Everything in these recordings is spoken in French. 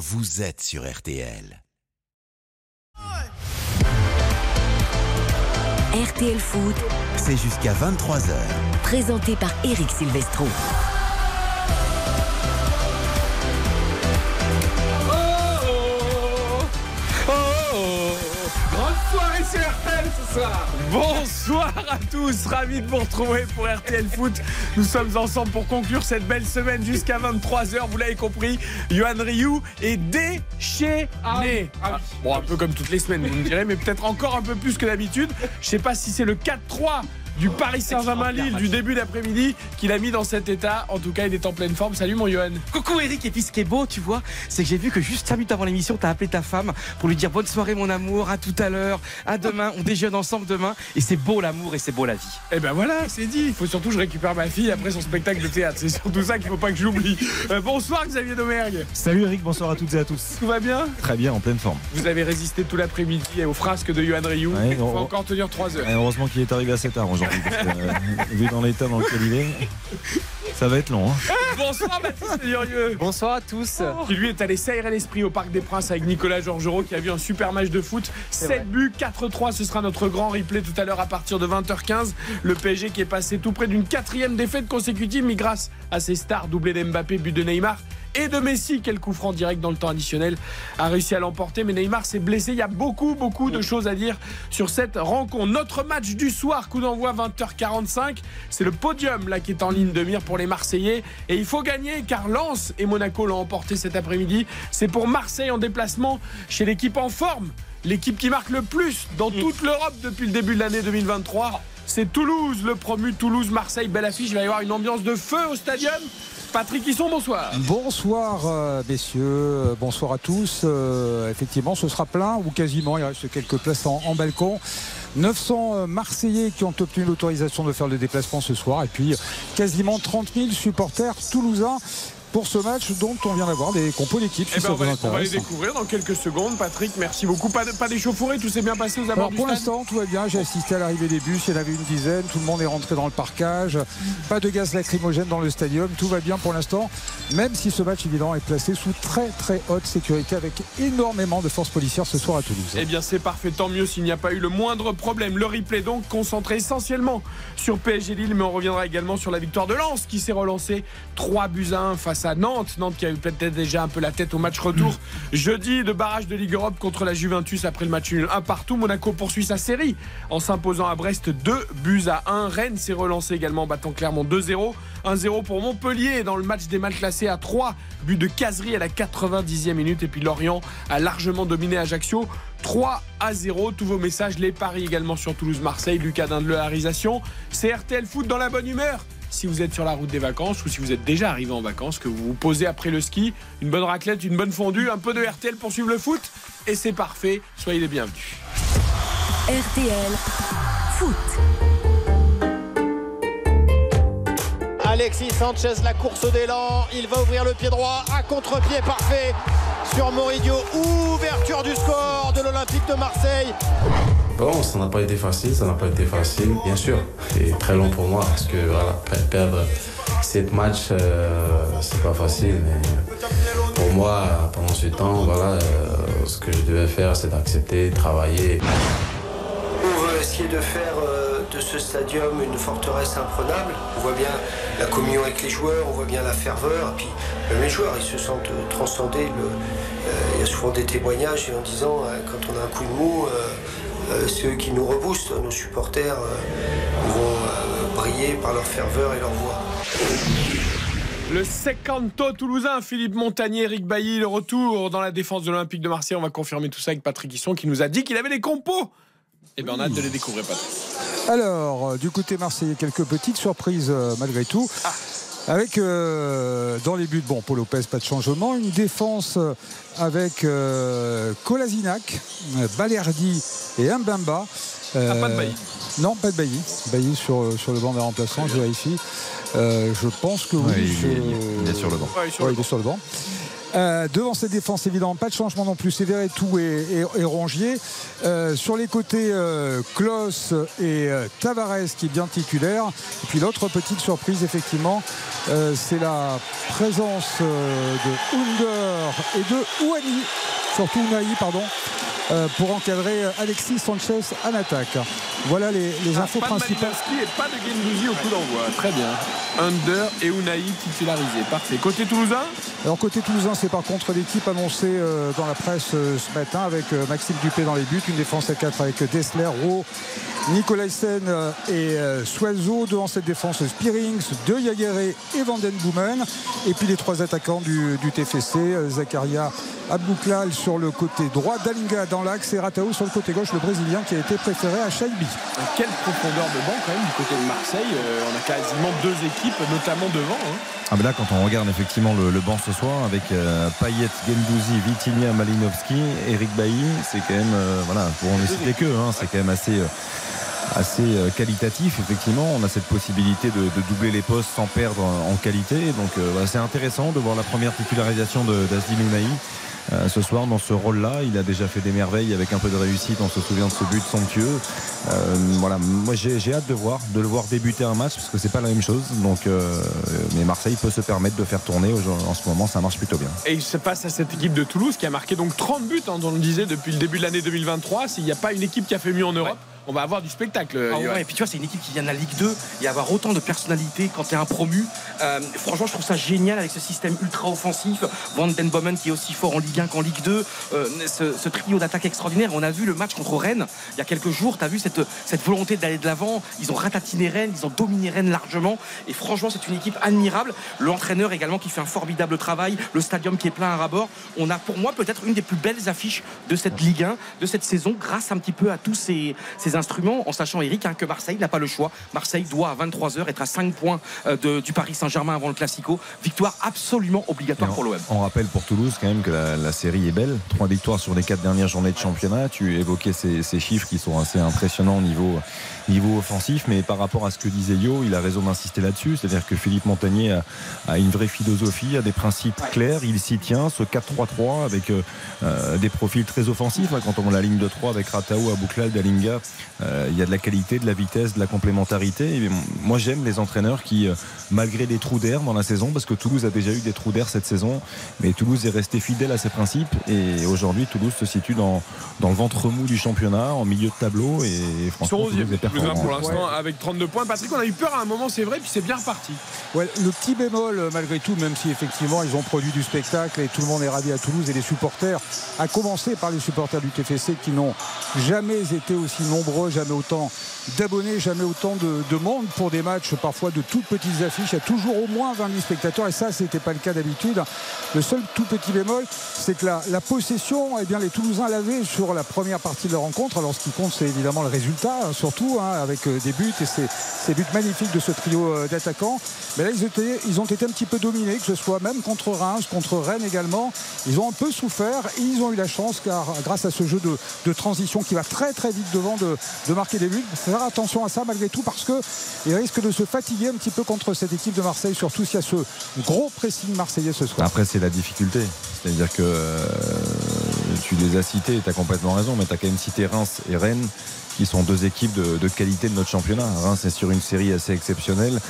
vous êtes sur RTL. RTL Foot, C'est jusqu'à 23h. présenté par Eric Silvestro. Soirée sur RTL ce soir Bonsoir à tous, ravi de vous retrouver pour RTL Foot. Nous sommes ensemble pour conclure cette belle semaine jusqu'à 23h, vous l'avez compris. Johan Rioux est déchaîné. Ah, bon, un peu comme toutes les semaines, vous me direz, mais peut-être encore un peu plus que d'habitude. Je sais pas si c'est le 4-3 du Paris Saint-Germain-Lille du début d'après-midi qu'il a mis dans cet état. En tout cas, il est en pleine forme. Salut mon Johan. Coucou Eric, et puis ce qui est beau, tu vois, c'est que j'ai vu que juste 5 minutes avant l'émission, t'as appelé ta femme pour lui dire bonne soirée mon amour, à tout à l'heure, à demain, on déjeune ensemble demain, et c'est beau l'amour et c'est beau la vie. Eh ben voilà, c'est dit. Il faut surtout que je récupère ma fille après son spectacle de théâtre. C'est surtout ça qu'il faut pas que j'oublie. Euh, bonsoir Xavier Domergue. Salut Eric, bonsoir à toutes et à tous. Tout va bien Très bien, en pleine forme. Vous avez résisté tout l'après-midi aux frasques de Johan Rioux. Ouais, Il faut on- encore tenir 3 heures. Et heureusement qu'il est arrivé assez tard aujourd'hui, parce que, euh, vu dans l'état dans lequel il est, ça va être long. hein. Bonsoir Baptiste Durieux. Bonsoir à tous. Qui lui est allé s'aérer l'esprit au Parc des Princes avec Nicolas Georgerot qui a vu un super match de foot. 7 buts, 4-3. Ce sera notre grand replay tout à l'heure à partir de 20h15. Le PSG qui est passé tout près d'une quatrième défaite consécutive, mais grâce à ses stars, doublé d'Mbappé, but de Neymar. Et de Messi, quel coup franc direct dans le temps additionnel, a réussi à l'emporter. Mais Neymar s'est blessé. Il y a beaucoup, beaucoup de choses à dire sur cette rencontre. Notre match du soir, coup d'envoi 20h45. C'est le podium là qui est en ligne de mire pour les Marseillais. Et il faut gagner car Lens et Monaco l'ont emporté cet après-midi. C'est pour Marseille en déplacement chez l'équipe en forme. L'équipe qui marque le plus dans toute l'Europe depuis le début de l'année 2023. C'est Toulouse, le promu Toulouse-Marseille. Belle affiche. Il va y avoir une ambiance de feu au stadium. Patrick Hisson, bonsoir. Bonsoir euh, messieurs, euh, bonsoir à tous. Euh, effectivement, ce sera plein ou quasiment. Il reste quelques places en, en balcon. 900 euh, Marseillais qui ont obtenu l'autorisation de faire le déplacement ce soir et puis quasiment 30 000 supporters toulousains pour ce match dont on vient d'avoir des compos d'équipe. Eh Si ben, ça on, va, vous les- on va les découvrir dans quelques secondes. Patrick, merci beaucoup. Pas, de- pas d'échauffourée, tout s'est bien passé aux abords Alors du pour l'instant, tout va bien. J'ai assisté à l'arrivée des bus. Il y en avait une dizaine. Tout le monde est rentré dans le parcage. Pas de gaz lacrymogène dans le stadium. Tout va bien pour l'instant. Même si ce match, évidemment, est placé sous très très haute sécurité avec énormément de forces policières ce soir à Toulouse. Eh bien, c'est parfait, tant mieux s'il n'y a pas eu le moindre problème. Le replay, donc, concentré essentiellement sur PSG Lille, mais on reviendra également sur la victoire de Lens qui s'est relancée 3 buts à 1 face à Nantes. Nantes qui a eu peut-être déjà un peu la tête au match retour jeudi de barrage de Ligue Europe contre la Juventus après le match nul 1 partout. Monaco poursuit sa série en s'imposant à Brest 2 buts à 1. Rennes s'est relancé également en battant Clermont 2-0. 1-0 pour Montpellier dans le match des mal classés à 3 buts de caserie à la 90e minute. Et puis Lorient a largement dominé Ajaccio 3 à 0. Tous vos messages, les paris également sur Toulouse-Marseille, Lucas Dindle-Harisation. C'est RTL Foot dans la bonne humeur. Si vous êtes sur la route des vacances ou si vous êtes déjà arrivé en vacances, que vous vous posez après le ski, une bonne raclette, une bonne fondue, un peu de RTL pour suivre le foot. Et c'est parfait. Soyez les bienvenus. RTL Foot. Alexis Sanchez, la course d'élan, il va ouvrir le pied droit, à contre-pied parfait sur Moridio, ouverture du score de l'Olympique de Marseille. Bon, ça n'a pas été facile, ça n'a pas été facile, bien sûr. C'est très long pour moi parce que voilà, per- perdre sept matchs, euh, c'est pas facile. Mais pour moi, pendant ce temps, voilà, euh, ce que je devais faire, c'est d'accepter, travailler. On veut essayer de faire euh, ce stadium une forteresse imprenable. On voit bien la communion avec les joueurs, on voit bien la ferveur. Et puis même les joueurs, ils se sentent transcendés. Euh, il y a souvent des témoignages et en disant euh, quand on a un coup de mou, euh, euh, c'est eux qui nous reboostent. Nos supporters vont briller par leur ferveur et leur voix. Le Secanto toulousain, Philippe Montagnier, Eric Bailly, le retour dans la défense de l'Olympique de Marseille. On va confirmer tout ça avec Patrick Hisson qui nous a dit qu'il avait des compos. Eh bien, on a hâte de les découvrir, Patrick. Alors, euh, du côté marseillais, quelques petites surprises euh, malgré tout. Avec euh, dans les buts, bon, Paul Lopez, pas de changement. Une défense avec euh, Kolasinac, Balerdi et Mbamba. Ah, pas de Bailly. Non, pas de Bailly. Bailly sur, sur le banc des remplaçants, je vérifie. Euh, je pense que oui. Ouais, il, est, je- il est sur le banc. Ouais, sur Ouais, le il est sur le banc. Euh, devant cette défense, évidemment, pas de changement non plus. Verretou et, et, et Rongier. Euh, sur les côtés, euh, et euh, Tavares qui est bien titulaire. Et puis l'autre petite surprise, effectivement, c'est la présence de Under et de Ouani, surtout Unai, pardon, pour encadrer Alexis Sanchez à l'attaque. Voilà les, les Ah, infos pas de principales. Malinowski et pas de Gendouzi au coup d'envoi. Très bien. Under et Unai titularisés. Parfait. Côté toulousain Alors côté toulousain, c'est par contre l'équipe annoncée euh, dans la presse euh, ce matin avec euh, Maxime Dupé dans les buts, une défense à 4 avec Dessler, Rowe, Nicolaisen euh, et euh, Suelzo. Devant cette défense, Spearings, De Jaguerre et Vanden Boomen. Et puis les trois attaquants du, du TFC, euh, Zakaria Abouklal sur le côté droit, Dalinga dans l'axe et Ratao sur le côté gauche, le Brésilien qui a été préféré à Shaibi. Quelle profondeur de banc quand même du côté de Marseille. Euh, on a quasiment deux équipes, notamment devant. hein. Ah ben là, quand on regarde effectivement le, le banc ce soir avec euh, Payet, Gendouzi, Vitinha, Malinowski, Eric Bailly, c'est quand même, euh, voilà, pour ne citer que, hein, c'est quand même assez, euh, assez qualitatif. Effectivement, on a cette possibilité de, de doubler les postes sans perdre en qualité. Donc euh, c'est intéressant de voir la première titularisation de d'Asdin Ounahi. Euh, ce soir dans ce rôle-là. Il a déjà fait des merveilles avec un peu de réussite. On se souvient de ce but somptueux. Euh, voilà, moi j'ai hâte de voir, de le voir débuter un match parce que c'est pas la même chose. Donc, euh, mais Marseille peut se permettre de faire tourner. En ce moment, ça marche plutôt bien. Et il se passe à cette équipe de Toulouse qui a marqué donc 30 buts, hein, on le disait, depuis le début de l'année 2023. S'il n'y a pas une équipe qui a fait mieux en Europe, on va avoir du spectacle. Ah ouais, et puis tu vois, c'est une équipe qui vient de la Ligue 2 et avoir autant de personnalité quand tu es un promu. Euh, franchement, je trouve ça génial avec ce système ultra offensif. Van Den Bomen qui est aussi fort en Ligue 1 qu'en Ligue 2. Euh, ce, ce trio d'attaque extraordinaire. On a vu le match contre Rennes il y a quelques jours. Tu as vu cette, cette volonté d'aller de l'avant. Ils ont ratatiné Rennes, ils ont dominé Rennes largement. Et franchement, c'est une équipe admirable. L'entraîneur également qui fait un formidable travail. Le stadium qui est plein à rabord. On a pour moi peut-être une des plus belles affiches de cette Ligue 1, de cette saison, grâce un petit peu à tous ces, ces instruments, en sachant, Eric, hein, que Marseille n'a pas le choix. Marseille doit à 23h être à 5 points euh, de- du Paris Saint-Germain avant le Classico. Victoire absolument obligatoire on- pour l'OM. On rappelle pour Toulouse quand même que la, la série est belle. Trois victoires sur les quatre dernières journées de championnat. Tu évoquais ces, ces chiffres qui sont assez impressionnants au niveau, niveau offensif, mais par rapport à ce que disait Yo, il a raison d'insister là-dessus. C'est-à-dire que Philippe Montagnier a, a une vraie philosophie, a des principes clairs. Il s'y tient, ce 4-3-3 avec euh, euh, des profils très offensifs. hein. Quand on voit la ligne de 3 avec Ratao, Abouklal, Dalinga, euh, il y a de la qualité, de la vitesse, de la complémentarité. Et moi, j'aime les entraîneurs qui, euh, malgré des trous d'air dans la saison, parce que Toulouse a déjà eu des trous d'air cette saison, mais Toulouse est resté fidèle à ses principes. Et aujourd'hui, Toulouse se situe dans, dans le ventre mou du championnat, en milieu de tableau. Et franchement, 11e, Toulouse est Toulousain pour l'instant avec 32 points. Patrick, on a eu peur à un moment, c'est vrai, puis c'est bien reparti. Ouais, le petit bémol, euh, malgré tout, même si effectivement ils ont produit du spectacle et tout le monde est ravi à Toulouse et les supporters, à commencer par les supporters du TFC qui n'ont jamais été aussi nombreux, jamais autant d'abonnés, jamais autant de, de monde pour des matchs parfois de toutes petites affiches. Il y a toujours au moins 20 000 spectateurs et ça, c'était pas le cas d'habitude. Le seul tout petit bémol, c'est que la, la possession, eh bien, les Toulousains l'avaient sur la première partie de la rencontre. Alors, ce qui compte, c'est évidemment le résultat, hein, surtout hein, avec euh, des buts et ces, buts magnifiques de ce trio euh, d'attaquants. Mais là, ils, ont été un petit peu dominés, que ce soit même contre Reims, contre Rennes également. Ils ont un peu souffert et ils ont eu la chance, car grâce à ce jeu de, transition qui va très très vite devant de, de marquer des buts, faire attention à ça malgré tout parce qu'ils risquent de se fatiguer un petit peu contre cette équipe de Marseille, surtout s'il y a ce gros pressing marseillais ce soir. Après, c'est la difficulté. C'est-à-dire que euh, tu les as cités, tu as complètement raison, mais tu as quand même cité Reims et Rennes qui sont deux équipes de, de qualité de notre championnat. Reims est sur une série assez exceptionnelle.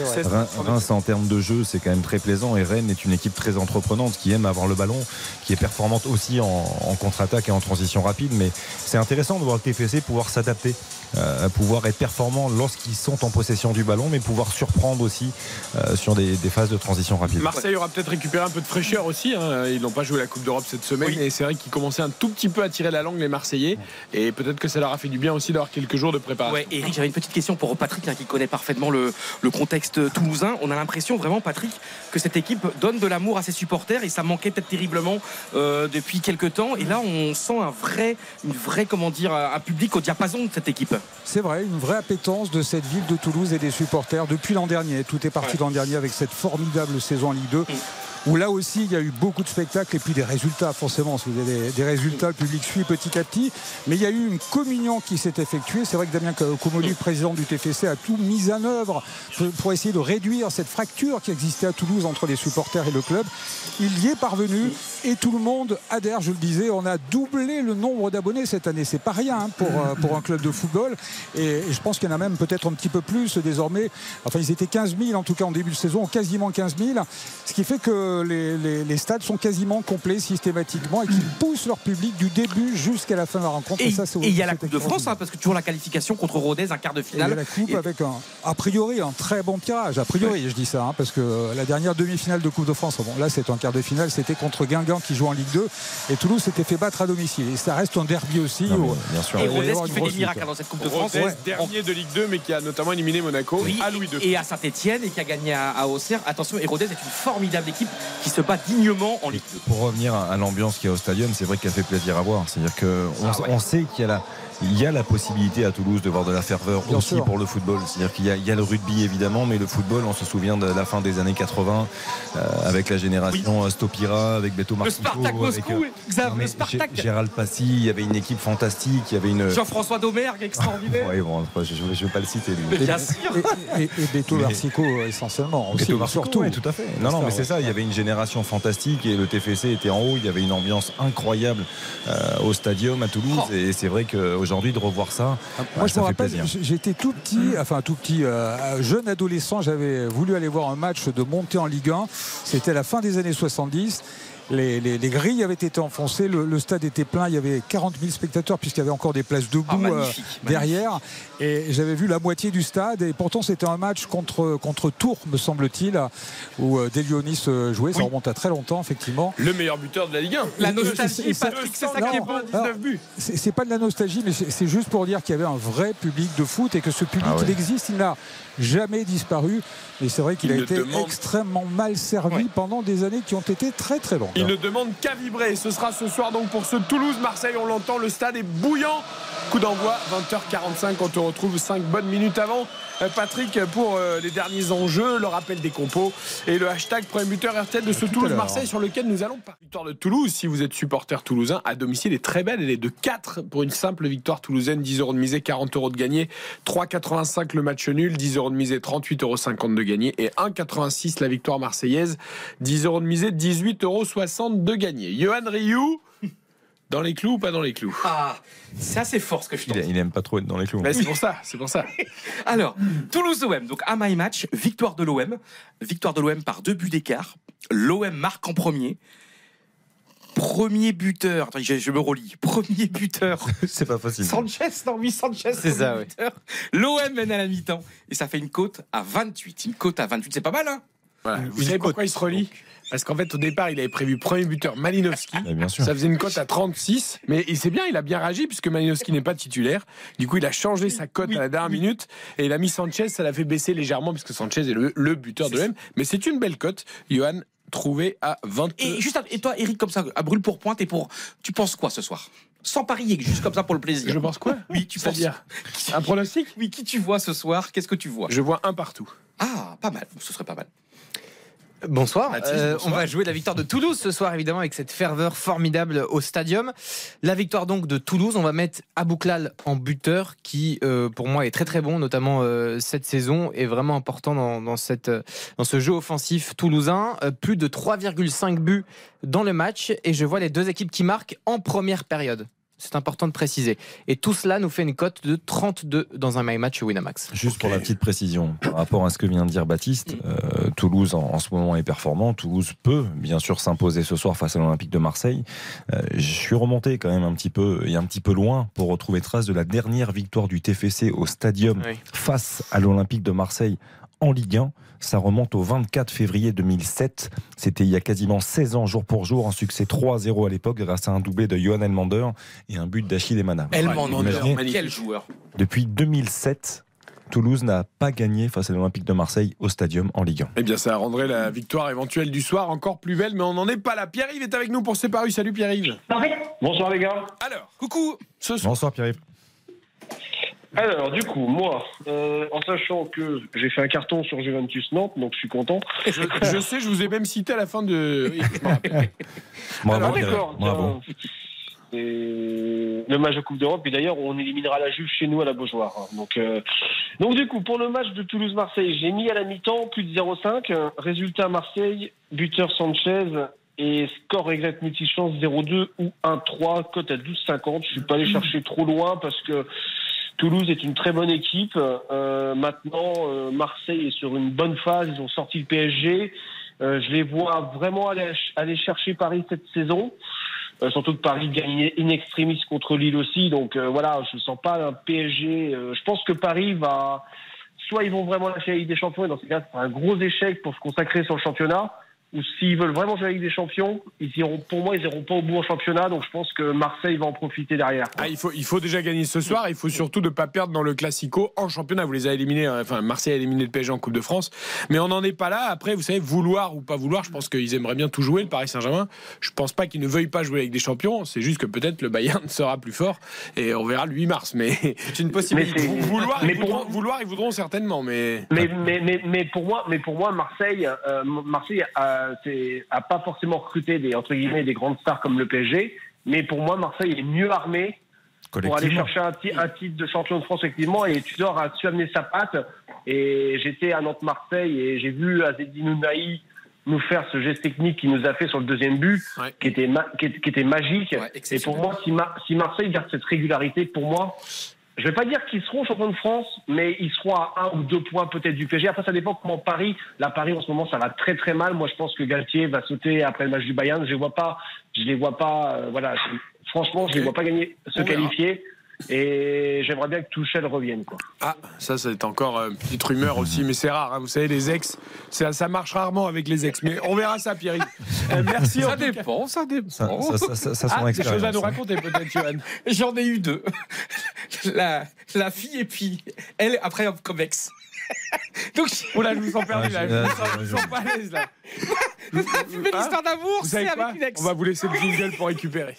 Reims, en termes de jeu, c'est quand même très plaisant. Et Rennes est une équipe très entreprenante qui aime avoir le ballon, qui est performante aussi en, en contre-attaque et en transition rapide. Mais c'est intéressant de voir le TFC pouvoir s'adapter. Euh, pouvoir être performant lorsqu'ils sont en possession du ballon, mais pouvoir surprendre aussi euh, sur des, des phases de transition rapide. Marseille aura peut-être récupéré un peu de fraîcheur aussi. hein. Ils n'ont pas joué la Coupe d'Europe cette semaine. Oui. Et c'est vrai qu'ils commençaient un tout petit peu à tirer la langue, les Marseillais. Et peut-être que ça leur a fait du bien aussi d'avoir quelques jours de préparation. Ouais, Eric, j'avais une petite question pour Patrick hein, qui connaît parfaitement le, le contexte toulousain. On a l'impression vraiment, Patrick, que cette équipe donne de l'amour à ses supporters et ça manquait peut-être terriblement euh, depuis quelques temps. Et là, on sent un vrai, une vraie, comment dire, un public au diapason de cette équipe. C'est vrai, une vraie appétence de cette ville de Toulouse et des supporters depuis l'an dernier. Tout est parti Ouais. l'an dernier avec cette formidable saison en Ligue 2. Où là aussi il y a eu beaucoup de spectacles et puis des résultats forcément. Si vous des, résultats, le public suit petit à petit. Mais il y a eu une communion qui s'est effectuée. C'est vrai que Damien Comoli, président du TFC, a tout mis en œuvre pour, essayer de réduire cette fracture qui existait à Toulouse entre les supporters et le club. Il y est parvenu et tout le monde adhère, je le disais. On a doublé le nombre d'abonnés cette année. C'est pas rien hein, pour, euh, pour un club de football. Et, et je pense qu'il y en a même peut-être un petit peu plus désormais. Enfin, ils étaient 15 000 en tout cas en début de saison, quasiment 15 000. Ce qui fait que les, les- les stades sont quasiment complets systématiquement et qu'ils poussent leur public du début jusqu'à la fin de la rencontre. Et ça, et il y a la Coupe de France, hein, parce que toujours la qualification contre Rodez, un quart de et il y a finale. la coupe Et- avec un, a priori un très bon tirage. A priori, je dis ça, hein, parce que euh, la dernière demi-finale de Coupe de France, bon, là c'est un quart de finale, c'était contre Guingamp qui joue en Ligue 2 et Toulouse s'était fait battre à domicile. Et ça reste un derby aussi. Non, où- bien sûr. Et Rodez qui fait des miracles dans cette Coupe de France. Rodez, Ouais. dernier de Ligue 2, mais qui a notamment éliminé Monaco Oui, à Louis II. et à Saint-Etienne et qui a gagné à, à Auxerre. Attention, et Rodez est une formidable équipe qui se bat dignement en Ligue 2. Pour revenir à l'ambiance qu'il y a au stadium, c'est vrai qu'elle fait plaisir à voir. C'est-à-dire qu'on Ah ouais. on sait qu'il y a la. Il y a la possibilité à Toulouse de voir de la ferveur Bien aussi sûr. pour le football. C'est-à-dire qu'il y, a- il y a le rugby évidemment, mais le football, on se souvient de la fin des années 80 euh, avec la génération euh, Stopira, avec Beto Spartak avec, euh, Xav, non, mais le Spartak. Gé- Gérald Passy, il y avait une équipe fantastique, il y avait une. Jean-François Domergue, extraordinaire. Ouais, bon, je ne vais pas le citer. lui. Mais bien sûr. Et, et, et Beto Larsico euh, essentiellement. Aussi, Beto Marsico, surtout. ouais, tout à fait. Non, non, mais c'est ça. Il y avait une génération fantastique et le TFC était en haut. Il y avait une ambiance incroyable euh, au stadium à Toulouse. Oh. Et c'est vrai qu'aujourd'hui, de revoir ça, Moi, ouais, je ça me rappelle, j'étais tout petit, enfin tout petit, euh, jeune adolescent, j'avais voulu aller voir un match de montée en Ligue 1. C'était la fin des années 70. Les, les- les grilles avaient été enfoncées, le, le stade était plein, il y avait 40 000 spectateurs puisqu'il y avait encore des places debout Ah, euh, magnifique, derrière. Et j'avais vu la moitié du stade et pourtant c'était un match contre, contre Tours, me semble-t-il, où euh, Delionis euh, jouait. Ça Oui. remonte à très longtemps, effectivement. Le meilleur buteur de la Ligue 1. La nostalgie, Patrick, c'est ça qui est alors, 19 buts. c'est pas de la nostalgie, mais c'est juste pour dire qu'il y avait un vrai public de foot et que ce public, Ah ouais. il existe, il n'a jamais disparu. Et c'est vrai qu'il Il a été demande- extrêmement mal servi Ouais. pendant des années qui ont été très très longues. Il ne demande qu'à vibrer. Ce sera ce soir donc pour ce Toulouse-Marseille. On l'entend, le stade est bouillant. Coup d'envoi, 20h45. On te retrouve 5 bonnes minutes avant. Euh, Patrick, pour euh, les derniers enjeux, le rappel des compos et le hashtag premier buteur RTL de ce tout à Toulouse-Marseille sur lequel nous allons parler. Victoire de Toulouse, si vous êtes supporter toulousain, à domicile est très belle. Elle est de 4 pour une simple victoire toulousaine. 10 euros de misée, 40 euros de gagné. 3,85 le match nul, 10 euros de misée, 38,50 euros de gagné. Et 1,86 la victoire marseillaise, 10 euros de misée, 18,60 euros de gagné. Johan Rioux, dans les clous ou pas dans les clous? Ah, c'est assez fort ce que je tente. Il, il aime pas trop être dans les clous. Mais c'est pour ça, c'est pour ça. Alors, Toulouse-OM, donc à my match, victoire de l'OM. Victoire de l'OM par deux buts d'écart. L'OM marque en premier. Premier buteur, attends, je, je me relis. Premier buteur, c'est pas facile. Sanchez, non, oui, Sanchez. C'est ça, buteur. L'OM mène à la mi-temps. Et ça fait une cote à 28. Une cote à 28, c'est pas mal, hein? Voilà. Vous savez pourquoi il se relie? Parce qu'en fait, au départ, il avait prévu premier buteur Malinowski. Bien sûr. Ça faisait une cote à 36, mais il sait bien, il a bien réagi puisque Malinowski n'est pas titulaire. Du coup, il a changé sa cote à la dernière minute et il a mis Sanchez, ça l'a fait baisser légèrement puisque Sanchez est le, le buteur de l'OM. Mais c'est une belle cote, Johan, trouvé à 20. Et juste, à- et toi, Eric, comme ça, à brûle pour pointe, et pour, tu penses quoi ce soir? Sans parier, juste comme ça pour le plaisir. Je pense quoi? Oui, tu penses. C'est-à-dire un pronostic? Oui, qui tu vois ce soir? Qu'est-ce que tu vois? Je vois un partout. Ah, pas mal. Ce serait pas mal. Bonsoir. Euh. On va jouer la victoire de Toulouse ce soir, évidemment, avec cette ferveur formidable au stadium. La victoire donc de Toulouse, on va mettre Abouklal en buteur, qui euh, pour moi est très très bon, notamment euh, cette saison, est vraiment important dans, dans, cette, dans ce jeu offensif toulousain. Plus de 3,5 buts dans le match, et je vois les deux équipes qui marquent en première période. C'est important de préciser. Et tout cela nous fait une cote de 32 dans un My Match Winamax. Juste pour la petite précision, par rapport à ce que vient de dire Baptiste, euh, Toulouse en, en ce moment est performant. Toulouse peut bien sûr s'imposer ce soir face à l'Olympique de Marseille. Euh, je suis remonté quand même un petit peu et un petit peu loin pour retrouver trace de la dernière victoire du TFC au Stadium Oui. face à l'Olympique de Marseille en Ligue 1. Ça remonte au 24 février 2007. C'était il y a quasiment 16 ans, jour pour jour, un succès 3-0 à l'époque grâce à un doublé de Johan Elmander et un but d'Achille Emana. Elmander, quel joueur depuis 2007, Toulouse n'a pas gagné face à l'Olympique de Marseille au Stadium en Ligue 1. Eh bien, ça rendrait la victoire éventuelle du soir encore plus belle, mais on n'en est pas là. Pierre-Yves est avec nous pour ses parus. Salut Pierre-Yves. Bonsoir les gars. Alors, Coucou ce soir, Bonsoir Pierre-Yves. Alors, du coup, moi, euh, en sachant que j'ai fait un carton sur Juventus Nantes, donc je suis content. Je, je sais, je vous ai même cité à la fin de. Bravo, d'accord. Bravo. le match de Coupe d'Europe, et d'ailleurs, on éliminera la Juve chez nous à la Beaujoire. hein. Donc, euh, donc, du coup, pour le match de Toulouse-Marseille, j'ai mis à la mi-temps plus de 0,5. euh, Résultat Marseille, buteur Sanchez. Et score exact multichance 0-2 ou 1-3, cote à 12,50. Je suis pas allé chercher trop loin parce que Toulouse est une très bonne équipe. Euh, maintenant, euh, Marseille est sur une bonne phase. Ils ont sorti le PSG. Euh, je les vois vraiment aller, aller chercher Paris cette saison. Euh, surtout que Paris gagne in extremis contre Lille aussi. Donc euh, voilà, je ne sens pas un PSG. euh, je pense que Paris va. Soit ils vont vraiment lâcher la Ligue des Champions, et dans ce cas, c'est un gros échec pour se consacrer sur le championnat. Ou s'ils veulent vraiment jouer Ligue des Champions, ils iront, pour moi, ils iront pas au bout en championnat. Donc je pense que Marseille va en profiter derrière. Ah, il, faut, il faut déjà gagner ce soir. Il faut surtout ne pas perdre dans le Classico en championnat. Vous les avez éliminés. hein. Enfin, Marseille a éliminé le PSG en Coupe de France. Mais on n'en est pas là. Après, vous savez, vouloir ou pas vouloir, je pense qu'ils aimeraient bien tout jouer, le Paris Saint-Germain. Je pense pas qu'ils ne veuillent pas jouer avec des champions. C'est juste que peut-être le Bayern sera plus fort. Et on verra le 8 mars. Mais C'est une Mais possibilité. c'est- vouloir, mais ils pour voudront, moi- vouloir, ils voudront certainement. Mais Mais, mais, mais, mais pour moi, mais pour moi, Marseille, euh, Marseille a, c'est- a pas forcément recruté des entre guillemets des grandes stars comme le PSG. Mais pour moi, Marseille est mieux armé pour aller chercher un, ti- un titre de champion de France effectivement. Et Tudor a su amener sa patte. Et j'étais à Nantes-Marseille et j'ai vu Azedine Ounahi nous faire ce geste technique qu'il nous a fait sur le deuxième but, Ouais. qui était ma- qui, était magique. Ouais, et pour moi, si, Mar- si Marseille garde cette régularité, pour moi, je vais pas dire qu'ils seront champions de France, mais ils seront à un ou deux points peut-être du PSG. Après, ça dépend comment Paris. Là, Paris en ce moment, ça va très très mal. Moi, je pense que Galtier va sauter après le match du Bayern. Je les vois pas. Je les vois pas. euh, voilà. franchement, je les Ok. vois pas gagner, se qualifier. Et j'aimerais bien que Tuchel revienne. Quoi. Ah, ça, c'est encore une petite rumeur aussi, mais c'est rare. hein. Vous savez, les ex, ça, ça marche rarement avec les ex. Mais on verra ça, Pierre. Euh, merci. Ça dépend, ça dépend. Ça, ça, ça, ça, ça, Ah, des choses à nous raconter peut-être, Johan. J'en ai eu deux. La, la fille et puis elle après comme ex. Donc Oh là, je vous sens perdu là. Ah, Je vous je- sens, je vous sens pas à l'aise là. mais l'histoire d'amour, Vous c'est avec une ex. On va vous laisser le jingle pour récupérer.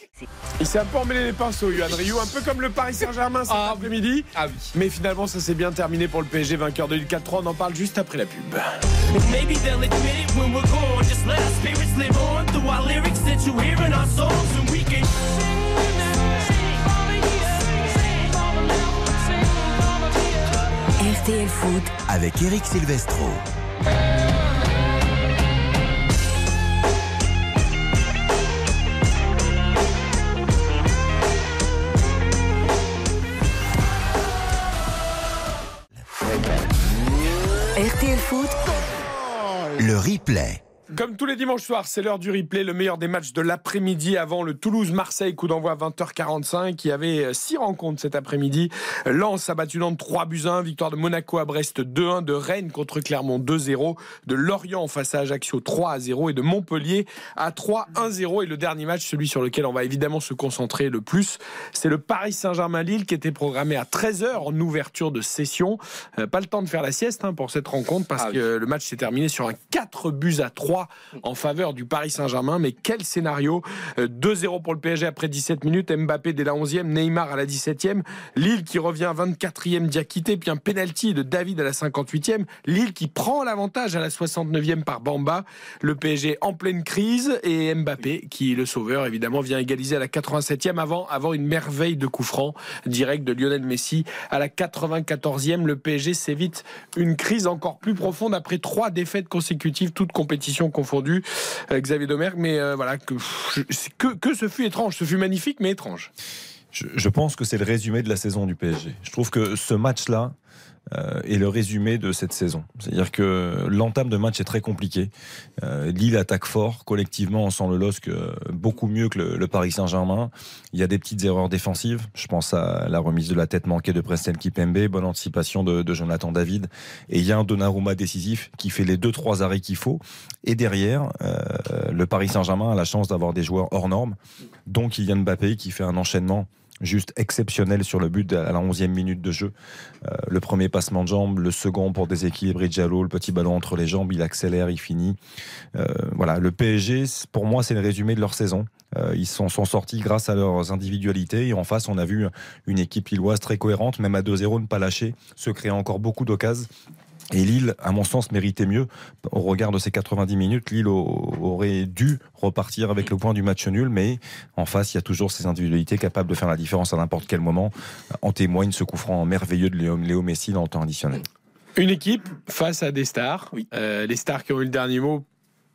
Il s'est un peu emmêlé les pinceaux, Yohan Ryu, un peu comme le Paris Saint-Germain cet Ah, après-midi. Ah oui. Mais finalement, ça s'est bien terminé pour le PSG, vainqueur de Ligue 4-3. On en parle juste après la pub. RTL Foot, Avec Eric Silvestro. RTL Foot, Le replay. Comme tous les dimanches soirs, c'est l'heure du replay, le meilleur des matchs de l'après-midi avant le Toulouse-Marseille, coup d'envoi à 20h45. Il y avait euh, six rencontres cet après-midi. Lens a battu Nantes 3 buts à 1, victoire de Monaco à Brest 2-1, de Rennes contre Clermont 2-0, de Lorient face à Ajaccio 3-0 et de Montpellier à 3-1-0. Et le dernier match, celui sur lequel on va évidemment se concentrer le plus, c'est le Paris Saint-Germain-Lille qui était programmé à 13h en ouverture de session. Euh, pas le temps de faire la sieste hein, pour cette rencontre parce Ah que le match s'est terminé sur un 4 buts à 3 en faveur du Paris Saint-Germain. Mais quel scénario? Euh, 2-0 pour le PSG après 17 minutes. Mbappé dès la 11e, Neymar à la 17e. Lille qui revient 24e Diakité, puis un penalty de David à la 58e. Lille qui prend l'avantage à la 69e par Bamba. Le PSG en pleine crise et Mbappé qui, le sauveur évidemment, vient égaliser à la 87e avant, avant une merveille de coup franc direct de Lionel Messi à la 94e. Le PSG s'évite une crise encore plus profonde après trois défaites consécutives, toutes compétitions confondues. Euh, Xavier Domergue, mais euh, voilà, que, que, ce fut étrange, ce fut magnifique, mais étrange. Je, je pense que c'est le résumé de la saison du PSG. Je trouve que ce match-là euh, est le résumé de cette saison. C'est-à-dire que l'entame de match est très compliqué. Euh, Lille attaque fort, collectivement, on sent le LOSC euh, beaucoup mieux que le, Paris Saint-Germain. Il y a des petites erreurs défensives. Je pense à la remise de la tête manquée de Prestel Kipembe, bonne anticipation de, Jonathan David. Et il y a un Donnarumma décisif qui fait les deux trois arrêts qu'il faut. Et derrière, le Paris Saint-Germain a la chance d'avoir des joueurs hors normes, dont Kylian Mbappé qui fait un enchaînement juste exceptionnel sur le but à la 11e minute de jeu. Euh, le premier passement de jambe, le second pour déséquilibrer Diallo, le petit ballon entre les jambes, il accélère, il finit. Euh, voilà, le PSG, pour moi, c'est le résumé de leur saison. Euh, ils s'en sont sortis grâce à leurs individualités. Et en face, on a vu une équipe lilloise très cohérente, même à 2-0, ne pas lâcher, se créer encore beaucoup d'occasions. Et Lille, à mon sens, méritait mieux. Au regard de ces 90 minutes, Lille au- aurait dû repartir avec le point du match nul, mais en face, il y a toujours ces individualités capables de faire la différence à n'importe quel moment. En témoigne ce coup franc merveilleux de Léo, Léo Messi dans le temps additionnel. Une équipe face à des stars. Euh, les stars qui ont eu le dernier mot.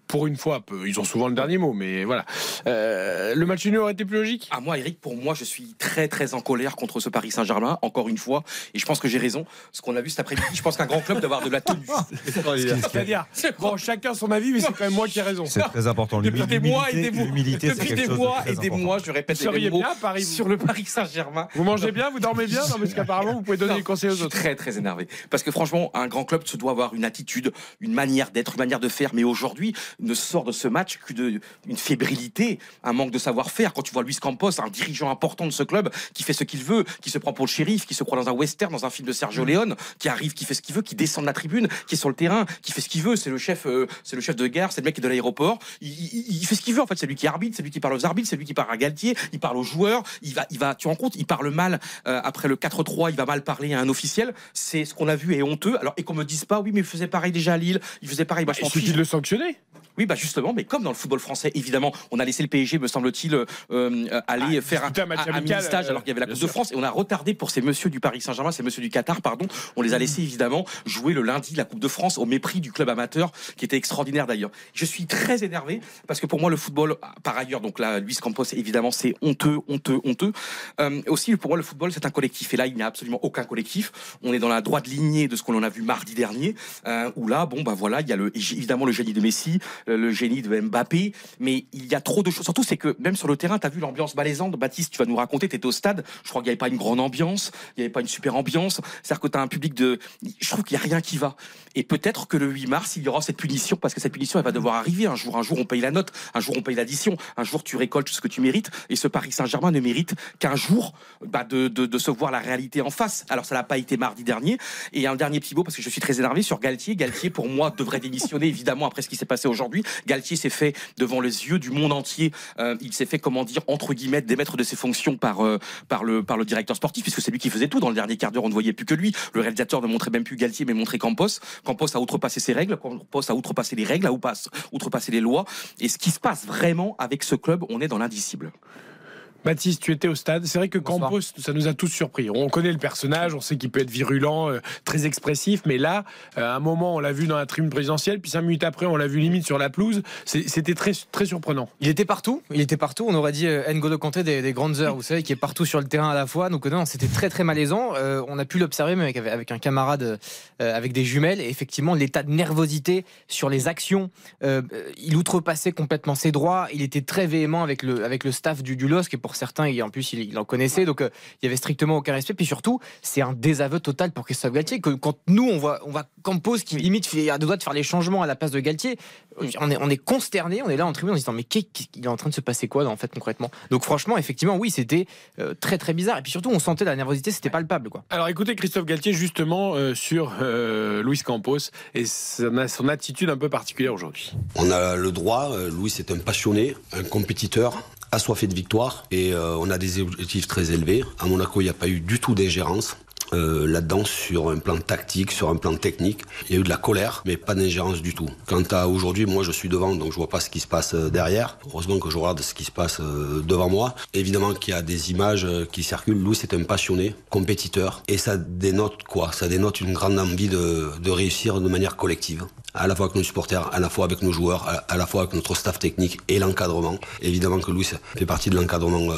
Pour une fois, ils ont souvent le dernier mot, mais voilà. Euh, le match nul aurait été plus logique? À moi, Eric, pour moi, je suis très très en colère contre ce Paris Saint-Germain, encore une fois, et je pense que j'ai raison. Ce qu'on a vu cet après-midi, je pense qu'un grand club doit avoir de la tenue. C'est-à-dire, bon, chacun son avis, mais c'est quand même moi qui ai raison. C'est très important. Depuis des mois et des mois, depuis des mois et des mois, je répète Vous les seriez mots bien à Paris, vous. sur le Paris Saint-Germain. Vous mangez bien, vous dormez bien Non, parce qu'apparemment, vous pouvez donner Non, des conseils je aux suis autres. très très énervé parce que franchement un grand club se doit avoir une attitude une manière d'être une manière de faire mais aujourd'hui ne sort de ce match que de une fébrilité un manque de savoir-faire. Quand tu vois Luis Campos un dirigeant important de ce club qui fait ce qu'il veut qui se prend pour le shérif qui se croit dans un western dans un film de Sergio Mm. Leone qui arrive qui fait ce qu'il veut qui descend de la tribune qui est sur le terrain qui fait ce qu'il veut. C'est le chef euh, c'est le chef de gare c'est le mec qui est de l'aéroport. Il, il- il fait ce qu'il veut en fait. C'est lui qui arbitre c'est lui qui parle aux arbitres c'est lui qui parle à Galtier il parle aux joueurs il va il va tu rends compte il parle mal euh, après le 4-3 il va mal parler à un officiel. C'est ce qu'on a vu est honteux. Alors et qu'on me dise pas oui mais il faisait pareil déjà à Lille il faisait pareil bah, je Il suffit de le sanctionner. Oui, bah justement, mais comme dans le football français, évidemment, on a laissé le PSG, me semble-t-il, euh, euh, aller Ah, faire un, un un- mini-stage euh, alors qu'il y avait la Coupe de. France et on a retardé pour ces messieurs du Paris Saint-Germain, ces messieurs du Qatar, pardon. On les a laissés évidemment jouer le lundi la Coupe de France au mépris du club amateur qui était extraordinaire d'ailleurs. Je suis très énervé parce que pour moi le football, par ailleurs, donc là, Luis Campos, évidemment, c'est honteux, honteux, honteux. Euh, aussi, pour moi, le football, c'est un collectif et là, il n'y a absolument aucun collectif. On est dans la droite lignée de ce qu'on en a vu mardi dernier, euh, où là, bon, bah voilà, il y a le, évidemment le génie de Messi, le génie de Mbappé, mais il y a trop de choses. Surtout, c'est que même sur le terrain, tu as vu l'ambiance malaisante. Baptiste, tu vas nous raconter, tu étais au stade. Je crois qu'il n'y avait pas une grande ambiance, il n'y avait pas une super ambiance. C'est-à-dire que tu as un public de. Je trouve qu'il n'y a rien qui va. Et peut-être que le 8 mars, il y aura cette punition, parce que cette punition, elle va devoir arriver. Un jour, un jour, on paye la note, un jour, on paye l'addition, un jour, tu récoltes ce que tu mérites. Et ce Paris Saint-Germain ne mérite qu'un jour bah, de, de, de se voir la réalité en face. Alors, ça n'a pas été mardi dernier. Et un dernier petit mot, parce que je suis très énervé sur Galtier. Galtier, pour moi, devrait démissionner, évidemment, après ce qui s'est passé aujourd'hui. Galtier s'est fait devant les yeux du monde entier. Euh, il s'est fait, comment dire, entre guillemets, démettre de ses fonctions par, euh, par, le, par le directeur sportif, puisque c'est lui qui faisait tout. Dans le dernier quart d'heure, on ne voyait plus que lui. Le réalisateur ne montrait même plus Galtier, mais montrait Campos. Campos a outrepassé ses règles. Campos a outrepassé les règles, a outrepassé- outrepassé les lois. Et ce qui se passe vraiment avec ce club, on est dans l'indicible. Baptiste, tu étais au stade. C'est vrai que Campos, ça nous a tous surpris. On connaît le personnage, on sait qu'il peut être virulent, euh, très expressif, mais là, euh, à un moment, on l'a vu dans la tribune présidentielle, puis cinq minutes après, on l'a vu limite sur la pelouse. C'était très, très surprenant. Il était partout, il était partout. On aurait dit euh, N'Golo Kanté des, des grandes heures, vous savez, qui est partout sur le terrain à la fois. Donc non, c'était très très malaisant. Euh, on a pu l'observer même avec, avec un camarade avec des jumelles. Et effectivement, l'état de nervosité sur les actions, il outrepassait complètement ses droits. Il était très véhément avec le avec le staff du, du LOSC et pour certains, il, en plus, il, il en connaissait. Donc euh, il y avait strictement aucun respect. Puis surtout, c'est un désaveu total pour Christophe Galtier. Que quand nous, on voit on voit Campos qui limite à deux doigts de faire les changements à la place de Galtier, on est on est consterné. On est là en tribune en se disant mais qu'est- qu'est- il est en train de se passer quoi en fait concrètement? Donc franchement, effectivement, oui, c'était euh, très très bizarre. Et puis surtout, on sentait la nervosité, c'était palpable quoi. Alors écoutez Christophe Galtier justement euh, sur euh, Luis Campos et son, son attitude un peu particulière aujourd'hui. On a le droit, euh, Louis est un passionné, un compétiteur, assoiffé de victoire et euh, on a des objectifs très élevés. À Monaco, il n'y a pas eu du tout d'ingérence. Euh, là-dedans sur un plan tactique, sur un plan technique. Il y a eu de la colère, mais pas d'ingérence du tout. Quant à aujourd'hui, moi je suis devant, donc je vois pas ce qui se passe euh, derrière. Heureusement que je regarde ce qui se passe euh, devant moi. Évidemment qu'il y a des images qui circulent. Louis c'est un passionné, compétiteur, et ça dénote quoi? Ça dénote une grande envie de, réussir de manière collective à la fois avec nos supporters, à la fois avec nos joueurs, à, la fois avec notre staff technique et l'encadrement. Évidemment que Louis fait partie de l'encadrement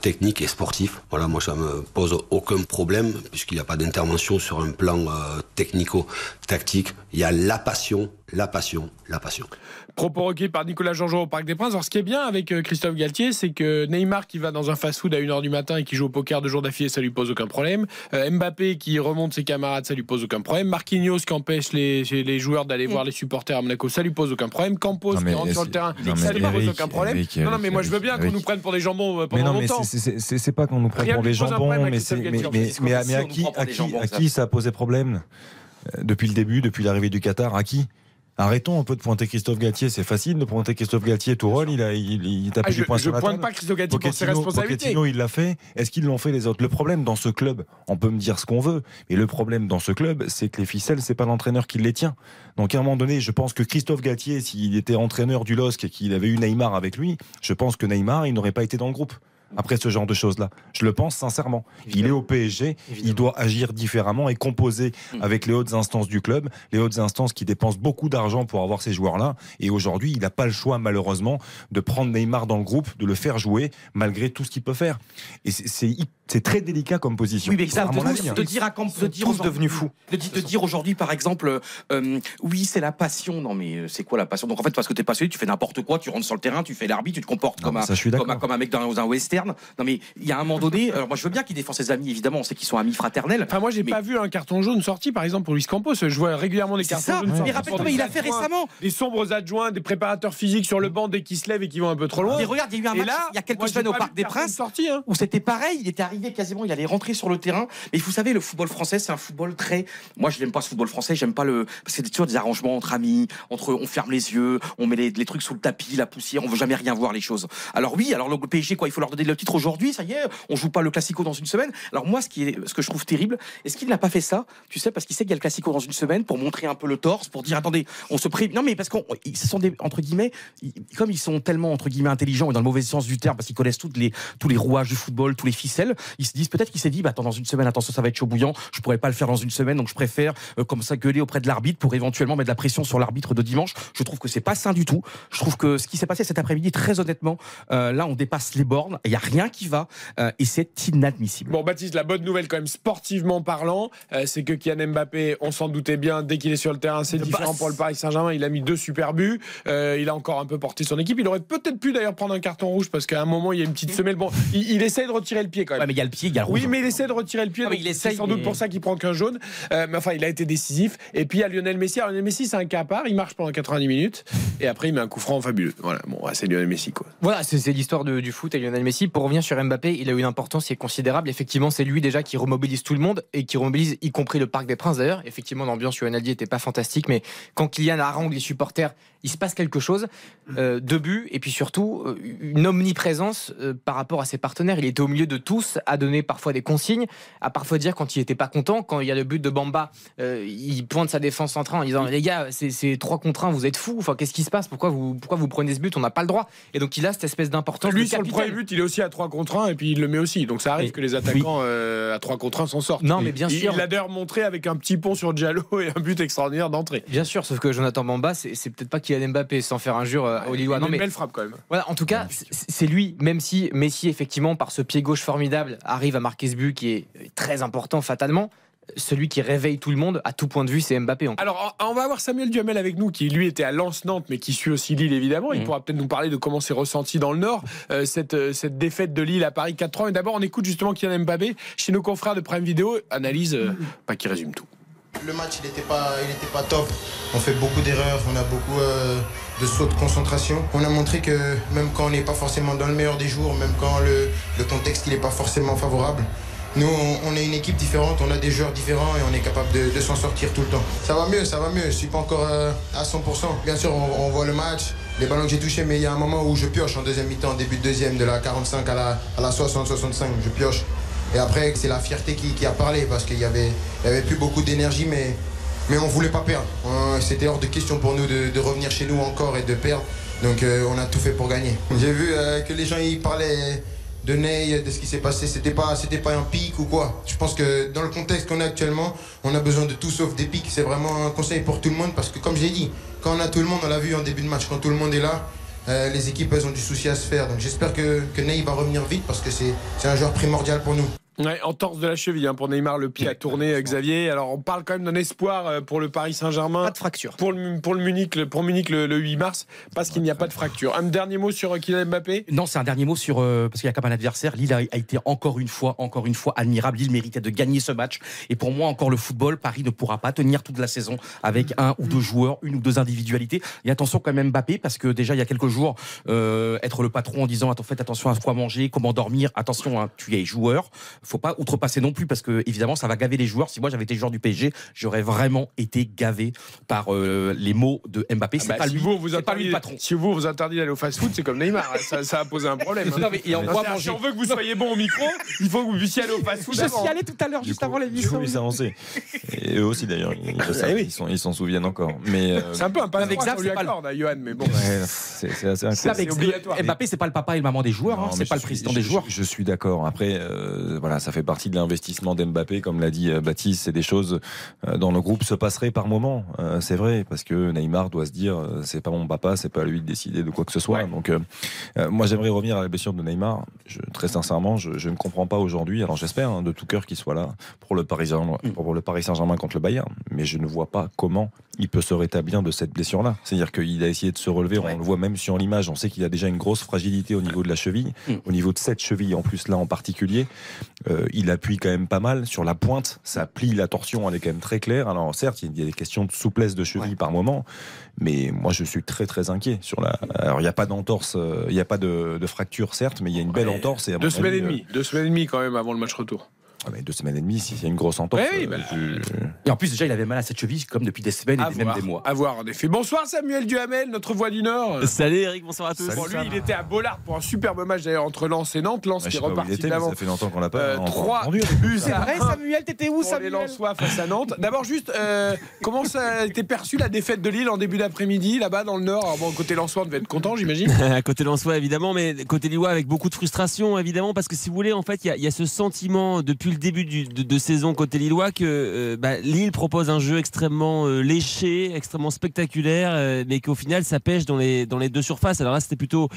technique et sportif. Voilà, moi ça me pose aucun problème puisqu'il n'y a pas d'intervention sur un plan euh, technico-tactique. Il y a la passion, la passion, la passion. Propos recueillis par Nicolas Jean-Jean au Parc des Princes. Alors, ce qui est bien avec euh, Christophe Galtier, c'est que Neymar qui va dans un fast-food à 1h du matin et qui joue au poker deux jours d'affilée, ça lui pose aucun problème. Euh, Mbappé qui remonte ses camarades, ça lui pose aucun problème. Marquinhos qui empêche les, les joueurs d'aller voir les supporters à Monaco, ça lui pose aucun problème. Campos Non, qui mais rentre sur le terrain, non, ça mais lui pose Eric, aucun problème. Eric, non, non, Eric, mais moi je veux bien qu'on nous prenne pour des jambons euh, Mais pendant non, mais longtemps. c'est- pas qu'on nous prend Rien pour des jambons, mais, mais, mais, mais à, mais qui, ça. a posé problème depuis le début, depuis l'arrivée du Qatar? À qui? Arrêtons un peu de pointer Christophe Galtier, c'est facile de pointer Christophe Galtier, tout rôle, il a il, il tape Ah, du je poing je sur la pointe table. pas Christophe Galtier pour ses Pochettino- responsabilités. Pochettino, il l'a fait. Est-ce qu'ils l'ont fait les autres? Le problème dans ce club, on peut me dire ce qu'on veut, mais le problème dans ce club, c'est que les ficelles, c'est pas l'entraîneur qui les tient. Donc à un moment donné, je pense que Christophe Galtier, s'il était entraîneur du LOSC et qu'il avait eu Neymar avec lui, je pense que Neymar, il n'aurait pas été dans le groupe. Après ce genre de choses-là, je le pense sincèrement. Il est au PSG, il doit agir différemment et composer avec les hautes instances du club, les hautes instances qui dépensent beaucoup d'argent pour avoir ces joueurs-là. Et aujourd'hui, il n'a pas le choix, malheureusement, de prendre Neymar dans le groupe, de le faire jouer, malgré tout ce qu'il peut faire. Et c'est- très délicat comme position. Oui, mais ça, de, hein. de dire à quand de dire devenus fous. De, de dire aujourd'hui, par exemple, euh, oui, c'est la passion. Non, mais euh, c'est quoi la passion? Donc en fait, parce que t'es passionné, tu fais n'importe quoi, tu rentres sur le terrain, tu fais l'arbitre, tu te comportes Non, comme, mais un, ça, je suis comme, d'accord. un, comme un mec dans un western. Non, mais il y a un moment donné, alors moi je veux bien qu'il défend ses amis, évidemment, on sait qu'ils sont amis fraternels. Enfin, moi, j'ai pas vu un carton jaune sorti, par exemple, pour Luis Campos. Je vois régulièrement des cartons ça. jaunes Mais rappelle-toi, il a fait récemment. Des sombres adjoints, des préparateurs physiques sur le banc dès qu'ils se lèvent et qui vont un peu trop loin. Mais regarde, il y a eu un match là, il y a quelques moi, semaines au Parc des Princes sorti, hein. où c'était pareil, il était arrivé quasiment, il allait rentrer sur le terrain. Mais vous savez, le football français, c'est un football très. Moi, je n'aime pas ce football français, j'aime pas le. C'est toujours des arrangements entre amis, entre on ferme les yeux, on met les, les trucs sous le tapis, la poussière, on veut jamais rien voir les choses. Alors oui, alors le PSG, quoi, il faut leur donner le titre aujourd'hui, ça y est, on joue pas le Classico dans une semaine. Alors moi, ce qui est, ce que je trouve terrible, est-ce qu'il n'a pas fait ça Tu sais, parce qu'il sait qu'il y a le Classico dans une semaine pour montrer un peu le torse, pour dire attendez, on se pré. Non, mais parce qu'on, ils ce sont des entre guillemets, comme ils sont tellement entre guillemets intelligents et dans le mauvais sens du terme, parce qu'ils connaissent toutes les tous les rouages du football, tous les ficelles, ils se disent peut-être qu'il s'est dit, bah attends, dans une semaine, attention, ça va être chaud bouillant, je pourrais pas le faire dans une semaine, donc je préfère euh, comme ça gueuler auprès de l'arbitre pour éventuellement mettre de la pression sur l'arbitre de dimanche. Je trouve que c'est pas sain du tout. Je trouve que ce qui s'est passé cet après-midi, très honnêtement, euh, là, on dépasse les bornes, rien qui va, euh, et c'est inadmissible. Bon, Baptiste, la bonne nouvelle, quand même, sportivement parlant, euh, c'est que Kylian Mbappé, on s'en doutait bien, dès qu'il est sur le terrain, c'est différent pour le Paris Saint-Germain. Il a mis deux super buts. Euh, il a encore un peu porté son équipe. Il aurait peut-être pu d'ailleurs prendre un carton rouge parce qu'à un moment, il y a une petite semelle. Bon, il, il essaye de retirer le pied quand même. Ouais, mais il y a le pied, il y a le Oui, rouge. mais il essaie de retirer le pied. Ah, mais donc il essaye, c'est sans doute mais- pour ça qu'il prend qu'un jaune. Euh, mais enfin, il a été décisif. Et puis il y a Lionel Messi. Alors, Lionel Messi, c'est un cas à part. Il marche pendant 90 minutes. Et après, il met un coup franc fabuleux. Voilà, bon, ouais, c'est Lionel Messi, quoi. Voilà, c'est l'histoire du foot et Lionel Messi. Pour revenir sur Mbappé, il a eu une importance qui est considérable. Effectivement, c'est lui déjà qui remobilise tout le monde et qui remobilise y compris le Parc des Princes d'ailleurs. Effectivement, l'ambiance sur Naldi était pas fantastique, mais quand Kylian harangue les supporters, il se passe quelque chose. Euh, deux buts et puis surtout euh, une omniprésence euh, par rapport à ses partenaires. Il était au milieu de tous, à donner parfois des consignes, à parfois dire quand il était pas content, quand il y a le but de Bamba, euh, il pointe sa défense centrale en disant les gars, c'est c'est trois contre un, vous êtes fous. Enfin, qu'est-ce qui se passe? Pourquoi vous pourquoi vous prenez ce but? On n'a pas le droit. Et donc il a cette espèce d'importance. Lui, de sur le premier but, il est aussi à 3 contre 1 et puis il le met aussi. Donc ça arrive Et- que les attaquants à 3 contre 1 s'en sortent. Non, mais bien il, sûr. Il l'a d'ailleurs montré avec un petit pont sur Diallo et un but extraordinaire d'entrée. Bien sûr, sauf que Jonathan Bamba, c'est peut-être pas Kylian Mbappé, sans faire injure euh, aux Lillois. Non, mais belle frappe quand même. Voilà, en tout cas, c'est- lui, même si Messi, effectivement, par ce pied gauche formidable, arrive à marquer ce but qui est très important fatalement. Celui qui réveille tout le monde, à tout point de vue, c'est Mbappé. encore. Alors, on va avoir Samuel Duhamel avec nous, qui lui était à Lens-Nantes, mais qui suit aussi Lille, évidemment. Il Mhm. pourra peut-être nous parler de comment c'est ressenti dans le Nord, euh, cette, euh, cette défaite de Lille à Paris 4-3. Mais d'abord, on écoute justement Kylian Mbappé chez nos confrères de Prime Video, analyse, euh, pas qui résume tout. Le match, il n'était pas, était pas top. On fait beaucoup d'erreurs, on a beaucoup euh, de sauts de concentration. On a montré que même quand on n'est pas forcément dans le meilleur des jours, même quand le, contexte n'est pas forcément favorable, nous, on, est une équipe différente, on a des joueurs différents et on est capable de, s'en sortir tout le temps. Ça va mieux, ça va mieux. Je suis pas encore euh, à 100%. Bien sûr, on, on voit le match, les ballons que j'ai touchés, mais il y a un moment où je pioche en deuxième mi-temps, début de deuxième, de la 45 à la, à la 60-65. Je pioche. Et après, c'est la fierté qui, qui a parlé parce qu'il y avait, il y avait plus beaucoup d'énergie, mais, mais on voulait pas perdre. C'était hors de question pour nous de, de revenir chez nous encore et de perdre. Donc euh, on a tout fait pour gagner. J'ai vu euh, que les gens ils parlaient de Ney, de ce qui s'est passé. C'était pas, c'était pas un pic ou quoi? Je pense que dans le contexte qu'on a actuellement, on a besoin de tout sauf des pics. C'est vraiment un conseil pour tout le monde parce que comme je l'ai dit, quand on a tout le monde, on l'a vu en début de match, quand tout le monde est là. euh, les équipes elles ont du souci à se faire donc j'espère que, que Ney va revenir vite parce que c'est c'est un joueur primordial pour nous. Ouais, en torse de la cheville hein, pour Neymar, le pied a tourné, euh, Xavier. Alors on parle quand même d'un espoir euh, pour le Paris Saint-Germain. Pas de fracture. Pour le, pour le Munich, le, pour Munich le, le 8 mars, parce qu'il n'y a pas de fracture. Un dernier mot sur euh, Kylian Mbappé? Non, c'est un dernier mot sur euh, parce qu'il y a comme un adversaire. Lille a, a été encore une fois, encore une fois admirable. Lille méritait de gagner ce match. Et pour moi, encore le football, Paris ne pourra pas tenir toute la saison avec un ou deux joueurs, une ou deux individualités. Et attention quand même Mbappé, parce que déjà il y a quelques jours, euh, être le patron en disant attends, faites attention à quoi manger, comment dormir. Attention, hein, tu es joueur. Faut pas outrepasser non plus parce que évidemment ça va gaver les joueurs. Si moi j'avais été joueur du PSG, j'aurais vraiment été gavé par euh, les mots de Mbappé. C'est Bah, pas si lui, vous, vous c'est pas lui le patron. Si vous vous interdit d'aller au fast-food, c'est comme Neymar. hein. Ça, ça a posé un problème. hein. Non, mais et on C'est-à-dire, doit Si on veut que vous soyez bon au micro, il faut que vous puissiez aller au fast-food. Je avant. suis allé tout à l'heure juste avant l'émission. coup, ils avancé. Et eux aussi d'ailleurs, ils, Eh oui. ils s'en souviennent encore. Mais euh, C'est un peu un pas Avec Zap, c'est pas le- à Johan, mais bon. ouais, c'est c'est assez incroyable. Mbappé, c'est pas le papa et le maman des joueurs, hein, c'est pas le président des joueurs. Je, suis d'accord. Après, euh, voilà, ça fait partie de l'investissement d'Mbappé, comme l'a dit euh, Baptiste. C'est des choses euh, dans le groupe se passeraient par moment. Euh, c'est vrai, parce que Neymar doit se dire, c'est pas mon papa, c'est pas à lui de décider de quoi que ce soit. Donc, euh, moi, j'aimerais revenir à la blessure de Neymar. Je, très sincèrement, je, je ne comprends pas aujourd'hui. Alors, j'espère hein, de tout cœur qu'il soit là pour le Paris Saint-Germain, pour le Paris Saint-Germain contre le Bayern. Mais je ne vois pas comment il peut se rétablir de cette blessure-là. C'est-à-dire qu'il a essayé de se relever. On le voit même sur l'image. On sait qu'il a déjà une grosse fragilité au niveau de la cheville, au niveau de cette cheville en plus là en particulier. Euh, il appuie quand même pas mal sur la pointe. Ça plie la torsion, elle est quand même très claire. Alors certes, il y a des questions de souplesse de cheville par moment, mais moi je suis très très inquiet sur la. Alors il n'y a pas d'entorse, euh, il n'y a pas de, de fracture certes, mais il y a une belle entorse. Et Deux semaines avis, et demie. Deux semaines et demie quand même avant le match retour. Euh, ah, mais deux semaines et demie, si c'est une grosse entorse. Oui, euh, bah, je- Et en plus, déjà, il avait mal à cette cheville, comme depuis des semaines et même des mois. à voir, en effet. Bonsoir Samuel Duhamel, notre voix du Nord. Salut Eric, bonsoir à tous. Bon, lui, il était à Bollard pour un superbe match d'ailleurs entre Lens et Nantes. Lens qui est reparti ça fait longtemps qu'on l'a pas Euh, encore 3 entendu. buts C'est vrai, Samuel, t'étais où, pour les Samuel Lensois face à Nantes. D'abord, juste, euh, comment ça a été perçu la défaite de Lille en début d'après-midi, là-bas dans le Nord? Alors, Bon, côté Lensois, on devait être content, j'imagine. côté Lensois évidemment, mais côté Lillois avec beaucoup de frustration évidemment, parce que si vous voulez, en fait, il y a- il y, a ce sentiment depuis le début du- de, de saison côté Lillois que euh, bah, Lille propose un jeu extrêmement euh, léché, extrêmement spectaculaire, euh, mais qu'au final ça pêche dans les, dans les deux surfaces. Alors là, c'était plutôt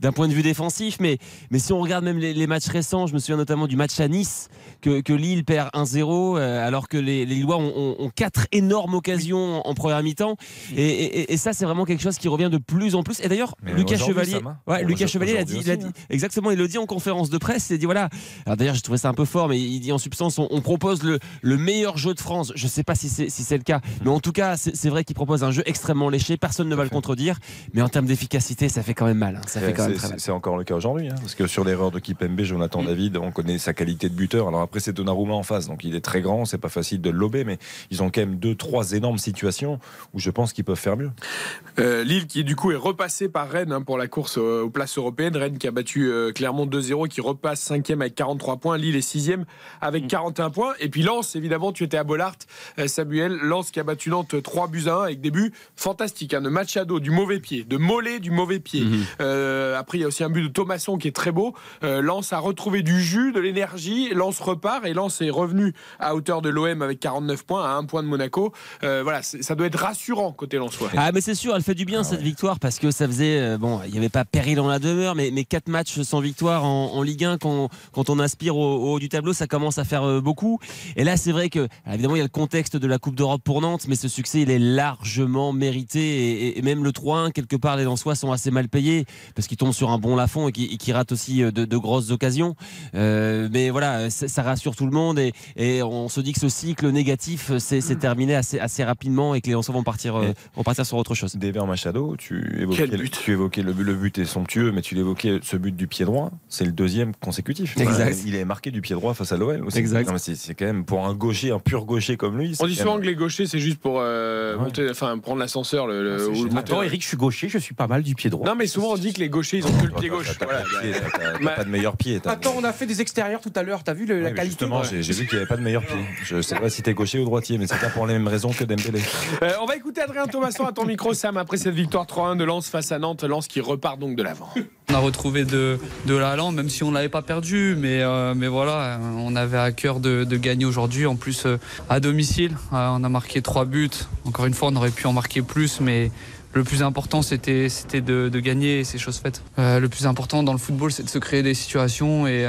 d'un point de vue défensif, mais, mais si on regarde même les, les matchs récents, je me souviens notamment du match à Nice, que, que Lille perd 1-0, euh, alors que les, les Lillois ont, ont- ont quatre énormes occasions en, en première mi-temps. Et, et- et ça, c'est vraiment quelque chose qui revient de plus en plus. Et d'ailleurs, Lucas Chevalier, hein. ouais, Lucas Chevalier l'a dit, il a dit- exactement, il le dit en conférence de presse. Il a dit voilà. Alors d'ailleurs, j'ai trouvé ça un peu fort, mais il dit en substance, on, on propose le, le meilleur jeu de France. Je sais pas si c'est si le cas, mais en tout cas, c'est vrai qu'il propose un jeu extrêmement léché. Personne ne va le contredire, mais en termes d'efficacité, ça fait quand même mal. hein. Ça fait quand même C'est- très mal. C'est c'est encore le cas aujourd'hui, hein, parce que sur l'erreur de Kipembe, Jonathan David, on connaît sa qualité de buteur. Alors après, c'est Donnarumma en face, donc il est très grand, c'est pas facile de le lober, mais ils ont quand même deux, trois énormes situations où je pense qu'ils peuvent faire mieux. Euh, Lille qui du coup est repassé par Rennes hein, pour la course euh, aux places européennes. Rennes qui a battu euh, Clermont 2-0, qui repasse 5 avec 43 points. Lille est 6 avec 41 points. Et puis Lens, évidemment, tu étais à Bollard, euh, Samuel. Lens qui a battu Nantes 3 buts à 1 avec des buts fantastiques. hein, de Machado du mauvais pied, de Mollet du mauvais pied. Euh, après, il y a aussi un but de Thomasson qui est très beau. Euh, Lens a retrouvé du jus, de l'énergie. Lens repart et Lens est revenu à hauteur de l'OM avec 49 points, à 1 point de Monaco. Euh, voilà, ça doit être rassurant côté Lensois. Ah mais c'est sûr, elle fait du bien cette victoire parce que ça faisait euh, bon, il n'y avait pas péril en la demeure, mais mais quatre matchs sans victoire en, en Ligue 1 quand quand on aspire au, au haut du tableau, ça commence à faire euh, beaucoup. Et là, c'est vrai que évidemment il y a le contexte de la Coupe d'Europe pour Nantes, mais ce succès il est largement mérité et, même le 3-1 quelque part les Lensois sont assez mal payés parce qu'ils tombent sur un bon Lafond et qui, qui ratent aussi euh, de, de grosses occasions. Euh, mais voilà, ça ça rassure tout le monde et, et on se dit que ce cycle négatif s'est terminé assez assez rapidement et que les Lensois vont partir euh, vont partir sur autre chose. Dever Machado, tu évoquais, Quel but. tu évoquais le, but- le but est somptueux, mais tu l'évoquais ce but du pied droit, c'est le deuxième consécutif. Exact. Il est marqué du pied droit face à l'OL aussi. Exact. Non, mais C'est c'est quand même pour un gaucher, un pur gaucher comme lui. On dit souvent que les gauchers, c'est juste pour euh, monter, enfin, prendre l'ascenseur. Le, le- Ah, ou le Attends, Eric, je suis gaucher, je suis pas mal du pied droit. Non, mais souvent on dit que les gauchers, ils ont que le pied gauche. t'as- Voilà. Ma- pas de meilleur pied. Attends, on a fait des extérieurs tout à l'heure, t'as vu le- Ouais, la qualité Justement, j'ai j'ai vu qu'il n'y avait pas de meilleur pied. Je sais pas si t'es gaucher ou droitier, mais c'est pas pour les mêmes raisons que Dembélé. Euh, on va écouter Adrien Thomasson à ton micro, Sam, après cette victoire 3-1 de Lens face à Nantes. Lens qui repart donc de l'avant. On a retrouvé de, de l'allant, même si on ne l'avait pas perdu. Mais, euh, mais voilà, euh, on avait à cœur de, gagner aujourd'hui. En plus, euh, à domicile, Euh, on a marqué trois buts. Encore une fois, on aurait pu en marquer plus, mais le plus important, c'était de, gagner et c'est chose faite. Euh, le plus important dans le football, c'est de se créer des situations. Et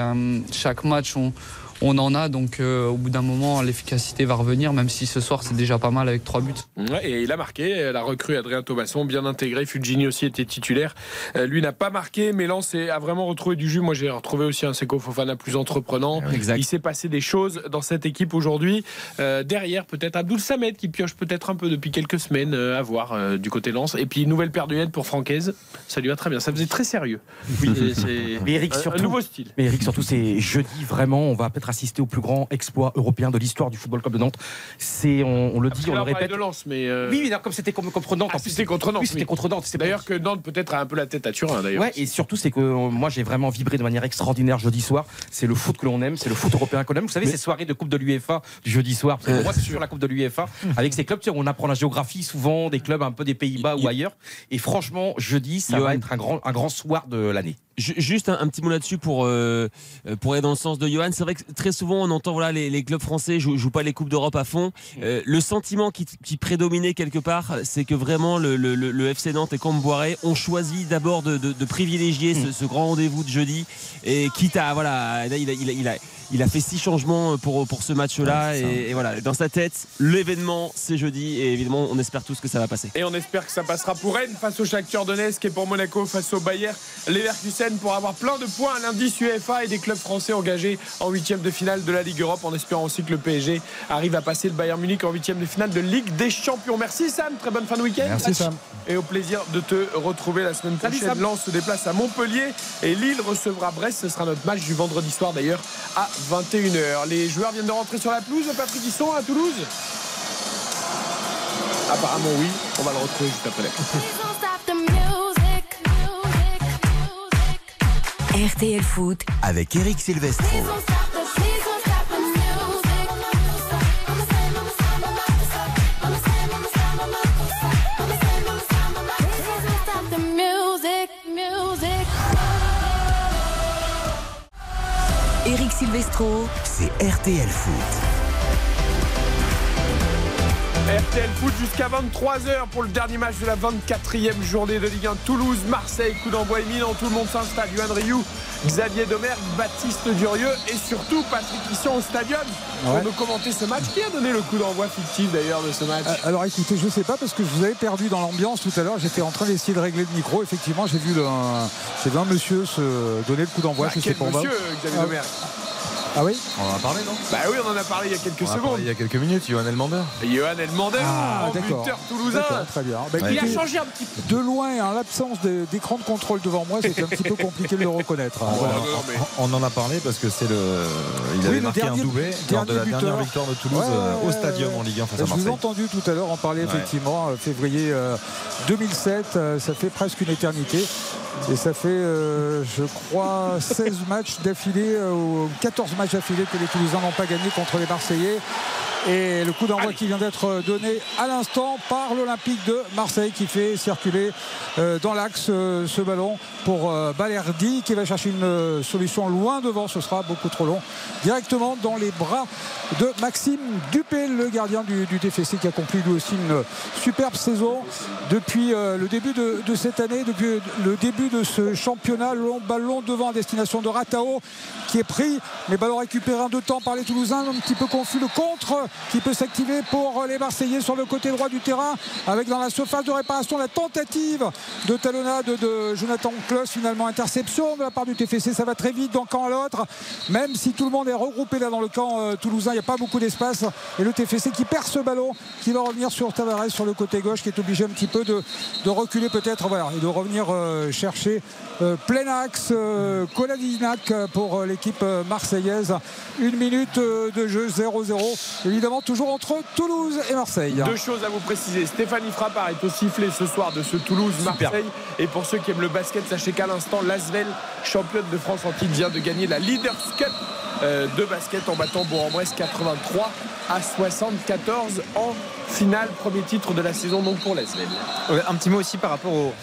chaque match, on, on en a. Donc, euh, au bout d'un moment, l'efficacité va revenir, même si ce soir, c'est déjà pas mal avec trois buts. Ouais, et il a marqué, la recrue Adrien Thomasson, bien intégré. Fugini aussi était titulaire. Euh, lui n'a pas marqué, mais Lens a vraiment retrouvé du jus. Moi, j'ai retrouvé aussi un Seko Fofana plus entreprenant. Exact. Il s'est passé des choses dans cette équipe aujourd'hui. Euh, derrière, peut-être Abdoul Samed qui pioche peut-être un peu depuis quelques semaines euh, à voir euh, du côté Lens. Et puis, une nouvelle paire de lunettes pour Francaise. Ça lui va très bien. Ça faisait très sérieux. Oui, c'est un- nouveau style. Mais Eric, surtout, c'est jeudi, vraiment, on va peut-être peut-être assisté au plus grand exploit européen de l'histoire du Football Club de Nantes. C'est, on, on le dit, on le répète. de Lens, mais. euh, Oui, non, comme c'était comme contre Nantes. Ah, en plus, c'était contre Nantes. Oui, c'était contre Nantes. C'est D'ailleurs que Nantes peut-être a un peu la tête à Turin d'ailleurs. Ouais, et surtout, c'est que euh, moi, j'ai vraiment vibré de manière extraordinaire jeudi soir. C'est le foot que l'on aime, c'est le foot européen qu'on aime. Vous savez, ces soirées de Coupe de l'UEFA du jeudi soir, parce que pour moi, c'est toujours la Coupe de l'UEFA, avec ces clubs, on apprend la géographie souvent, des clubs un peu des Pays-Bas ou ailleurs. Et franchement, jeudi, ça va être un grand, un grand soir de l'année. Ju- Juste un, un petit mot là-dessus pour, euh, pour aller dans le sens de Johan. C'est vrai que très souvent on entend voilà, les, les clubs français jouent, jouent pas les Coupes d'Europe à fond. Euh, le sentiment qui, qui prédominait quelque part, c'est que vraiment le, le- le- FC Nantes et Comboiré ont choisi d'abord de, de- de privilégier ce, ce grand rendez-vous de jeudi. Et quitte à. Voilà, là, il a, il a- il a- il a fait six changements pour, pour ce match-là. Ouais, et, et voilà, dans sa tête, l'événement c'est jeudi. Et évidemment, on espère tous que ça va passer. Et on espère que ça passera pour Rennes face au Shakhtar Donetsk et pour Monaco face au Bayer Leverkusen pour avoir plein de points à l'indice UEFA et des clubs français engagés en huitième de finale de la Ligue Europe en espérant aussi que le PSG arrive à passer le Bayern Munich en huitième de finale de Ligue des Champions. Merci Sam, très bonne fin de week-end. Merci, Sam. Et au plaisir de te retrouver la semaine prochaine. Lens se déplace à Montpellier et Lille recevra Brest. Ce sera notre match du vendredi soir d'ailleurs à 21h. Les joueurs viennent de rentrer sur la pelouse. Patrick, ils sont à Toulouse Apparemment oui. On va le retrouver juste après la. RTL Foot, Avec Eric Silvestro. Eric Silvestro, C'est RTL Foot. RTL Foot jusqu'à 23h pour le dernier match de la 24e journée de Ligue 1 Toulouse-Marseille. Coup d'envoi éminent, tout le monde s'installe. Yohan Rioux, Xavier Domergue, Baptiste Durieux et surtout Patrick Hisson au stadium pour Ouais. nous commenter ce match. Qui a donné le coup d'envoi fictif d'ailleurs de ce match Euh, Alors écoutez, je sais pas parce que je vous avais perdu dans l'ambiance tout à l'heure. J'étais en train d'essayer de régler le micro. Effectivement, j'ai vu, un, un monsieur se donner le coup d'envoi. Bah, je sais quel pas. monsieur, Xavier Ah, Domergue Ah oui On en a parlé, non Bah oui, on en a parlé il y a quelques On en a parlé secondes. il y a quelques minutes, Johan Elmander. Johan Elmander, Ah, buteur toulousain. D'accord, très bien. Bah, Il a changé un petit peu. De loin et en l'absence d'écran de contrôle devant moi, c'était un petit peu compliqué de le reconnaître. hein. Voilà. On en a parlé parce que c'est le. Il avait marqué dernier- un doublé lors de dernier la dernière buteur. victoire de Toulouse Ouais, euh, au stadium en Ligue 1 face à Je vous ai Marseille. entendu tout à l'heure en parler Ouais. effectivement, euh, février euh, 2007, euh, ça fait presque une éternité. Et ça fait, euh, je crois, 16 matchs d'affilée, euh, ou 14 matchs d'affilée que les Toulousains n'ont pas gagné contre les Marseillais. Et le coup d'envoi qui vient d'être donné à l'instant par l'Olympique de Marseille qui fait circuler euh, dans l'axe euh, ce ballon pour euh, Balerdi qui va chercher une solution loin devant. Ce sera beaucoup trop long. Directement dans les bras de Maxime Dupé, le gardien du, du TFC qui accomplit lui aussi une superbe saison depuis le début de, de cette année, depuis le début de ce championnat. Long ballon devant à destination de Ratao qui est pris, mais ballon récupéré en deux temps par les Toulousains. Un petit peu confus le contre qui peut s'activer pour les Marseillais sur le côté droit du terrain avec dans la surface de réparation la tentative de talonnade de Jonathan Kloss finalement interception de la part du TFC ça va très vite d'un camp à l'autre. Même si tout le monde est regroupé là dans le camp euh, toulousain il n'y a pas beaucoup d'espace. Et le TFC qui perd ce ballon qui va revenir sur Tavares sur le côté gauche qui est obligé un petit peu de, reculer peut-être voilà et de revenir euh, chercher euh, plein axe euh, Kolasinac pour euh, l'équipe euh, marseillaise. Une minute euh, de jeu 0-0 évidemment toujours entre Toulouse et Marseille Deux choses à vous préciser. Stéphanie Frappard est au sifflet ce soir de ce Toulouse-Marseille. Et pour ceux qui aiment le basket, sachez qu'à l'instant, l'Asvel, championne de France en titre, vient de gagner la Leaders Cup euh, de basket en battant Bourg-en-Bresse 83 à 74 en finale. Premier titre de la saison donc pour. Ouais, un petit mot aussi par rapport au-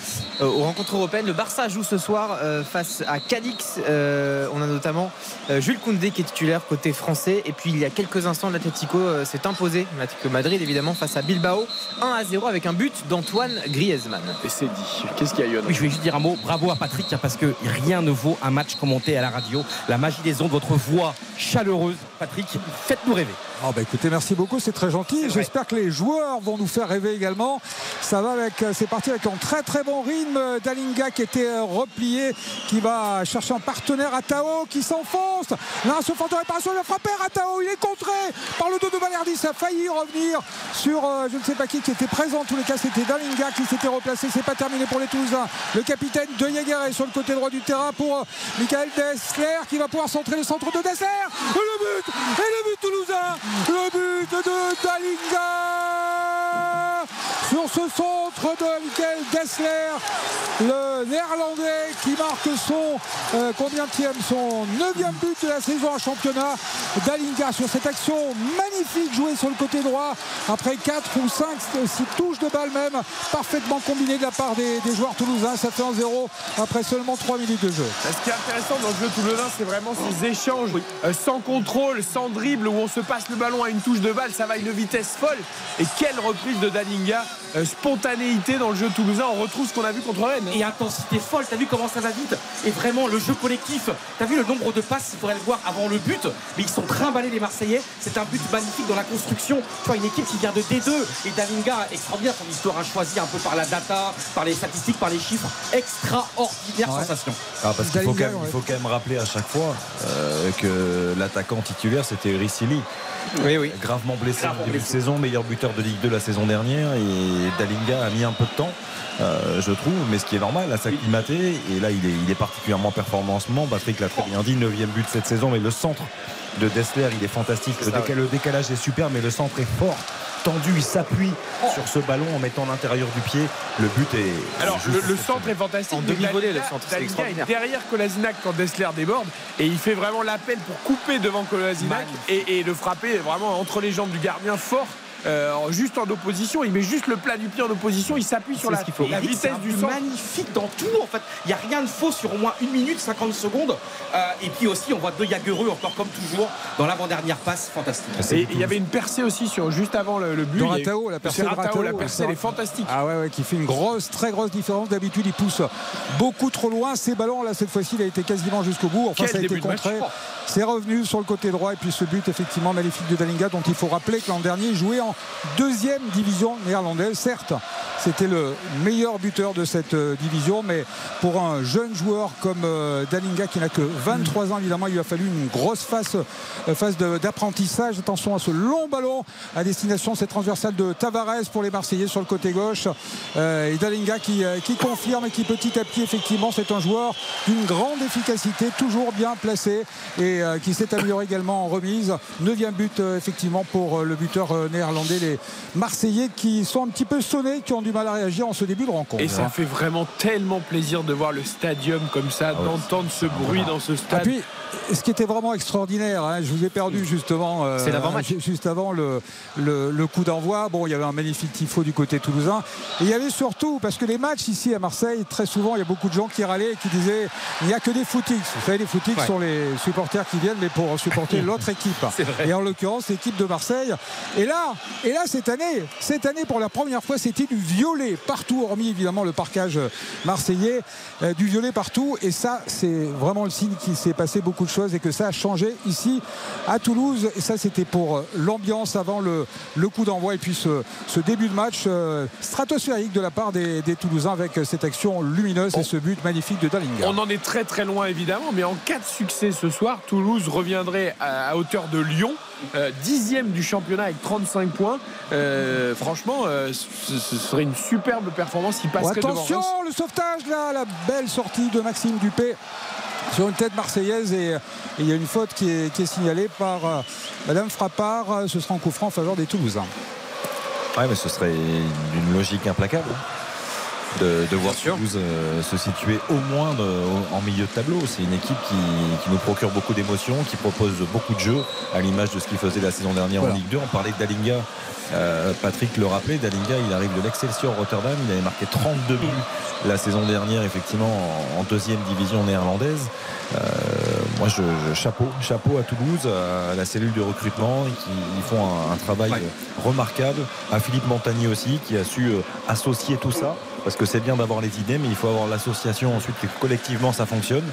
euh, aux rencontres européennes. Le Barça joue ce soir euh, face à Cadix. Euh, on a notamment euh, Jules Koundé qui est titulaire côté français. Et puis il y a quelques instants, l'Atlético euh, s'est imposé, l'Atlético Madrid évidemment, face à Bilbao. 1 à 0 avec un but d'Antoine Griezmann. Et c'est dit. Qu'est-ce qu'il y a, Yohan Oui, je vais juste dire un mot. Bravo à Patrick, parce que rien ne vaut un match commenté à la radio. La magie des ondes, votre voix chaleureuse. Patrick, faites-nous rêver. Bah écoutez, merci beaucoup, c'est très gentil. J'espère que les joueurs vont nous faire rêver également. Ça va avec, c'est parti avec un très très bon rythme. Dalinga qui était euh, replié, qui va chercher un partenaire à Tao qui s'enfonce. Là, ce fond de réparation, il a frappé Ratao. Il est contré par le dos de Valerdi. Ça a failli revenir sur euh, je ne sais pas qui qui était présent. En tous les cas, c'était Dalinga qui s'était replacé. C'est pas terminé pour les Toulousains. Le capitaine de est sur le côté droit du terrain pour euh, Michael Dessler qui va pouvoir centrer le centre de Dessler. Le but Et le but toulousain Le but de Dalinga sur ce centre de Michael Dessler, le néerlandais qui marque son euh, combien son neuvième but de la saison en championnat. Dalinga sur cette action magnifique jouée sur le côté droit après 4 ou 5 6 touches de balle même parfaitement combinées de la part des, des joueurs toulousains. Ça fait 1-0 après seulement 3 minutes de jeu. Ce qui est intéressant dans le jeu toulousain, c'est vraiment ces échanges euh, sans contrôle, sans dribble, où on se passe le ballon à une touche de balle, ça va à une vitesse folle. Et quelle reprise de Dalinga, spontanéité dans le jeu toulousain. On retrouve ce qu'on a vu contre Rennes. Et intensité folle, t'as vu comment ça va vite Et vraiment le jeu collectif, t'as vu le nombre de passes, il faudrait le voir avant le but, mais ils sont trimballés les Marseillais. C'est un but magnifique dans la construction. Tu vois, une équipe qui vient de D2 et Dalinga, extraordinaire son histoire a choisi un peu par la data, par les statistiques, par les chiffres. Extraordinaire Ouais. sensation. Ah, parce qu'il faut, quand même, il faut quand même rappeler à chaque fois euh, que l'attaquant titulaire c'était Ricili. Oui, oui. Gravement blessé Gravement en début de saison, meilleur buteur de Ligue 2 la saison dernière. Et Dalinga a mis un peu de temps, euh, je trouve, mais ce qui est normal, à s'acclimater. Et là, il est, il est particulièrement performant en ce moment. Patrick l'a très bien dit, 9 but cette saison, mais le centre de Dessler, il est fantastique. Le, ça, déca- le décalage est super, mais le centre est fort. Tendu, il s'appuie sur ce ballon en mettant l'intérieur du pied. Le but est. Alors le, le centre est fantastique. En demi-volée, le Dalinga- centre, c'est Dalinga extraordinaire. est derrière Kolasinac quand Dessler déborde et il fait vraiment l'appel pour couper devant Kolasinac et, et le frapper vraiment entre les jambes du gardien fort. Euh, juste en opposition, il met juste le plat du pied en opposition, il s'appuie sur la, faut. vitesse du centre. magnifique dans tout en fait. Il n'y a rien de faux sur au moins 1 minute 50 secondes. Euh, et puis aussi on voit deux Yagereux encore comme toujours dans l'avant-dernière passe fantastique. Et il y avait une percée aussi sur, juste avant le, le but. De Il y a eu- Ratao, la percée de Ratao, la percée elle est fantastique. Ah ouais, ouais, qui fait une grosse, très grosse différence. D'habitude, il pousse beaucoup trop loin. Ces ballons, là, cette fois-ci, il a été quasiment jusqu'au bout. Enfin, Quel ça a été de contré. C'est revenu sur le côté droit. Et puis ce but, effectivement, maléfique de Dalinga, dont il faut rappeler que l'an dernier, il jouait en deuxième division néerlandaise. Certes, c'était le meilleur buteur de cette euh, division, mais pour un jeune joueur comme euh, Dalinga, qui n'a que 23 ans, évidemment, il lui a fallu une grosse phase, euh, phase de- d'apprentissage. Attention à ce long ballon à destination, cette transversale de Tavares pour les Marseillais sur le côté gauche. Euh, et Dalinga qui, euh, qui confirme et qui petit à petit, effectivement, c'est un joueur d'une grande efficacité, toujours bien placé et euh, qui s'est amélioré également en remise. Neuvième but, euh, effectivement, pour euh, le buteur euh, Les Marseillais qui sont un petit peu sonnés, qui ont du mal à réagir en ce début de rencontre. Et ça fait vraiment tellement plaisir de voir le stadium comme ça, d'entendre ce bruit dans ce stade. Ah puis, ce qui était vraiment extraordinaire, hein, je vous ai perdu justement euh, juste avant le, le- le coup d'envoi. Bon, il y avait un magnifique tifo du côté toulousain. Et il y avait surtout, parce que les matchs ici à Marseille, très souvent, il y a beaucoup de gens qui râlaient et qui disaient il n'y a que des footix. Vous savez, les footix Ouais. sont les supporters qui viennent, mais pour supporter l'autre équipe. Et en l'occurrence, l'équipe de Marseille. Et là, et là, cette année, cette année, pour la première fois, c'était du violet partout, hormis évidemment le parquage marseillais, euh, du violet partout. Et ça, c'est vraiment le signe qu'il s'est passé beaucoup de choses et que ça a changé ici à Toulouse. Et ça, c'était pour euh, l'ambiance avant le, le coup d'envoi et puis ce, ce début de match euh, stratosphérique de la part des, des Toulousains avec euh, cette action lumineuse et ce but magnifique de Dalinga. On en est très très loin évidemment, mais en cas de succès ce soir, Toulouse reviendrait à, à hauteur de Lyon, euh, dixième du championnat avec 35 points. Euh, franchement, ce, ce serait une superbe performance. Oh, passerait devant attention, le sauvetage là, la belle sortie de Maxime Dupé sur une tête marseillaise et, il y a une faute qui est, signalée par euh, Madame Frappard. Ce sera un coup franc en faveur des Toulousains. Ouais, mais ce serait d'une logique implacable de, de voir Toulouse euh, se situer au moins de- en milieu de tableau. C'est une équipe qui, qui nous procure beaucoup d'émotions, qui propose beaucoup de jeux, à l'image de ce qu'il faisait la saison dernière Voilà. en Ligue 2. On parlait de Dalinga. euh, Patrick le rappelait, Dalinga il arrive de l'Excelsior Rotterdam, il avait marqué 32 buts la saison dernière effectivement en, deuxième division néerlandaise. Euh, moi je, je- chapeau, chapeau à Toulouse, à la cellule de recrutement qui ils font un, un travail remarquable, à Philippe Montagnier aussi qui a su euh, associer tout ça parce que c'est bien d'avoir les idées, mais il faut avoir l'association ensuite que collectivement ça fonctionne.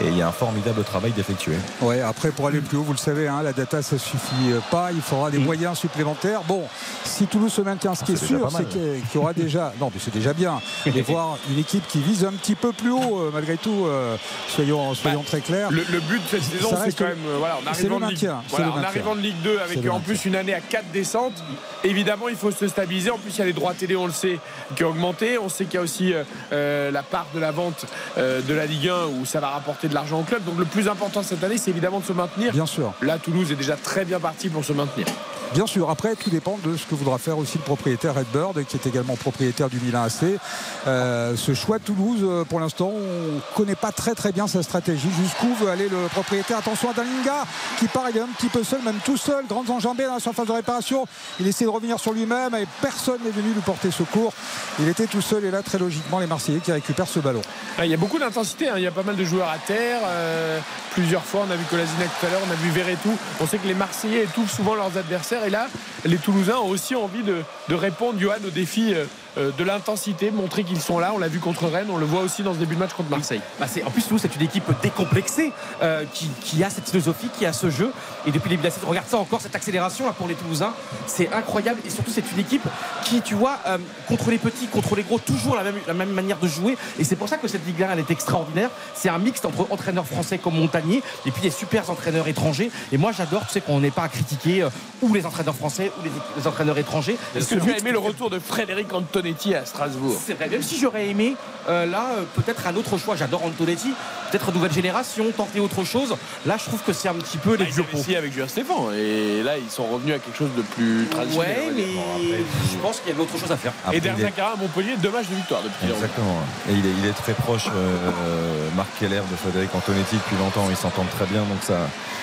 Et il y a un formidable travail d'effectuer. Ouais, après pour aller plus haut, vous le savez, hein, la data ça suffit pas. Il faudra des moyens supplémentaires. Bon, si Toulouse se maintient, ce qui Ah, est c'est déjà sûr, c'est qu'il y aura déjà. Non, mais c'est déjà bien. Et voir une équipe qui vise un petit peu plus haut, euh, malgré tout. euh, soyons soyons très clairs. Le, le but de cette saison, c'est quand le- même, euh, voilà, en c'est le arrivant, de Ligue, maintien, c'est voilà, le en maintien. arrivant de Ligue 2 C'est avec le en maintien. plus une année à 4 descentes, évidemment, il faut se stabiliser. En plus, il y a les droits télé, on le sait, qui ont augmenté. On sait qu'il y a aussi euh, euh, la part de la vente euh, de la Ligue 1 où ça va rapporter de l'argent au club. Donc le plus important cette année, c'est évidemment de se maintenir. Bien sûr. Là, Toulouse est déjà très bien parti pour se maintenir. Bien sûr, après tout dépend de ce que voudra faire aussi le propriétaire Redbird qui est également propriétaire du Milan AC. Euh, ce choix de Toulouse, euh, pour l'instant, on ne connaît pas très bien sa stratégie. Jusqu'où veut aller le propriétaire? Attention à Dalinga qui part, il est un petit peu seul, même tout seul, grandes enjambées dans la surface de réparation. Il essaie de revenir sur lui-même et personne n'est venu lui porter secours. Il était tout seul et là, très logiquement, les Marseillais qui récupèrent ce ballon. Ah, Il y a beaucoup d'intensité, hein. il y a pas mal de joueurs à terre. euh, plusieurs fois, on a vu Colasinac tout à l'heure, on a vu Verretou. On sait que les Marseillais étouffent souvent leurs adversaires. Et là, les Toulousains ont aussi envie de, répondre, Johan, au défi euh, euh, de l'intensité, montrer qu'ils sont là. On l'a vu contre Rennes, on le voit aussi dans ce début de match contre Marseille. Bah, en plus, Toulouse, c'est une équipe décomplexée euh, qui, qui a cette philosophie, qui a ce jeu. Et depuis le début de la saison, regarde ça encore, cette accélération là pour les Toulousains, c'est incroyable. Et surtout, c'est une équipe qui, tu vois, euh, contre les petits, contre les gros, toujours la même, la même manière de jouer. Et c'est pour ça que cette Ligue 1, elle est extraordinaire. C'est un mixte entre entraîneurs français comme Montagnier et puis des super entraîneurs étrangers. Et moi, j'adore, tu sais, qu'on n'est pas à critiquer euh, ou les entraîneurs français ou les, les entraîneurs étrangers. Est-ce que tu as aimé le retour de Frédéric Antonetti à Strasbourg c'est vrai, même si j'aurais aimé, euh, là, euh, peut-être un autre choix. J'adore Antonetti, peut-être nouvelle génération, tenter autre chose. Là, je trouve que c'est un petit peu les Ils vieux essayé avec Julien Stéphane et là ils sont revenus à quelque chose de plus traditionnel. Ouais, mais je pense qu'il y avait autre chose à faire. Après, Et il est- à Montpellier, deux matchs de victoire depuis. Exactement. Et il est, il est très proche, euh, Marc Keller de Frédéric Antonetti depuis longtemps. Ils s'entendent très bien, donc ça,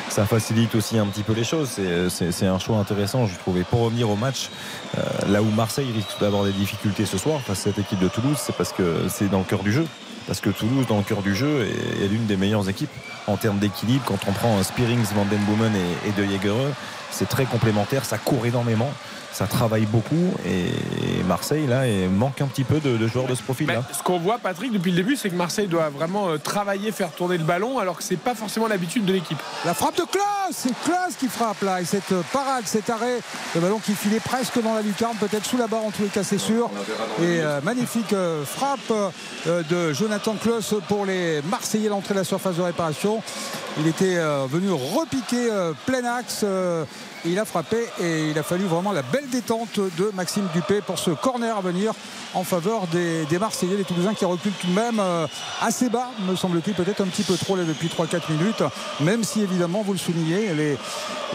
ça facilite aussi un petit peu les choses. C'est- un choix intéressant, je trouve. Et pour revenir au match, euh, là où Marseille risque d'avoir des difficultés ce soir face à cette équipe de Toulouse, c'est parce que c'est dans le cœur du jeu. Parce que Toulouse, dans le cœur du jeu, est, l'une des meilleures équipes en termes d'équilibre. Quand on prend Spearings, Van Boomen et, et De Jaegereux, c'est très complémentaire, ça court énormément. Ça travaille beaucoup et Marseille là et manque un petit peu de, de joueurs de ce profil-là. Mais ce qu'on voit, Patrick, depuis le début, c'est que Marseille doit vraiment euh, travailler, faire tourner le ballon, alors que c'est pas forcément l'habitude de l'équipe. La frappe de Klaus, c'est Klaus qui frappe là. Et cette euh, parade, cet arrêt, le ballon qui filait presque dans la lucarne, peut-être sous la barre en tous les cas, c'est sûr. Et euh, magnifique euh, frappe euh, de Jonathan Klaus pour les Marseillais, l'entrée de la surface de réparation. Il était euh, venu repiquer euh, plein axe. Il a frappé et il a fallu vraiment la belle détente de Maxime Dupé pour ce corner à venir en faveur des, des Marseillais, les Toulousains qui reculent tout de même euh, assez bas, me semble-t-il, peut-être un petit peu trop là depuis 3-4 minutes, même si évidemment, vous le soulignez, les,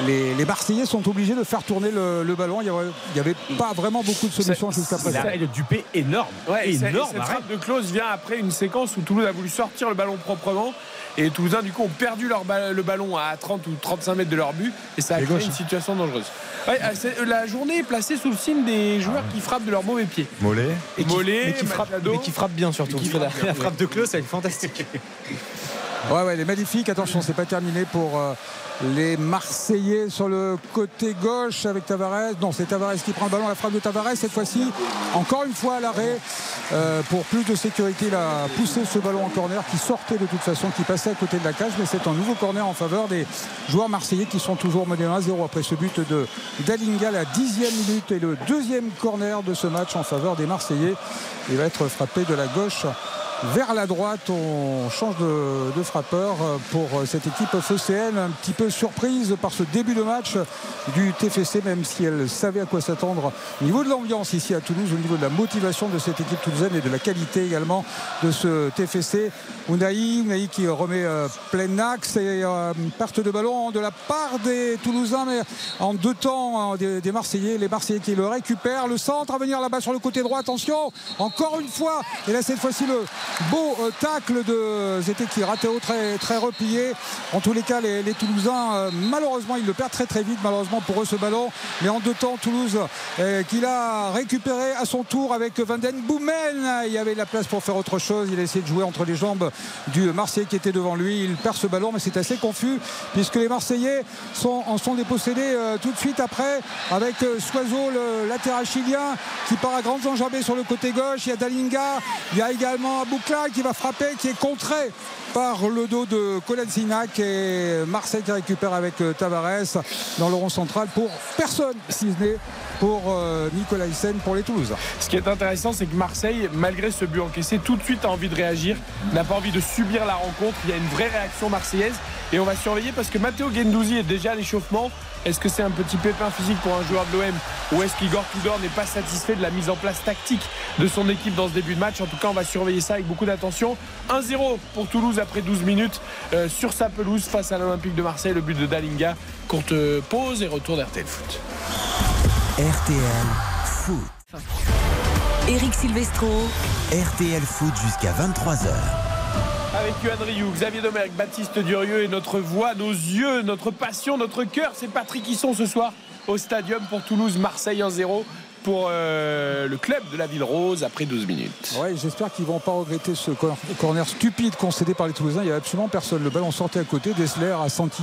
les, les Marseillais sont obligés de faire tourner le, le ballon. Il n'y avait, pas vraiment beaucoup de solutions jusqu'à présent. L'arrêt de Dupé énorme. Ouais, et cette- énorme. cette arrêt. frappe de Klose vient après une séquence où Toulouse a voulu sortir le ballon proprement. Et les Toulousains, du coup, ont perdu leur ba- le ballon à 30 ou 35 mètres de leur but. Et ça a Les créé une situation dangereuse. Ouais, euh, c'est- la journée est placée sous le signe des joueurs qui frappent de leur mauvais pied. Mollet. Et Mollet, mais qui frappe, mais qui frappe bien surtout. qui la frappe de Klaus, elle est fantastique. Ouais, ouais, elle est magnifique. Attention, c'est pas terminé pour euh, les Marseillais sur le côté gauche avec Tavares. Non, c'est Tavares qui prend le ballon. La frappe de Tavares, cette fois-ci, encore une fois à l'arrêt. Euh, pour plus de sécurité, il a poussé ce ballon en corner qui sortait de toute façon, qui passait à côté de la cage. Mais c'est un nouveau corner en faveur des joueurs marseillais qui sont toujours menés 1-0 après ce but de Dalinga, la dixième minute et le deuxième corner de ce match en faveur des Marseillais. Il va être frappé de la gauche vers la droite. On change de, frappeur pour cette équipe FCN, un petit peu surprise par ce début de match du TFC, même si elle savait à quoi s'attendre au niveau de l'ambiance ici à Toulouse, au niveau de la motivation de cette équipe toulousaine et de la qualité également de ce TFC. Unai, Unai qui remet euh, plein axe et euh, perte de ballon de la part des Toulousains, mais en deux temps hein, des, des Marseillais. Les Marseillais qui le récupèrent. Le centre à venir là-bas sur le côté droit. Attention, encore une fois. Et là, cette fois-ci, le, beau euh, tacle de Zete Rateo très, très replié. En tous les cas, les, Toulousains, euh, malheureusement, ils le perdent très très vite, malheureusement pour eux ce ballon. Mais en deux temps, Toulouse euh, qui l'a récupéré à son tour avec Van Den Boomen. Il y avait la place pour faire autre chose. Il a essayé de jouer entre les jambes du Marseillais qui était devant lui. Il perd ce ballon, mais c'est assez confus puisque les Marseillais en sont dépossédés tout de suite après avec Soiseau, le latéral chilien, qui part à grandes enjambées sur le côté gauche. Il y a Dalinga, il y a également Qui va frapper, qui est contré par le dos de Kolenzinak et Marseille qui récupère avec euh, Tavares dans le rond central pour personne si ce n'est pour euh, Nicolas Hyssen pour les Toulousains. Ce qui est intéressant, c'est que Marseille, malgré ce but encaissé, tout de suite a envie de réagir, n'a pas envie de subir la rencontre. Il y a une vraie réaction marseillaise et on va surveiller parce que Matteo Gendouzi est déjà à l'échauffement. Est-ce que c'est un petit pépin physique pour un joueur de l'OM ou est-ce qu'Igor Tudor n'est pas satisfait de la mise en place tactique de son équipe dans ce début de match? En tout cas, on va surveiller ça avec beaucoup d'attention. 1-0 pour Toulouse après 12 minutes euh, sur sa pelouse face à l'Olympique de Marseille. Le but de Dalinga. Courte pause et retour d'RTL Foot. RTL Foot. Eric Silvestro. RTL Foot jusqu'à 23h. Avec Yohan Rioux, Xavier Domergue, Baptiste Durieux et notre voix, nos yeux, notre passion, notre cœur, c'est Patrick Hisson ce soir au Stadium pour Toulouse, Marseille 1-0 pour euh, le club de la Ville Rose après 12 minutes. Ouais, j'espère qu'ils vont pas regretter ce cor- corner stupide concédé par les Toulousains. Il n'y a absolument personne. Le ballon sortait à côté. Dessler a senti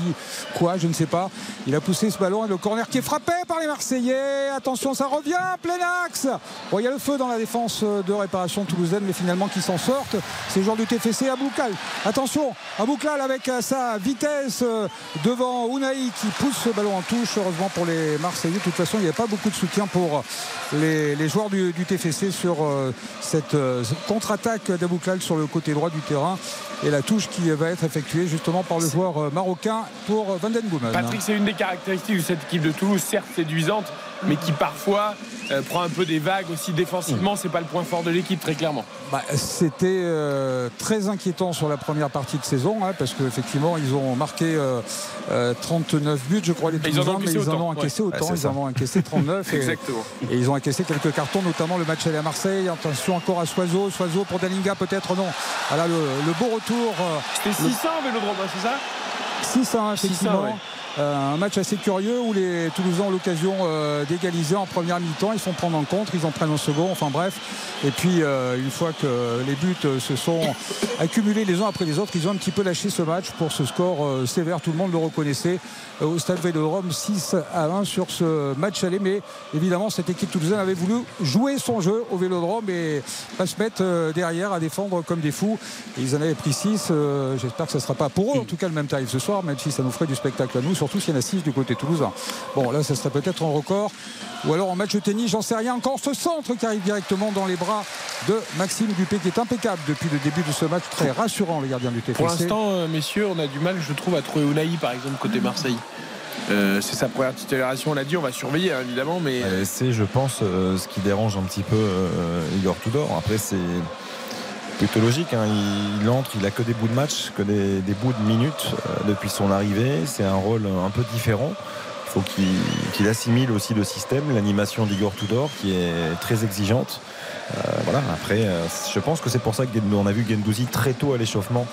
quoi Je ne sais pas. Il a poussé ce ballon et le corner qui est frappé par les Marseillais. Attention, ça revient, plein axe. Bon, il y a le feu dans la défense de réparation toulousaine, mais finalement qui s'en sortent. C'est le joueur du TFC, Aboukal. Attention, Aboukal avec euh, sa vitesse euh, devant Ounaï qui pousse ce ballon en touche. Heureusement pour les Marseillais. De toute façon, il n'y a pas beaucoup de soutien pour les, joueurs du, TFC sur euh, cette euh, contre-attaque d'Abouklal sur le côté droit du terrain et la touche qui va être effectuée justement par le joueur euh, marocain pour Van. Patrick, c'est une des caractéristiques de cette équipe de Toulouse, certes séduisante, mais qui parfois euh, prend un peu des vagues aussi défensivement. C'est pas le point fort de l'équipe, très clairement. Bah, C'était euh, très inquiétant sur la première partie de saison hein, parce qu'effectivement ils ont marqué euh, euh, 39 buts je crois les ils en ont Toulousains mais ils en ont encaissé autant, ils en ont encaissé 39 et, Exactement. et ils ont encaissé quelques cartons notamment le match aller à Marseille attention encore à Soiseau Soiseau pour Dalinga peut-être non voilà le, le beau retour C'était le- 600 au Vélodrome, c'est ça? 6 1 effectivement. 6-1, ouais. Euh, un match assez curieux où les Toulousains ont l'occasion euh, d'égaliser en première mi-temps. Ils sont prendre en contre, ils en prennent en second. Enfin bref. Et puis euh, une fois que les buts se sont accumulés les uns après les autres, ils ont un petit peu lâché ce match pour ce score sévère. Tout le monde le reconnaissait au stade Vélodrome 6 à 1 sur ce match aller. Mais évidemment, cette équipe toulousaine avait voulu jouer son jeu au Vélodrome et pas se mettre derrière à défendre comme des fous. Et ils en avaient pris 6. J'espère que ce ne sera pas pour eux, en tout cas, le même tarif ce soir, même si ça nous ferait du spectacle à nous, surtout s'il y en a 6 du côté toulousain. Bon, là, ça serait peut-être un record. Ou alors en match de tennis, j'en sais rien. Encore ce centre qui arrive directement dans les bras de Maxime Dupé, qui est impeccable depuis le début de ce match. Très rassurant, les gardiens du TFC. Pour l'instant, euh, messieurs, on a du mal, je trouve, à trouver Ounaï, par exemple, côté Marseille. Euh, c'est sa première titularisation, on l'a dit, on va surveiller, hein, évidemment, mais Euh, C'est, je pense, euh, ce qui dérange un petit peu euh, Igor Tudor. Après, c'est plutôt logique. hein. Il, entre, il a que des bouts de match, que des, bouts de minutes euh, depuis son arrivée. C'est un rôle un peu différent. Il faut qu'il assimile aussi le système, l'animation d'Igor Tudor, qui est très exigeante. Euh, voilà. Après, euh, je pense que c'est pour ça qu'on a vu Gendouzi très tôt à l'échauffement,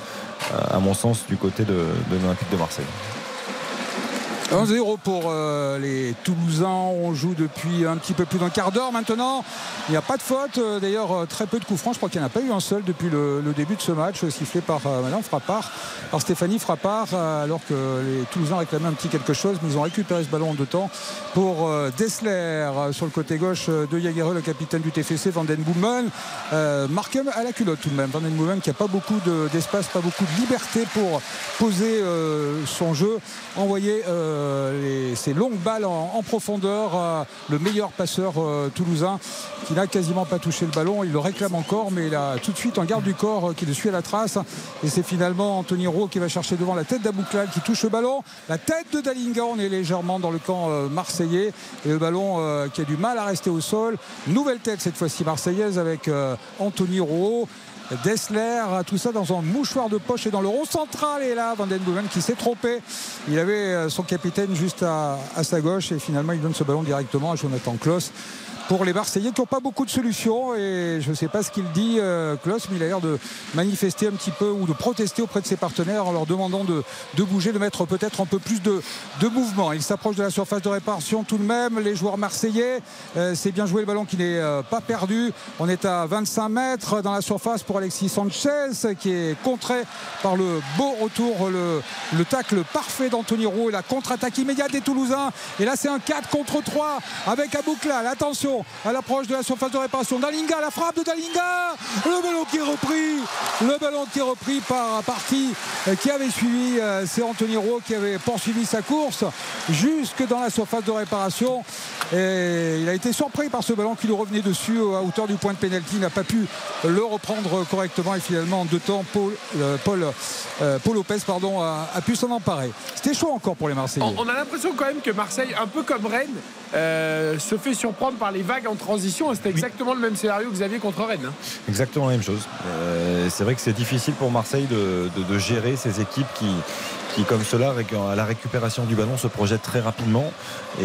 à mon sens, du côté de l'Olympique de Marseille. 1-0 pour euh, les Toulousains. On joue depuis un petit peu plus d'un quart d'heure maintenant. Il n'y a pas de faute. Euh, D'ailleurs, euh, très peu de coups francs. Je crois qu'il n'y en a pas eu un seul depuis le, début de ce match, sifflé par Madame Frappard, par Stéphanie Frappard, alors que les Toulousains réclamaient un petit quelque chose, mais ils ont récupéré ce ballon en deux temps pour Dessler sur le côté gauche de Jaguerre, le capitaine du TFC, Van Den Boomen. À la culotte tout de même. Van Den Boomen qui n'a pas beaucoup de- d'espace, pas beaucoup de liberté pour poser son jeu, envoyer euh, les- ces longues balles en, profondeur. euh, le meilleur passeur euh, toulousain qui n'a quasiment pas touché le ballon. Il le réclame encore, mais il a tout de suite un garde du corps euh, qui le suit à la trace. Et c'est finalement Anthony Rowe qui va chercher devant la tête d'Abouklal qui touche le ballon. La tête de Dalinga, on est légèrement dans le camp euh, marseillais. Et le ballon euh, qui a du mal à rester au sol. Nouvelle tête cette fois-ci marseillaise avec euh, Anthony Rowe. Dessler, tout ça dans un mouchoir de poche et dans le rond central. Et là, Van Den qui s'est trompé. Il avait euh, son capitaine juste à, à sa gauche et finalement il donne ce ballon directement à Jonathan Klaus. Pour les Marseillais qui n'ont pas beaucoup de solutions. Et je ne sais pas ce qu'il dit, euh, Klaus, mais il a l'air de manifester un petit peu ou de protester auprès de ses partenaires en leur demandant de, bouger, de mettre peut-être un peu plus de, mouvement. Il s'approche de la surface de réparation tout de même. Les joueurs marseillais, euh, c'est bien joué le ballon qui n'est euh, pas perdu. On est à 25 mètres dans la surface pour Alexis Sanchez qui est contré par le beau retour, le, le tacle parfait d'Anthony Roux et la contre-attaque immédiate des Toulousains. Et là, c'est un 4 contre 3 avec Abouklal. Attention à l'approche de la surface de réparation. Dalinga, la frappe de Dalinga. Le ballon qui est repris. Le ballon qui est repris par partie qui avait suivi. euh, C'est Anthony Roux qui avait poursuivi sa course jusque dans la surface de réparation. Et il a été surpris par ce ballon qui lui revenait dessus à hauteur du point de pénalty. Il n'a pas pu le reprendre correctement. Et finalement, en deux temps, Paul, euh, Paul, euh, Paul Lopez pardon, a, pu s'en emparer. C'était chaud encore pour les Marseillais. On a l'impression quand même que Marseille, un peu comme Rennes, euh, se fait surprendre par les vagues en transition. C'était exactement le même scénario que Xavier contre Rennes. hein. Exactement la même chose. Euh, c'est vrai que c'est difficile pour Marseille de, de- de gérer ces équipes qui, qui, comme cela, à la récupération du ballon, se projettent très rapidement. Et,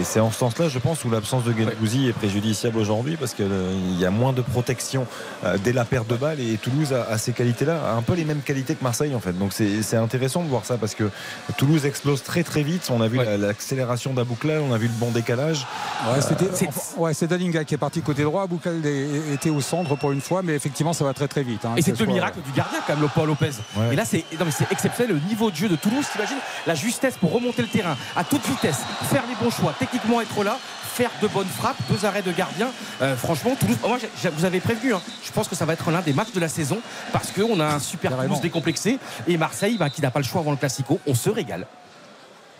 et c'est en ce sens-là, je pense, où l'absence de Guendouzi est préjudiciable aujourd'hui parce qu'il y a moins de protection euh, dès la perte de balle. Et Toulouse a, a ces qualités-là, a un peu les mêmes qualités que Marseille en fait. Donc c'est intéressant de voir ça parce que Toulouse explose très très vite. On a vu la- l'accélération d'Aboukla, on a vu le bon décalage. Ouais, c'était- Euh, enfin, ouais, c'est Dalinga qui est parti côté droit. Est- était au centre pour une fois, mais effectivement, ça va très très vite. hein, Et c'est ce le soit- miracle du gardien quand même, le Paul Lopez. Ouais. Et là, c'est non, mais c'est exceptionnel le niveau de jeu de Toulouse. T'imagines la justesse pour remonter le terrain à toute vitesse, faire les bons choix, techniquement être là, faire de bonnes frappes, deux arrêts de gardien. Euh, franchement, Toulouse, moi, j'ai- vous avez prévenu. hein. Je pense que ça va être l'un des matchs de la saison parce qu'on a un super. Toulouse décomplexé et Marseille bah, qui n'a pas le choix avant le Classico. On se régale.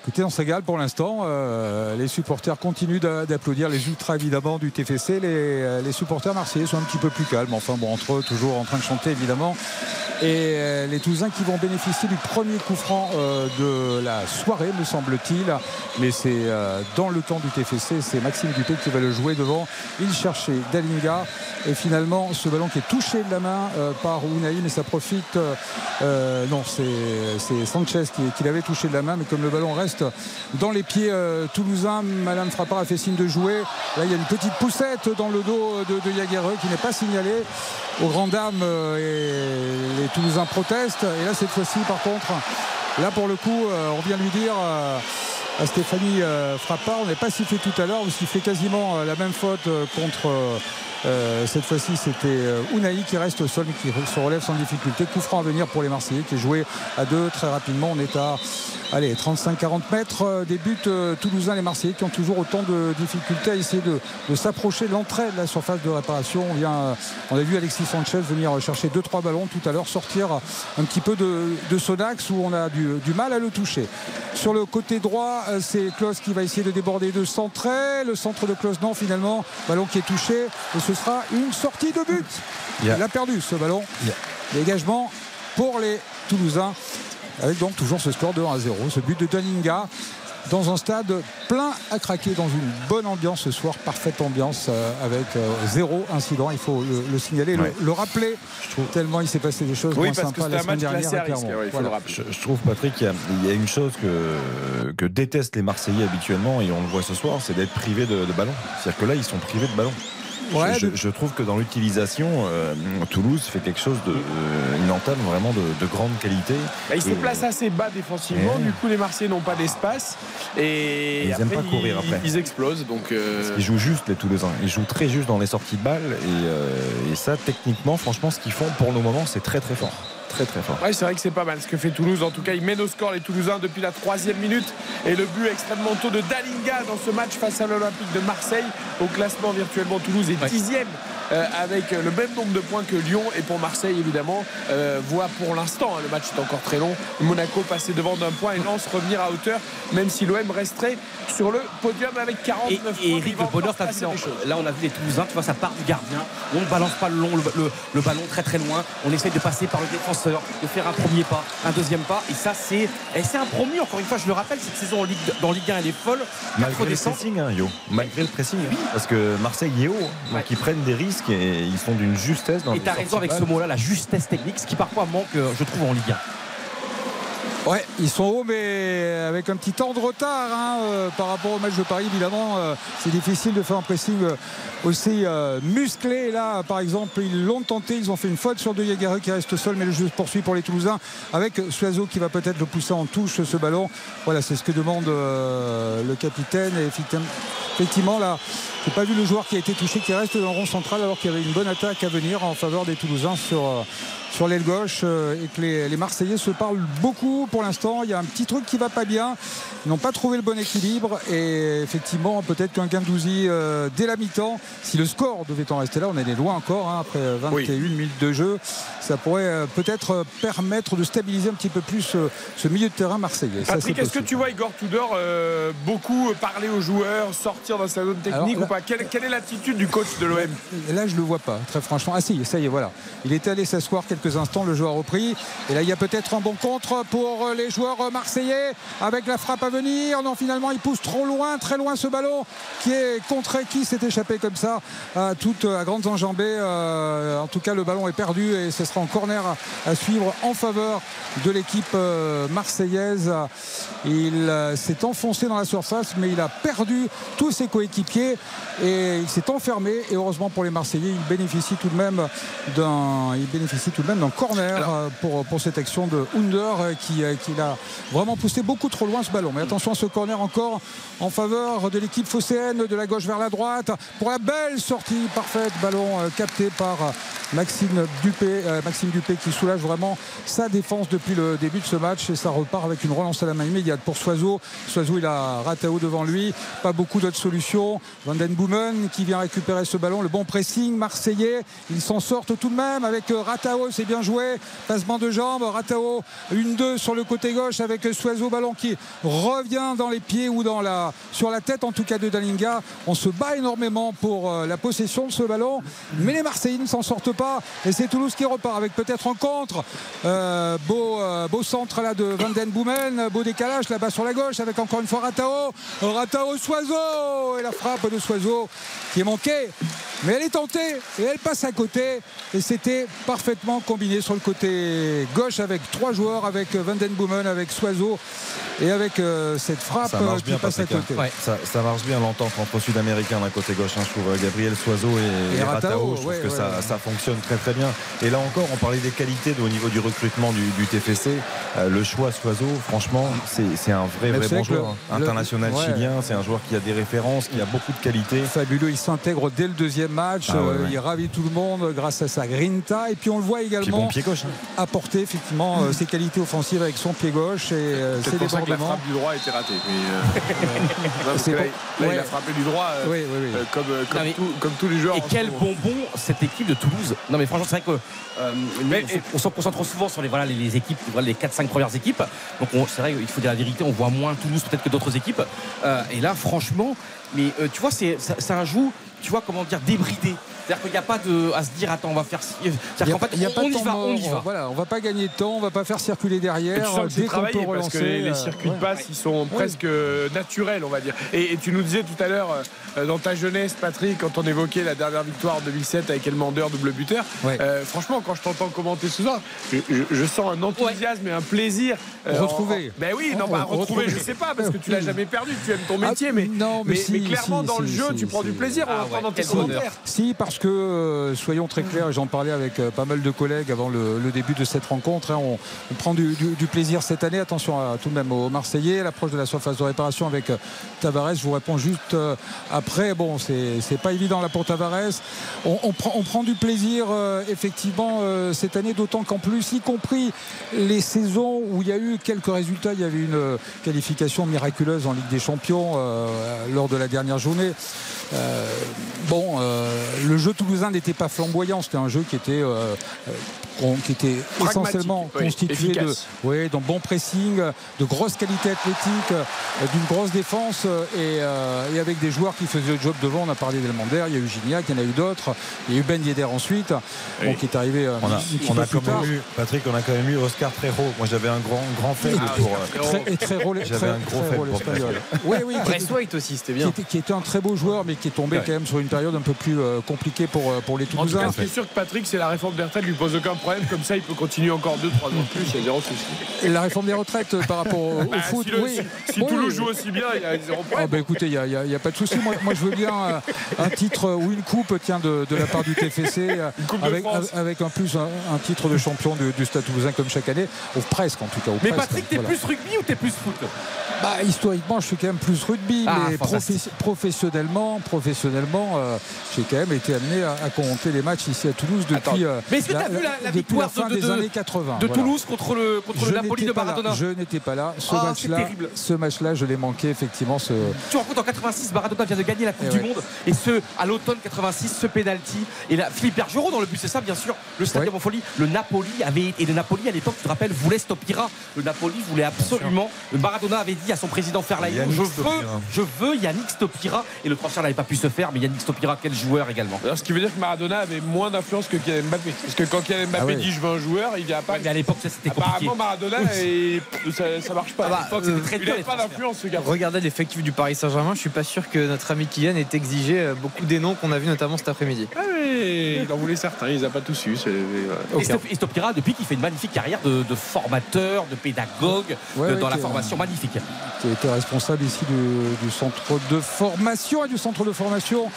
Écoutez, se régale pour l'instant. Euh, les supporters continuent d'a- d'applaudir les ultras évidemment du TFC. Les, euh, les supporters marseillais sont un petit peu plus calmes. Enfin bon, entre eux, toujours en train de chanter évidemment. Et euh, les Toulousains qui vont bénéficier du premier coup franc de la soirée, me semble-t-il. Mais c'est dans le camp du TFC. C'est Maxime Dupé qui va le jouer devant. Il cherchait Dalinga. Et finalement, ce ballon qui est touché de la main par Ounaï, mais ça profite. non, c'est Sanchez qui l'avait touché de la main. Mais comme le ballon reste dans les pieds euh, toulousains, Madame Frappard a fait signe de jouer. Là, il y a une petite poussette dans le dos de, de qui n'est pas signalée. Aux grandes dames, euh, et les Toulousains protestent. Et là, cette fois-ci, par contre, là, pour le coup, euh, on vient lui dire. à Stéphanie Frappard. On n'est pas sifflé tout à l'heure, on sifflait quasiment la même faute contre. cette fois-ci, c'était Ounaï qui reste au sol, qui se relève sans difficulté. Coup franc à venir pour les Marseillais qui est joué à deux très rapidement. On est à allez, 35-40 mètres euh, des buts euh, toulousains, les Marseillais qui ont toujours autant de difficultés à essayer de, de s'approcher de l'entrée de la surface de réparation. On, vient, euh, on a vu Alexis Sanchez venir chercher 2-3 ballons tout à l'heure, sortir un petit peu de, de son axe où on a du, du mal à le toucher. Sur le côté droit, c'est Klaus qui va essayer de déborder de centrer. Le centre de Klaus, non, finalement. Ballon qui est touché. Et ce sera une sortie de but. Il a perdu ce ballon. Dégagement pour les Toulousains. Avec donc toujours ce score de 1 à 0. Ce but de Dalinga dans un stade plein à craquer, dans une bonne ambiance ce soir, parfaite ambiance euh, avec euh, zéro incident. Il faut le, le signaler, le- Ouais. le, rappeler, tellement il s'est passé des choses Oui, moins sympas la semaine dernière risque, ouais, Voilà. Je, je trouve, Patrick, qu'il y a- il y, a une chose que, que détestent les Marseillais habituellement, et on le voit ce soir, c'est d'être privés de, de ballon. C'est-à-dire que là, ils sont privés de ballon. Ouais, je, je- je trouve que dans l'utilisation, euh, Toulouse fait quelque chose de. euh, une entame vraiment de, de grande qualité. Bah, il se Et- place assez bas défensivement, Ouais. du coup les Marseillais n'ont pas d'espace et Ils après, aiment pas courir ils, après. ils explosent donc euh, Ils jouent juste les Toulousains. Ils jouent très juste dans les sorties de balles. Et, euh, et ça, techniquement, franchement, ce qu'ils font pour le moment, c'est très très fort. Très très fort. Ouais, c'est vrai que c'est pas mal ce que fait Toulouse. En tout cas, ils mènent au score les Toulousains depuis la troisième minute. Et le but extrêmement tôt de Dalinga dans ce match face à l'Olympique de Marseille. Au classement virtuellement, Toulouse est dixième euh, avec le même nombre de points que Lyon. Et pour Marseille, évidemment, euh, voit pour l'instant, hein, le match est encore très long. Monaco passer devant d'un point et Lens revenir à hauteur, même si l'OM resterait sur le podium avec 49 Et, points. et Eric, le bonheur, t'as vu, là on a vu les Toulousains, tu vois, ça part du gardien. On ne balance pas le, long, le, le- le ballon très très loin. On essaye de passer par le défenseur, de faire un premier pas, un deuxième pas. Et ça, c'est et c'est un promu, encore une fois, je le rappelle, cette saison en Ligue, dans Ligue 1, elle est folle. Malgré le pressing, hein, Yo. Malgré le pressing. Parce que Marseille est haut. Donc ils prennent des risques et ils sont d'une justesse dans Et les tu as sorties raison avec ce mot-là, la justesse technique, ce qui parfois manque, euh, je trouve, en Ligue 1. Ouais, ils sont hauts, mais avec un petit temps de retard hein, euh, par rapport au match de Paris. Évidemment, euh, c'est difficile de faire un pressing euh, aussi euh, musclé. Là, par exemple, ils l'ont tenté. Ils ont fait une faute sur De Jaeger qui reste seul, mais le jeu se poursuit pour les Toulousains avec Suazo qui va peut-être le pousser en touche ce ballon. Voilà, c'est ce que demande euh, le capitaine. Et effectivement, effectivement là, j'ai pas vu le joueur qui a été touché qui reste dans le rond central alors qu'il y avait une bonne attaque à venir en faveur des Toulousains sur. euh, sur l'aile gauche euh, et que les, les Marseillais se parlent beaucoup pour l'instant. Il y a un petit truc qui va pas bien. Ils n'ont pas trouvé le bon équilibre et effectivement peut-être qu'un Gendouzi euh, dès la mi-temps, si le score devait en rester là, on est loin encore hein, après 21 minutes de jeu, ça pourrait euh, peut-être permettre de stabiliser un petit peu plus ce milieu de terrain marseillais. Patrick, est-ce que tu vois Igor Tudor beaucoup parler aux joueurs, sortir dans sa zone technique là- ou pas? Quelle, quelle est l'attitude du coach de l'OM Là, je le vois pas, très franchement. Ah si, ça y est, voilà. Il était allé s'asseoir quelques instants, le joueur a repris. Et là, il y a peut-être un bon contre pour les joueurs marseillais avec la frappe à venir. Non, finalement, il pousse trop loin, très loin ce ballon qui est contré, qui s'est échappé comme ça à toutes à grandes enjambées. Euh, en tout cas, le ballon est perdu et ce sera en corner à, à suivre en faveur de l'équipe euh, marseillaise. Il euh, s'est enfoncé dans la surface, mais il a perdu tous ses coéquipiers et il s'est enfermé. Et heureusement pour les Marseillais, il bénéficie tout de même d'un, il bénéficie tout de même d'un corner euh, pour, pour cette action de Under euh, qui, euh, qui l'a vraiment poussé beaucoup trop loin ce ballon. Mais attention à ce corner encore en faveur de l'équipe phocéenne de la gauche vers la droite pour la belle sortie parfaite ballon capté par Maxime Dupé, Maxime Dupé qui soulage vraiment sa défense depuis le début de ce match et ça repart avec une relance à la main immédiate pour Soiseau. Soiseau il a Ratao devant lui, pas beaucoup d'autres solutions. Van Den Boomen qui vient récupérer ce ballon, le bon pressing marseillais, ils s'en sortent tout de même avec euh, Ratao, c'est bien joué, passement de jambes, Ratao une deux sur le côté gauche avec Soiseau ballon qui revient dans les pieds ou dans la sur la tête en tout cas de Dalinga. On se bat énormément pour euh, la possession de ce ballon, mais les Marseillais ne s'en sortent pas et c'est Toulouse qui repart avec peut-être en contre. Euh, beau, euh, beau centre là de Van Den Boomen, beau décalage là-bas sur la gauche avec encore une fois Ratao. Ratao Soiseau et la frappe de Soiseau qui est manquée. Mais elle est tentée et elle passe à côté. Et c'était parfaitement combiné sur le côté gauche avec trois joueurs, avec Van Den Boomen, avec Soiseau et avec euh, cette frappe Ça euh, marche qui bien, passe à côté. hein. Ça, ça marche bien l'entente entre Sud-Américains d'un côté gauche. hein. Je trouve euh, Gabriel Soiseau et, Et et Ratao, Ratao. Je trouve ouais, que ouais, ça, fonctionne très très bien. Et là encore, on parlait des qualités de- au niveau du recrutement du, du TFC. Euh, le choix Soiseau, franchement, c'est un vrai vrai bon joueur. hein. le- International chilien, c'est un joueur qui a des références, qui a beaucoup de qualités. Fabuleux, il s'intègre dès le deuxième match, Ah ouais, euh, ouais. il ravit tout le monde grâce à sa grinta et puis on le voit également bon pied gauche. hein. apporter effectivement euh, ses qualités offensives avec son pied gauche et euh, ses C'est pour ça que la frappe du droit a été ratée. Mais, euh, non, là, bon. là, Ouais. il a frappé du droit euh, Oui, oui, oui. euh, comme, comme, Non, mais- tout- comme tous les joueurs. Et quel bonbon cette équipe de Toulouse. Non mais franchement c'est vrai que euh, on, se, on se concentre souvent sur les, voilà, les, les équipes, voilà, les 4-5 premières équipes. Donc on- c'est vrai qu'il faut dire la vérité, on voit moins Toulouse peut-être que d'autres équipes. Euh, et là franchement, mais euh, tu vois c'est c'est un jeu, tu vois comment dire, débridé. C'est-à-dire qu'il n'y a pas de, à se dire attends on va faire. Il C'est-à-dire qu'en fait il y a on, pas on de y va, on y mort. va. Voilà, on va pas gagner de temps, on va pas faire circuler Et derrière. tu sens que c'est dès qu'on peut travaillé parce que les, les relancer, circuits euh, de passe ils sont presque euh, naturels on va dire et, et tu nous disais tout à l'heure euh, dans ta jeunesse Patrick quand on évoquait la dernière victoire 2007 avec Elmander double buteur Ouais. euh, franchement quand je t'entends commenter ce soir je, je- je sens un enthousiasme et un plaisir euh, Retrouver. en- ben oui non Re- pas retrouver retrouver. je sais pas parce que tu l'as jamais perdu tu aimes ton Ah, métier mais, non, mais si, mais clairement si, dans le jeu tu prends du plaisir Ah en entendant ouais, tes commentaires Si, parce que, euh, soyons très clairs, j'en parlais avec euh, pas mal de collègues avant le, début de cette rencontre. hein, on, prend du, plaisir cette année. Attention à, tout de même aux Marseillais, l'approche de la surface de réparation avec euh, Tavares. Je vous réponds juste après. Bon, c'est pas évident là pour Tavares. On, prend, du plaisir effectivement cette année, d'autant qu'en plus, y compris les saisons où il y a eu quelques résultats, il y avait une qualification miraculeuse en Ligue des Champions lors de la dernière journée. Bon, le jeu toulousain n'était pas flamboyant, c'était un jeu qui était, euh, euh, qui était essentiellement oui, constitué de, efficace. oui, d'un bon pressing, de grosses qualités athlétiques, euh, d'une grosse défense et, euh, et avec des joueurs qui faisaient le job devant. On a parlé d'Elmander, il y a eu Gignac, il y en a eu d'autres, il y a eu Ben Yedder ensuite, Oui. bon, qui est arrivé On a, on quand même eu, Patrick, on a quand même eu Oscar Trejo. Moi, j'avais un grand, grand faible Ah, pour. Très, et très rôle, J'avais très, un gros faible pour espagnol. Oui, oui, qui- Braithwaite aussi, c'était qui bien. était, qui était un très beau joueur, mais mais qui est tombé Ouais. quand même sur une période un peu plus euh, compliquée pour, euh, pour les En tout Toulousains. cas, ce qui est sûr que Patrick, c'est la réforme des retraites, lui pose aucun problème. Comme ça, il peut continuer encore 2-3 ans de plus, il y a zéro souci. Et la réforme des retraites euh, par rapport au, au Bah, foot, si le- oui. si- si Oui. Toulouse joue aussi bien, il y a zéro Ah problème. bah écoutez, il n'y a, pas de souci. Moi, moi, je veux bien euh, un titre ou une coupe tiens, de, de la part du TFC, avec, avec en plus un, un titre de champion du, du Stade Toulousain comme chaque année, ou presque en tout cas. Mais presque, Patrick, t'es voilà. plus rugby ou t'es plus foot? Bah, historiquement, je suis quand même plus rugby, Ah, mais professe- professionnellement, professionnellement, euh, j'ai quand même été amené à, à commenter les matchs ici à Toulouse depuis, euh, Mais est-ce que t'as vu la, la depuis la fin de, des de- années 80 de voilà. Toulouse contre le, contre Je le Napoli de pas là. Maradona? Je n'étais pas là. Ce Ah, match-là, match-là, je l'ai manqué effectivement. Ce... Tu te rends compte en 86, Maradona vient de gagner la Coupe Eh du ouais. Monde et ce à l'automne 86, ce penalty et là Philippe Bergerot dans le but, c'est ça bien sûr. Le Stadium en folie, le Napoli avait et le Napoli à l'époque, tu te rappelles, voulait Stopira. Le Napoli voulait absolument. Le Maradona avait dit à son président Ferlaïo, je veux, je veux Yannick Stopira et le transfert n'avait pas pu se faire, mais Yannick Stopira quel joueur également. Ce qui veut dire que Maradona avait moins d'influence que Kylian Mbappé. Parce que quand Kylian Mbappé Ah ouais. dit je veux un joueur, il vient pas. Mais à l'époque ça c'était compliqué. Apparemment, Maradona, et ça, ça marche pas. Ah bah, À l'époque, euh, c'était très dur, dur. les Il pas d'influence, ce gars. Regardez l'effectif du Paris Saint-Germain, je suis pas sûr que notre ami Kylian ait exigé euh, beaucoup des noms qu'on a vus notamment cet après-midi. Ah oui, il en voulait certains, il les a pas tous eu. voilà. Et, Stop- et Stopira, depuis qu'il fait une magnifique carrière de, de formateur, de pédagogue Ouais, euh, ouais, dans la formation magnifique. qui a été responsable ici du, du centre de formation et du centre de formation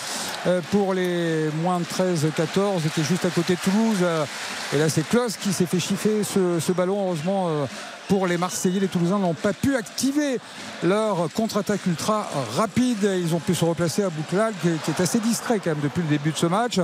pour les moins de 13-14 était juste à côté de Toulouse. Euh, et là c'est Klos qui s'est fait chiffrer ce, ce ballon. Heureusement euh, pour les Marseillais, les Toulousains n'ont pas pu activer leur contre-attaque ultra rapide. Ils ont pu se replacer à Bouclal, qui, est assez distrait quand même depuis le début de ce match.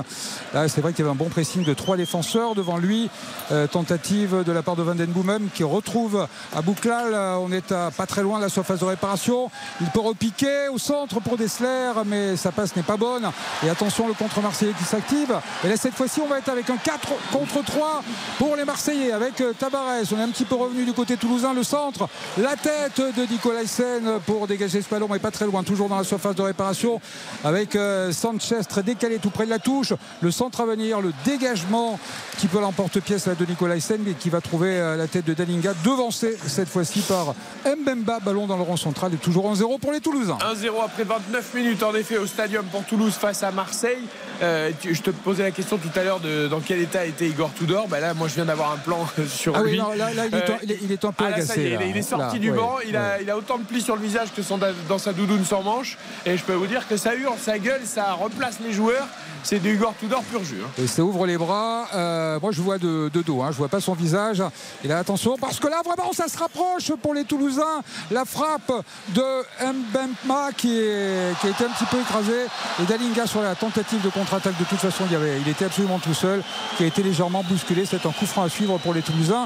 Là, c'est vrai qu'il y avait un bon pressing de trois défenseurs devant lui. Euh, tentative de la part de Van Den qui retrouve à Bouclal. Euh, On est à pas très loin de la surface de réparation. Il peut repiquer au centre pour Dessler, mais sa passe n'est pas bonne. Et attention, le contre-marseillais qui s'active. Et là, cette fois-ci, on va être avec un 4 contre 3 pour les Marseillais avec euh, Tabarez. On est un petit peu revenu du côté toulousain, le centre, la tête de Nicolas Sen pour dégager ce ballon, mais pas très loin, toujours dans la surface de réparation avec euh, Sanchez très décalé tout près de la touche. Le centre à venir, le dégagement qui peut l'emporte-pièce de Nicolas Sen et qui va trouver euh, la tête de Dalinga, devancé cette fois-ci par Mbemba, ballon dans le rond central et toujours 1-0 pour les Toulousains. 1-0 après 29 minutes en effet au stadium pour Toulouse face à Marseille. Euh, je te posais la question tout à l'heure de dans quel état était Igor Tudor. Bah là, moi, je viens d'avoir un plan sur Ah lui. oui, non, là, là, il, est, Euh, il est- il est un peu ah là, ça agacé. y est, il, là. est, il est sorti Là, du banc, il, a, ouais. il a autant de plis sur le visage que son- dans sa doudoune sans manche. Et je peux vous dire que ça hurle, ça gueule, ça replace les joueurs. C'est du Igor Tudor pur jus. hein. Et ça ouvre les bras. Euh, moi, je vois de, de dos. Hein. Je vois pas son visage. Et là, attention, parce que là, vraiment, ça se rapproche pour les Toulousains. La frappe de Mbemba qui, est- qui a été un petit peu écrasé. Et Dalinga sur la tentative de contre-attaque. De toute façon, il, y avait, il était absolument tout seul. Qui a été légèrement bousculé. C'est un coup franc à suivre pour les Toulousains.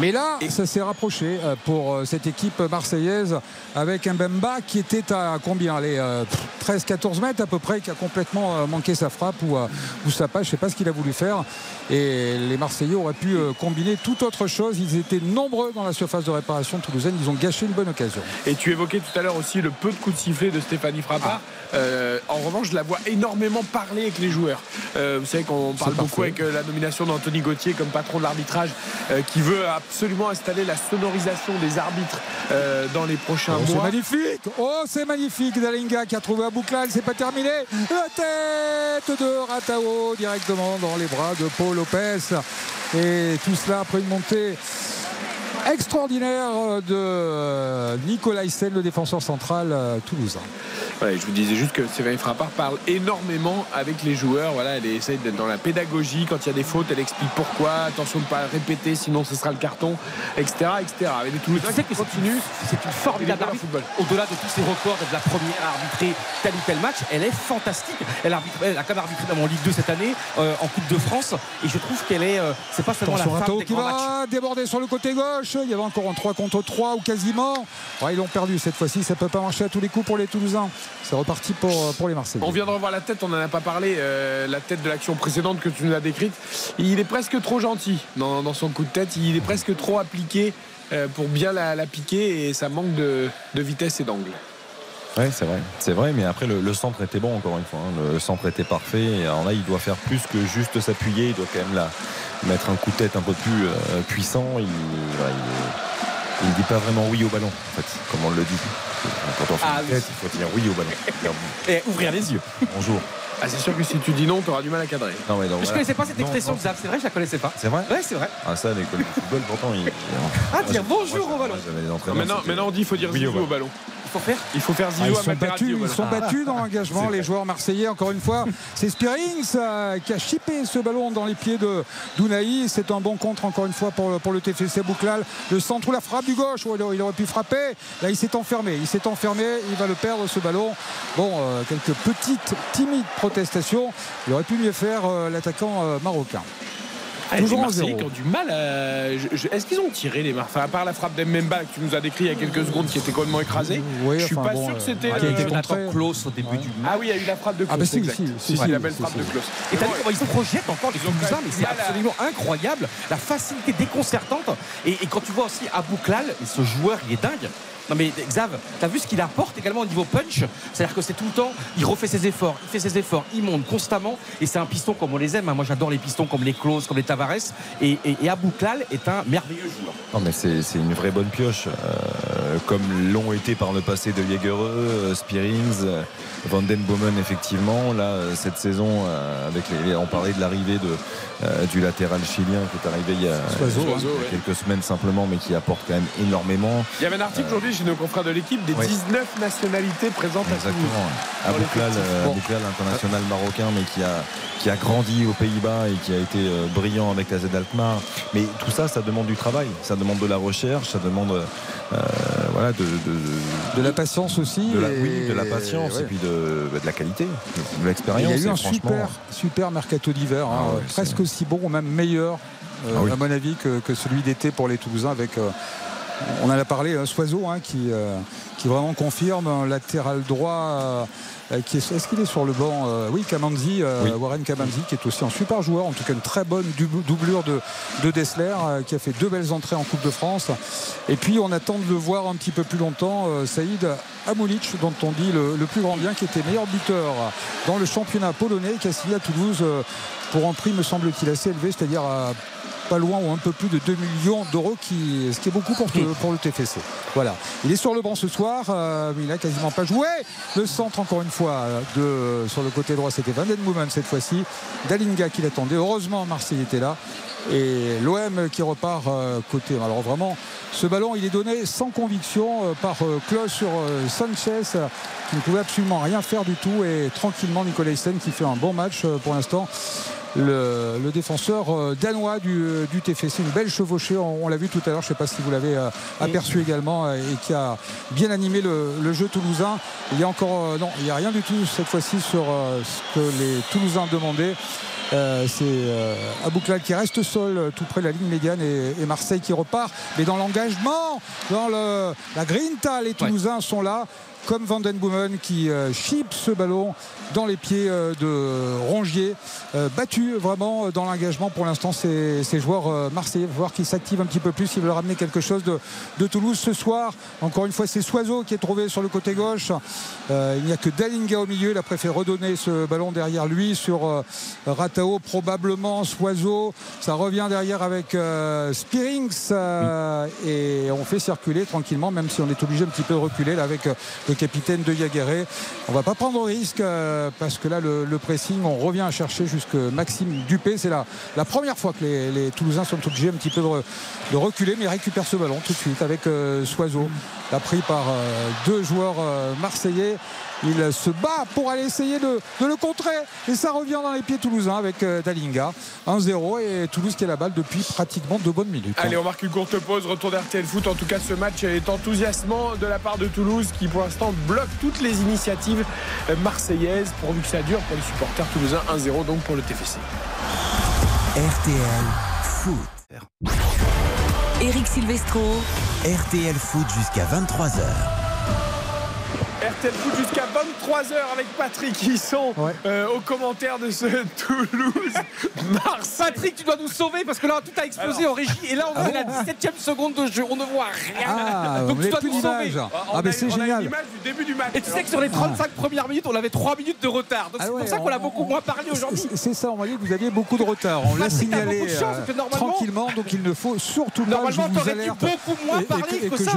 Mais là, ça s'est rapproché euh, pour euh, cette équipe marseillaise avec un Bemba qui était à combien Allez, euh, 13-14 mètres à peu près, qui a complètement euh, manqué sa frappe ou, euh, ou sa passe, je ne sais pas ce qu'il a voulu faire. Et les Marseillais auraient pu euh, combiner toute autre chose. Ils étaient nombreux dans la surface de réparation toulousaine. Ils ont gâché une bonne occasion. Et tu évoquais tout à l'heure aussi le peu de coups de sifflet de Stéphanie Frappard. Euh, en revanche, je la vois énormément parler avec les joueurs. Euh, vous savez qu'on parle beaucoup parfait. avec euh, la nomination d'Anthony Gauthier comme patron de l'arbitrage, euh, qui veut absolument installer la sonorisation des arbitres euh, dans les prochains Oh, c'est mois. magnifique Oh, c'est magnifique Dalinga qui a trouvé à Bouclal, c'est pas terminé. La tête de Ratao directement dans les bras de Paul Lopez. Et tout cela après une montée extraordinaire de euh, Nicolas Hyssen, le défenseur central euh, toulousain. Ouais, je vous disais juste que Stéphanie Frappard parle énormément avec les joueurs. Voilà, elle essaie d'être dans la pédagogie. Quand il y a des fautes, elle explique pourquoi. Attention de ne pas répéter, sinon ce sera le carton, etc. etc. Avec les Toulousains qui que c'est continuent. C'est une formidable arbitre. Au-delà de tous ses records d'être la première à arbitrer tel ou tel match, elle est fantastique. Elle, arbitre, elle a quand même arbitré dans mon Ligue 2 cette année, euh, en Coupe de France. Et je trouve qu'elle est. euh, c'est pas seulement Attention la femme des qui matchs. va déborder sur le côté gauche. Il y avait encore un 3 contre 3 ou quasiment. Ils l'ont perdu cette fois-ci. Ça peut pas marcher à tous les coups pour les Toulousains. C'est reparti pour, pour les Marseillais. On vient de revoir la tête, on n'en a pas parlé, euh, la tête de l'action précédente que tu nous as décrite. Il est presque trop gentil dans, son coup de tête, il est presque trop appliqué euh, pour bien la, la piquer et ça manque de vitesse et d'angle. Ouais, c'est vrai. C'est vrai, mais après, le, le centre était bon, encore une fois. hein. Le centre était parfait. Et alors là, il doit faire plus que juste s'appuyer. Il doit quand même là, mettre un coup de tête un peu plus euh, puissant. Il, voilà, il Il ne dit pas vraiment oui au ballon, en fait, comme on le dit. Quand on fait Ah une oui. tête, il faut dire oui au ballon. Et ouvrir les yeux. Bonjour. Ah, c'est sûr que si tu dis non, tu auras du mal à cadrer. Non, mais donc, Je voilà. connaissais pas cette Non, expression non, Xav, c'est vrai, je la connaissais pas. C'est vrai Ouais, c'est vrai. Ah, ça, l'école de football, pourtant, il. Ah, dire bonjour au ballon. Non, maintenant, on dit il faut dire Oui, au ballon. Il faut faire. Il faut faire Ah, zizou ils à sont battus, ils sont battus dans l'engagement, les joueurs marseillais. Encore une fois, c'est Spearings euh, qui a chippé ce ballon dans les pieds de d'Ounaï. C'est un bon contre, encore une fois, pour le, pour le TFC Bouclal. Le centre ou la frappe du gauche, où il aurait pu frapper. Là, il s'est enfermé. Il s'est enfermé. Il va le perdre, ce ballon. Bon, euh, quelques petites, timides protestations. Il aurait pu mieux faire, euh, l'attaquant euh, marocain. Ah, les Toujours en Marseillais zéro. qui ont du mal à. je- je- Est-ce qu'ils ont tiré les Marseillais? À part la frappe d'Emmemba que tu nous as décrit il y a quelques secondes qui était complètement écrasée. Oui, je suis enfin, pas bon, sûr euh, que c'était. qui a été. Klaus au début du match. Ah oui, il y a eu la frappe de Klaus. Ah, bah si, exact. si, si, si, la belle si, frappe si. de Klaus. Et t'as vu comment ils se projettent encore les Ils ont quand Toulousains, mais c'est absolument incroyable. La facilité déconcertante. Et, et quand tu vois aussi Abou Klal, et ce joueur, il est dingue. Non mais Xav, t'as vu ce qu'il apporte également au niveau punch? C'est-à-dire que c'est tout le temps, il refait ses efforts, il fait ses efforts, il monte constamment. Et c'est un piston comme on les aime. hein. Moi j'adore les pistons comme les Klaus, comme les Tavares. Et, et, et est un merveilleux joueur. Non mais c'est une vraie bonne pioche, euh, comme l'ont été par le passé de Jaegereux, euh, Spearings, euh, Van Den Bomen effectivement. Là, euh, cette saison, euh, avec les, on parlait de l'arrivée de, euh, du latéral chilien qui est arrivé il y a, Soiseau, il y a hein. ouais. quelques semaines simplement, mais qui apporte quand même énormément. Il y avait un article aujourd'hui chez nos confrères de l'équipe des Ouais. 19 nationalités présentes à Toulouse. Exactement. Dans Abouklal, l'effectif. euh, Bon. Abouklal, international marocain, mais qui a, qui a grandi aux Pays-Bas et qui a été brillant avec la Z Alkmaar. Mais tout ça, ça demande du travail, ça demande de la recherche, ça demande euh, voilà, de, de- De la patience aussi. de la, et- oui, de la patience ouais. et puis de, de la qualité, de Il l'expérience. y a eu un franchement, super, super mercato d'hiver, hein, Ah ouais, presque aussi bon, ou même meilleur, euh, Ah oui. à mon avis, que, que celui d'été pour les Toulousains. Avec, euh, on en a parlé, hein, Soiseau, hein, qui, euh, qui vraiment confirme un latéral droit. Euh, qui est, est-ce qu'il est sur le banc Euh, Oui, Kamanzi, euh, Oui. Warren Kamanzi, qui est aussi un super joueur, en tout cas une très bonne doublure de, de Dessler, qui a fait deux belles entrées en Coupe de France. Et puis on attend de le voir un petit peu plus longtemps, Saïd Amoulic, dont on dit le, le plus grand bien, qui était meilleur buteur dans le championnat polonais, qui a signé à Toulouse pour un prix, me semble-t-il, assez élevé, c'est-à-dire à pas loin ou un peu plus de 2 millions d'euros, qui, ce qui est beaucoup pour, le- pour le TFC. Voilà. Il est sur le banc ce soir, euh, mais il n'a quasiment pas joué. Le centre, encore une fois, de, sur le côté droit, c'était Van Den Boomen cette fois-ci. Dalinga qui l'attendait. Heureusement, Marseille était là. Et l'OM qui repart euh, côté. Alors vraiment, ce ballon, il est donné sans conviction euh, par euh, Klaus sur euh, Sanchez, euh, qui ne pouvait absolument rien faire du tout. Et tranquillement, Nicolas Hyssen qui fait un bon match euh, pour l'instant. Le, le défenseur euh, danois du, du TFC, une belle chevauchée, on, on l'a vu tout à l'heure, je ne sais pas si vous l'avez euh, aperçu également, euh, et qui a bien animé le, le jeu toulousain. Il y a encore, euh, non, il n'y a rien du tout cette fois-ci sur euh, ce que les Toulousains demandaient. Euh, c'est euh, Abouklal qui reste seul euh, tout près de la ligne médiane et, et Marseille qui repart. Mais dans l'engagement, dans le, la grinta, les Toulousains sont là. Comme Van Den Boomen qui euh, chipe ce ballon dans les pieds euh, de Rongier. Euh, battu vraiment dans l'engagement pour l'instant ces, ces joueurs marseillais. Voir qu'ils s'activent un petit peu plus. Ils veulent ramener quelque chose de, de Toulouse ce soir. Encore une fois, c'est Soiseau qui est trouvé sur le côté gauche. Euh, il n'y a que Dalinga au milieu. Il a préféré redonner ce ballon derrière lui sur euh, Ratao, probablement Soiseau. Ça revient derrière avec euh, Spearings et on fait circuler tranquillement, même si on est obligé un petit peu de reculer là, avec le capitaine de Yagueré. On va pas prendre de risque euh, parce que là, le, pressing, on revient à chercher jusque Maxime Dupé. C'est la, la première fois que les, Toulousains sont obligés un petit peu de, re- de reculer, mais ils récupèrent ce ballon tout de suite avec euh, Soiseau, là pris par euh, deux joueurs marseillais. Il se bat pour aller essayer de, de le contrer. Et ça revient dans les pieds toulousains avec euh, Dalinga. 1-0 et Toulouse qui a la balle depuis pratiquement deux bonnes minutes. Allez, on marque une courte pause. Retour d'RTL Foot. En tout cas, ce match est enthousiasmant de la part de Toulouse qui, pour l'instant, bloque toutes les initiatives euh, marseillaises pourvu que ça dure pour les supporters toulousains. 1-0 donc pour le TFC. RTL Foot. Eric Silvestro. RTL Foot jusqu'à 23h. RTL Foot jusqu'à 23h avec Patrick qui sont euh, aux commentaires de ce Toulouse. Mars. Patrick, tu dois nous sauver parce que là tout a explosé en régie et là on Ah est à la 17 e seconde de jeu, on ne voit rien. Ah, Donc tu dois nous sauver. d'image. Ah, mais c'est génial. l'image du début du match. Et tu sais que sur les 35 premières minutes, on avait 3 minutes de retard. Donc Ah c'est ouais, pour ça qu'on a beaucoup moins parlé aujourd'hui. C'est- C'est ça, on m'a dit que vous aviez beaucoup de retard. On l'a Patrick, t'as signalé chance, euh, tranquillement, donc il ne faut surtout pas Normalement, t'aurais dû beaucoup moins parler que, ça.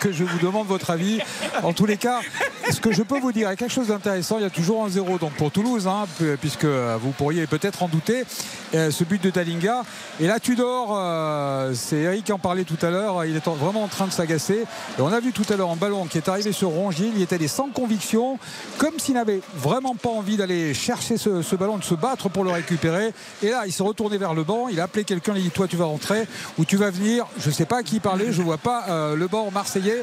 que je vous demande votre avis. En tous les cas, ce que je peux vous dire est quelque chose d'intéressant. Il y a toujours un zéro donc pour Toulouse, hein, pu- puisque euh, vous pourriez peut-être en douter. Euh, ce but de Dalinga. Et là, Tudor, euh, c'est Eric qui en parlait tout à l'heure. Il est en- vraiment en train de s'agacer. Et on a vu tout à l'heure un ballon qui est arrivé sur Rongier. Il allé sans conviction, comme s'il n'avait vraiment pas envie d'aller chercher ce, ballon, de se battre pour le récupérer. Et là, il s'est retourné vers le banc. Il a appelé quelqu'un. Il a dit Toi, tu vas rentrer ou tu vas venir. Je ne sais pas à qui parler. Je ne vois pas le banc marseillais.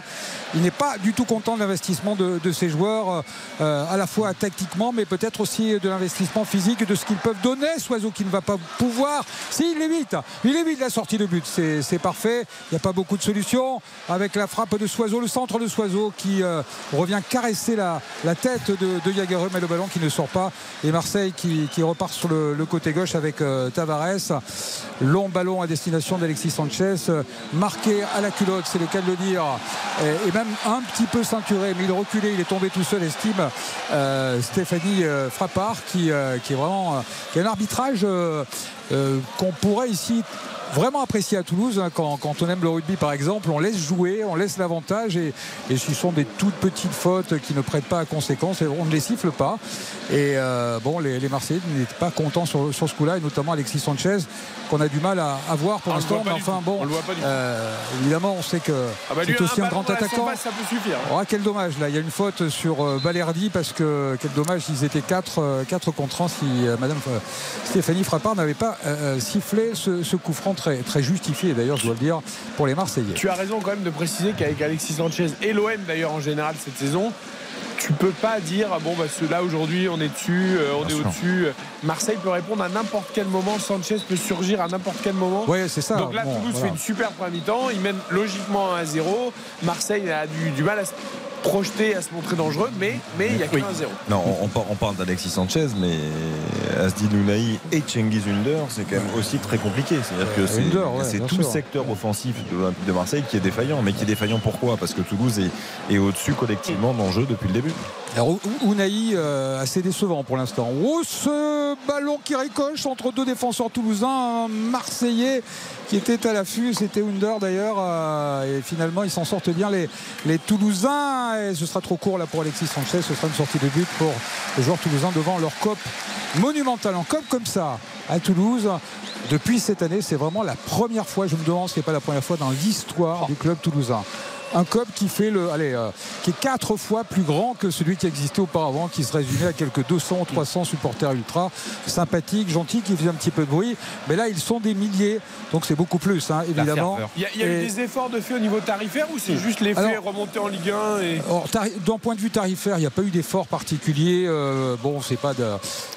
Il n'est pas du tout content de l'investissement de, de ses joueurs, euh, à la fois tactiquement, mais peut-être aussi de l'investissement physique, de ce qu'ils peuvent donner. Soiseau qui ne va pas pouvoir. Si, il évite. Il évite la sortie de but. C'est parfait. Il n'y a pas beaucoup de solutions. Avec la frappe de Soiseau, le centre de Soiseau qui euh, revient caresser la, la tête de, de mais le ballon qui ne sort pas. Et Marseille qui, qui repart sur le, côté gauche avec euh, Tavares. Long ballon à destination d'Alexis Sanchez. euh, marqué à la culotte, c'est le cas de le dire. Et, même un petit peu ceinturé, mais il il est tombé tout seul, estime euh, Stéphanie euh, Frappard, qui, euh, qui est vraiment un arbitrage qu'on pourrait ici vraiment apprécié à Toulouse. hein, quand, quand on aime le rugby, par exemple, on laisse jouer, on laisse l'avantage et, et ce sont des toutes petites fautes qui ne prêtent pas à conséquence et on ne les siffle pas. Et euh, bon, les, les Marseillais n'étaient pas contents sur, sur ce coup-là, et notamment Alexis Sanchez, qu'on a du mal à, à voir pour Ah, l'instant. Mais enfin, bon, On le voit pas du tout. euh, évidemment, on sait que Ah bah c'est aussi un, grand attaquant. ça peut suffire. Oh, quel dommage là, il y a une faute sur euh, Balerdi parce que quel dommage, ils étaient 4 quatre contre 1 si euh, Madame euh, Stéphanie Frappard n'avait pas euh, euh, sifflé ce, ce coup franc très, très justifié d'ailleurs je dois le dire pour les Marseillais. Tu as raison quand même de préciser qu'avec Alexis Sanchez et l'OM d'ailleurs en général cette saison, tu peux pas dire ah bon bah là aujourd'hui on est dessus, euh, on Bien est sûr. au-dessus. Marseille peut répondre à n'importe quel moment, Sanchez peut surgir à n'importe quel moment. Ouais, c'est ça. Donc là Bon, Toulouse voilà. fait une super première mi-temps, il mène logiquement 1-0. Marseille a du, du mal à se projeter, à se montrer dangereux, mais mais il y a que 1-0. Non, on, on par- on parle d'Alexis Sanchez, mais Asdi Nounaï et Cengiz Under, c'est quand même aussi très compliqué. C'est-à-dire que c'est ouais, tout le secteur offensif de l'Olympique de Marseille qui est défaillant. Mais qui est défaillant pourquoi? Parce que Toulouse est, est au-dessus collectivement dans le jeu depuis le début. Alors, Ounaï, euh, assez décevant pour l'instant. Oh, ce ballon qui ricoche entre deux défenseurs toulousains, un Marseillais qui était à l'affût, c'était Under d'ailleurs, euh, et finalement ils s'en sortent bien les, les Toulousains, et ce sera trop court là pour Alexis Sanchez, ce sera une sortie de but pour les joueurs toulousains devant leur COP monumental, en COP comme ça à Toulouse. Depuis cette année, c'est vraiment la première fois, je me demande ce n'est pas la première fois dans l'histoire du club toulousain un COP qui fait le, allez, euh, qui est quatre fois plus grand que celui qui existait auparavant, qui se résumait à quelques 200 ou 300 supporters ultra sympathiques, gentils, qui faisaient un petit peu de bruit. Mais là, ils sont des milliers, donc c'est beaucoup plus, hein, évidemment. Il y a, il y a eu des efforts de fait au niveau tarifaire ou c'est juste l'effet remonté en Ligue 1 et... Or, tari- D'un point de vue tarifaire, il n'y a pas eu d'effort particulier. Euh, bon, c'est pas de,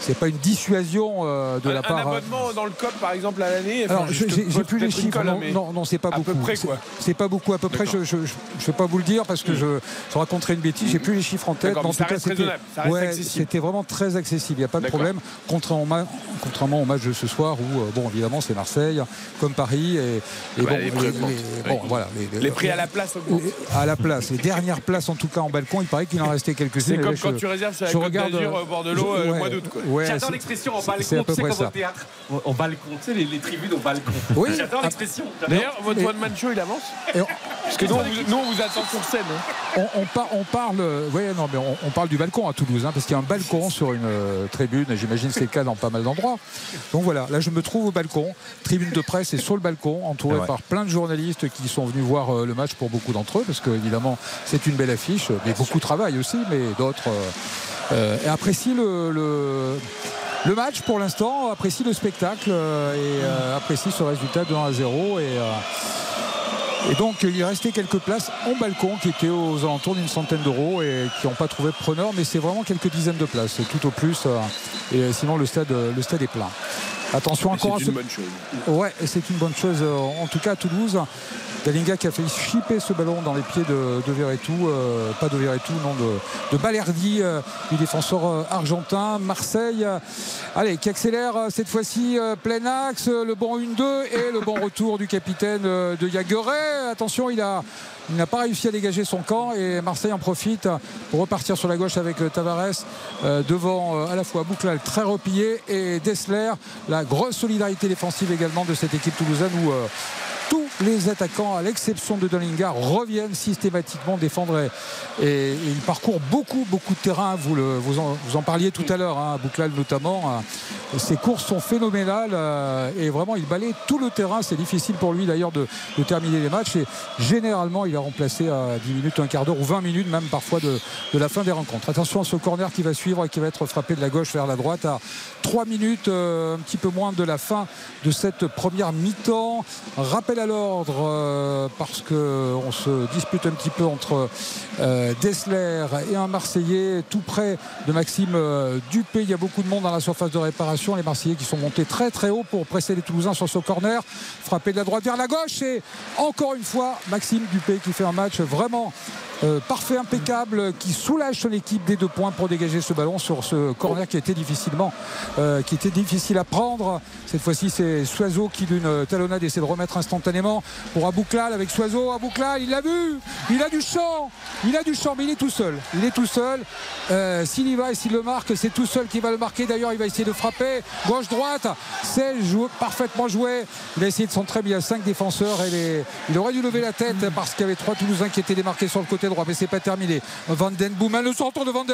c'est pas une dissuasion euh, de un, la un part. abonnement dans le COP par exemple à l'année enfin, j'ai plus les chiffres. colle, hein, Non, non, non, c'est pas à beaucoup. peu près C'est- quoi C'est pas beaucoup. À peu près, je, je, je, je vais pas vous le dire parce que je, je raconterai une bêtise. J'ai plus les chiffres en tête. Mais en ça tout cas, c'était, ouais, vraiment très accessible. Il n'y a pas de problème. Contrairement, au ma- contrairement au match de ce soir où, euh, bon, évidemment, c'est Marseille, comme Paris. Et, bon, les prix bon, voilà, les prix à la place augmentent. à la place. Les dernières places, en tout cas en balcon, il paraît qu'il en restait quelques-unes. c'est comme je- quand tu réserves sur la Côte d'Azur au bord de l'eau euh, le ouais, mois d'août ouais, J'adore l'expression en balcon, c'est comme ça. au théâtre, en balcon, tu sais les, tribunes au balcon. Oui. J'adore l'expression. D'ailleurs, votre Et- one man show il avance? Parce que vous, nous, on vous attend sur scène. hein. on, on par- on parle, ouais, non, mais on, on parle du balcon à Toulouse, hein, parce qu'il y a un balcon sur une euh, tribune. et J'imagine que c'est le cas dans pas mal d'endroits. Donc voilà, là je me trouve au balcon, tribune de presse et sur le balcon, entouré par plein de journalistes qui sont venus voir euh, le match pour beaucoup d'entre eux, parce que évidemment c'est une belle affiche, mais beaucoup travaillent aussi, mais d'autres euh, euh, apprécient le, le- le match pour l'instant, apprécient le spectacle et apprécient ce résultat de 1 à 0 et euh, et donc il restait quelques places en balcon qui étaient aux alentours d'une centaine d'euros et qui n'ont pas trouvé preneur, mais c'est vraiment quelques dizaines de places, tout au plus. euh, Et sinon le stade, le stade est plein. Attention encore C'est ce une bonne chose. Ouais, c'est une bonne chose en tout cas à Toulouse. Dalinga qui a failli chipper ce ballon dans les pieds de, de Verretou, euh, pas de Verretou, non de, de Balerdi, euh, du défenseur euh, argentin. Marseille, euh, allez, qui accélère cette fois-ci plein axe, le bon 1-2 et le bon retour du capitaine de Yagueret. Attention, il a il n'a pas réussi à dégager son camp et Marseille en profite pour repartir sur la gauche avec euh, Tavares euh, devant euh, à la fois Bouclal très replié et Dessler. La grosse solidarité défensive également de cette équipe toulousaine tous les attaquants, à l'exception de Dolinga, reviennent systématiquement défendre et, et- ils parcourent beaucoup, beaucoup de terrain. Vous, vous, en, parliez tout à l'heure, hein, Bouclal notamment. hein. Ses courses sont phénoménales euh, et vraiment il balaye tout le terrain. C'est difficile pour lui d'ailleurs de, terminer les matchs et généralement il est remplacé à 10 minutes, un quart d'heure ou 20 minutes même parfois de, la fin des rencontres. Attention à ce corner qui va suivre et qui va être frappé de la gauche vers la droite à 3 minutes, euh, un petit peu moins de la fin de cette première mi-temps. Rappel l'ordre euh, parce qu'on se dispute un petit peu entre euh, Dessler et un Marseillais tout près de Maxime euh, Dupé. Il y a beaucoup de monde dans la surface de réparation. Les Marseillais qui sont montés très très haut pour presser les Toulousains sur ce corner. Frappé de la droite vers la gauche et encore une fois Maxime Dupé qui fait un match vraiment euh, parfait, impeccable, qui soulage son équipe des deux points pour dégager ce ballon sur ce corner qui était difficilement, euh, qui était difficile à prendre. Cette fois-ci, c'est Soiseau qui d'une talonnade essaie de remettre instantanément pour Abouklal avec Soiseau. Abouklal, il l'a vu, il a du champ, il a du champ, mais il est tout seul. Il est tout seul. Euh, s'il y va et s'il le marque, c'est tout seul qui va le marquer. D'ailleurs, il va essayer de frapper gauche-droite. C'est joué- parfaitement joué. Il a essayé de centrer, mais il y a cinq défenseurs il aurait dû lever la tête parce qu'il y avait trois Toulousains qui étaient démarqués sur le côté droit, mais c'est pas terminé. Van Den le centre de Van.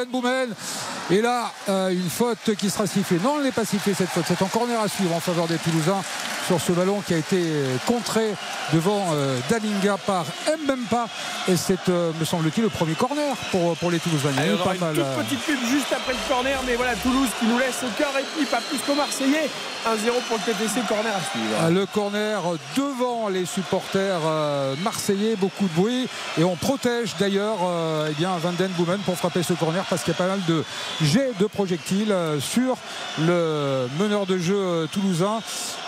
Et là, euh, une faute qui sera sifflée. Non, elle n'est pas sifflée cette faute. C'est un corner à suivre en faveur des Toulousains sur ce ballon qui a été contré devant euh, Dalinga par Mbempa. Et c'est, euh, me semble-t-il, le premier corner pour, pour les Toulousains. Il y a eu pas une mal. toute euh, petite pub juste après le corner, mais voilà Toulouse qui nous laisse au cœur et puis pas plus qu'au Marseillais. 1-0 pour le TTC, corner à suivre. Ah, Le corner devant les supporters marseillais, beaucoup de bruit. Et on protège d'ailleurs eh bien Van Den Boomen pour frapper ce corner parce qu'il y a pas mal de jets de projectiles sur le meneur de jeu toulousain.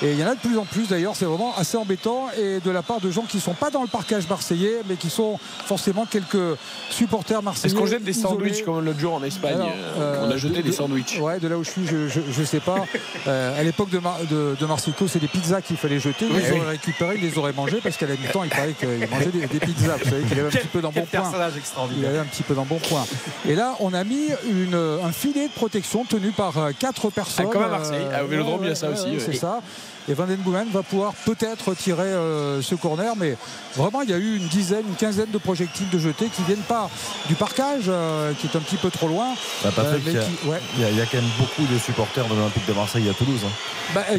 Et il y en a de plus en plus d'ailleurs, c'est vraiment assez embêtant. Et de la part de gens qui ne sont pas dans le parcage marseillais, mais qui sont forcément quelques supporters marseillais. Est-ce qu'on jette des sandwichs comme l'autre jour en Espagne Alors, euh, On a jeté de- des de- sandwichs. Ouais, de là où je suis, je, je sais pas. Euh, à l'époque de, Mar- de, de Marsico, c'est des pizzas qu'il fallait jeter. Ils Oui, les oui. auraient récupérés, ils les auraient mangés parce qu'à la mi-temps, il paraît qu'il mangeait des, des pizzas. Vous savez qu'il avait un petit peu quel d'embonpoint. personnage Il avait un petit peu d'embonpoint. Et là, on a mis une, un filet de protection tenu par euh, quatre personnes. Ah, comme à Marseille. Euh, Ah, au Vélodrome, il y a ça aussi, ouais. C'est ça. Et Van Den Boomen va pouvoir peut-être tirer euh, ce corner, mais vraiment il y a eu une dizaine, une quinzaine de projectiles de jetés qui viennent pas du parcage, euh, qui est un petit peu trop loin. Bah, Patrick, Euh, mais il y a- qui- ouais. il y, a- il y a quand même beaucoup de supporters de l'Olympique de Marseille à Toulouse. hein. Bah, Il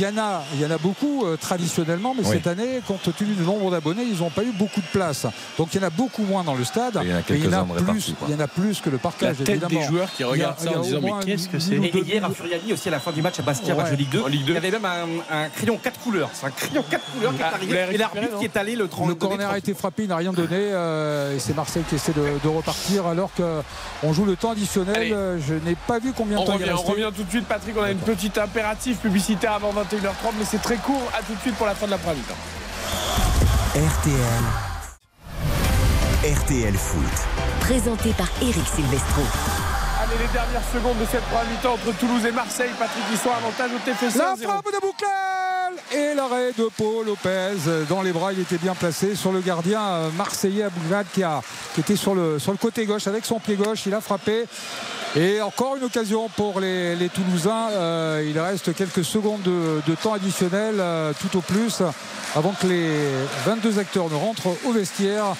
y, en a, il y en a beaucoup euh, traditionnellement, mais Oui. cette année, compte tenu du nombre d'abonnés, ils n'ont pas eu beaucoup de place. Donc il y en a beaucoup moins dans le stade. Il y en a Et il y en quelques-uns a de plus, il y en a plus que le parcage. La tête des évidemment. joueurs qui Il y a- regardent ça il y a en disant, mais qu'est-ce que c'est Et, hier à Furiani aussi à la fin du match à Bastia, Ouais. match de Ligue 2, En Ligue 2. il y avait même un, un crayon 4 couleurs. C'est un crayon 4 couleurs qui est Ah, arrivé. Et l'arbitre qui est allé le 30 Le corner a été frappé, il n'a rien donné. euh, et c'est Marseille qui essaie de, de repartir alors qu'on joue le temps additionnel. Allez. Euh, Je n'ai pas vu combien de On temps il revient, on restait. revient tout de suite, Patrick. On a une petite impérative publicitaire avant 21h30, mais c'est très court. À tout de suite pour la fin de la première mi-temps. RTL. RTL Foot. Présenté par Eric Silvestro. Allez, les dernières secondes de cette première mi-temps entre Toulouse et Marseille. Patrick Histoire, avantage au TFC. La 1-0. frappe de Et l'arrêt de Paul Lopez dans les bras. Il était bien placé sur le gardien euh, marseillais Abouglad qui, a, qui était sur le, sur le côté gauche avec son pied gauche. Il a frappé. Et encore une occasion pour les, les Toulousains. Euh, il reste quelques secondes de, de temps additionnel, euh, tout au plus, avant que les 22 acteurs ne rentrent au vestiaire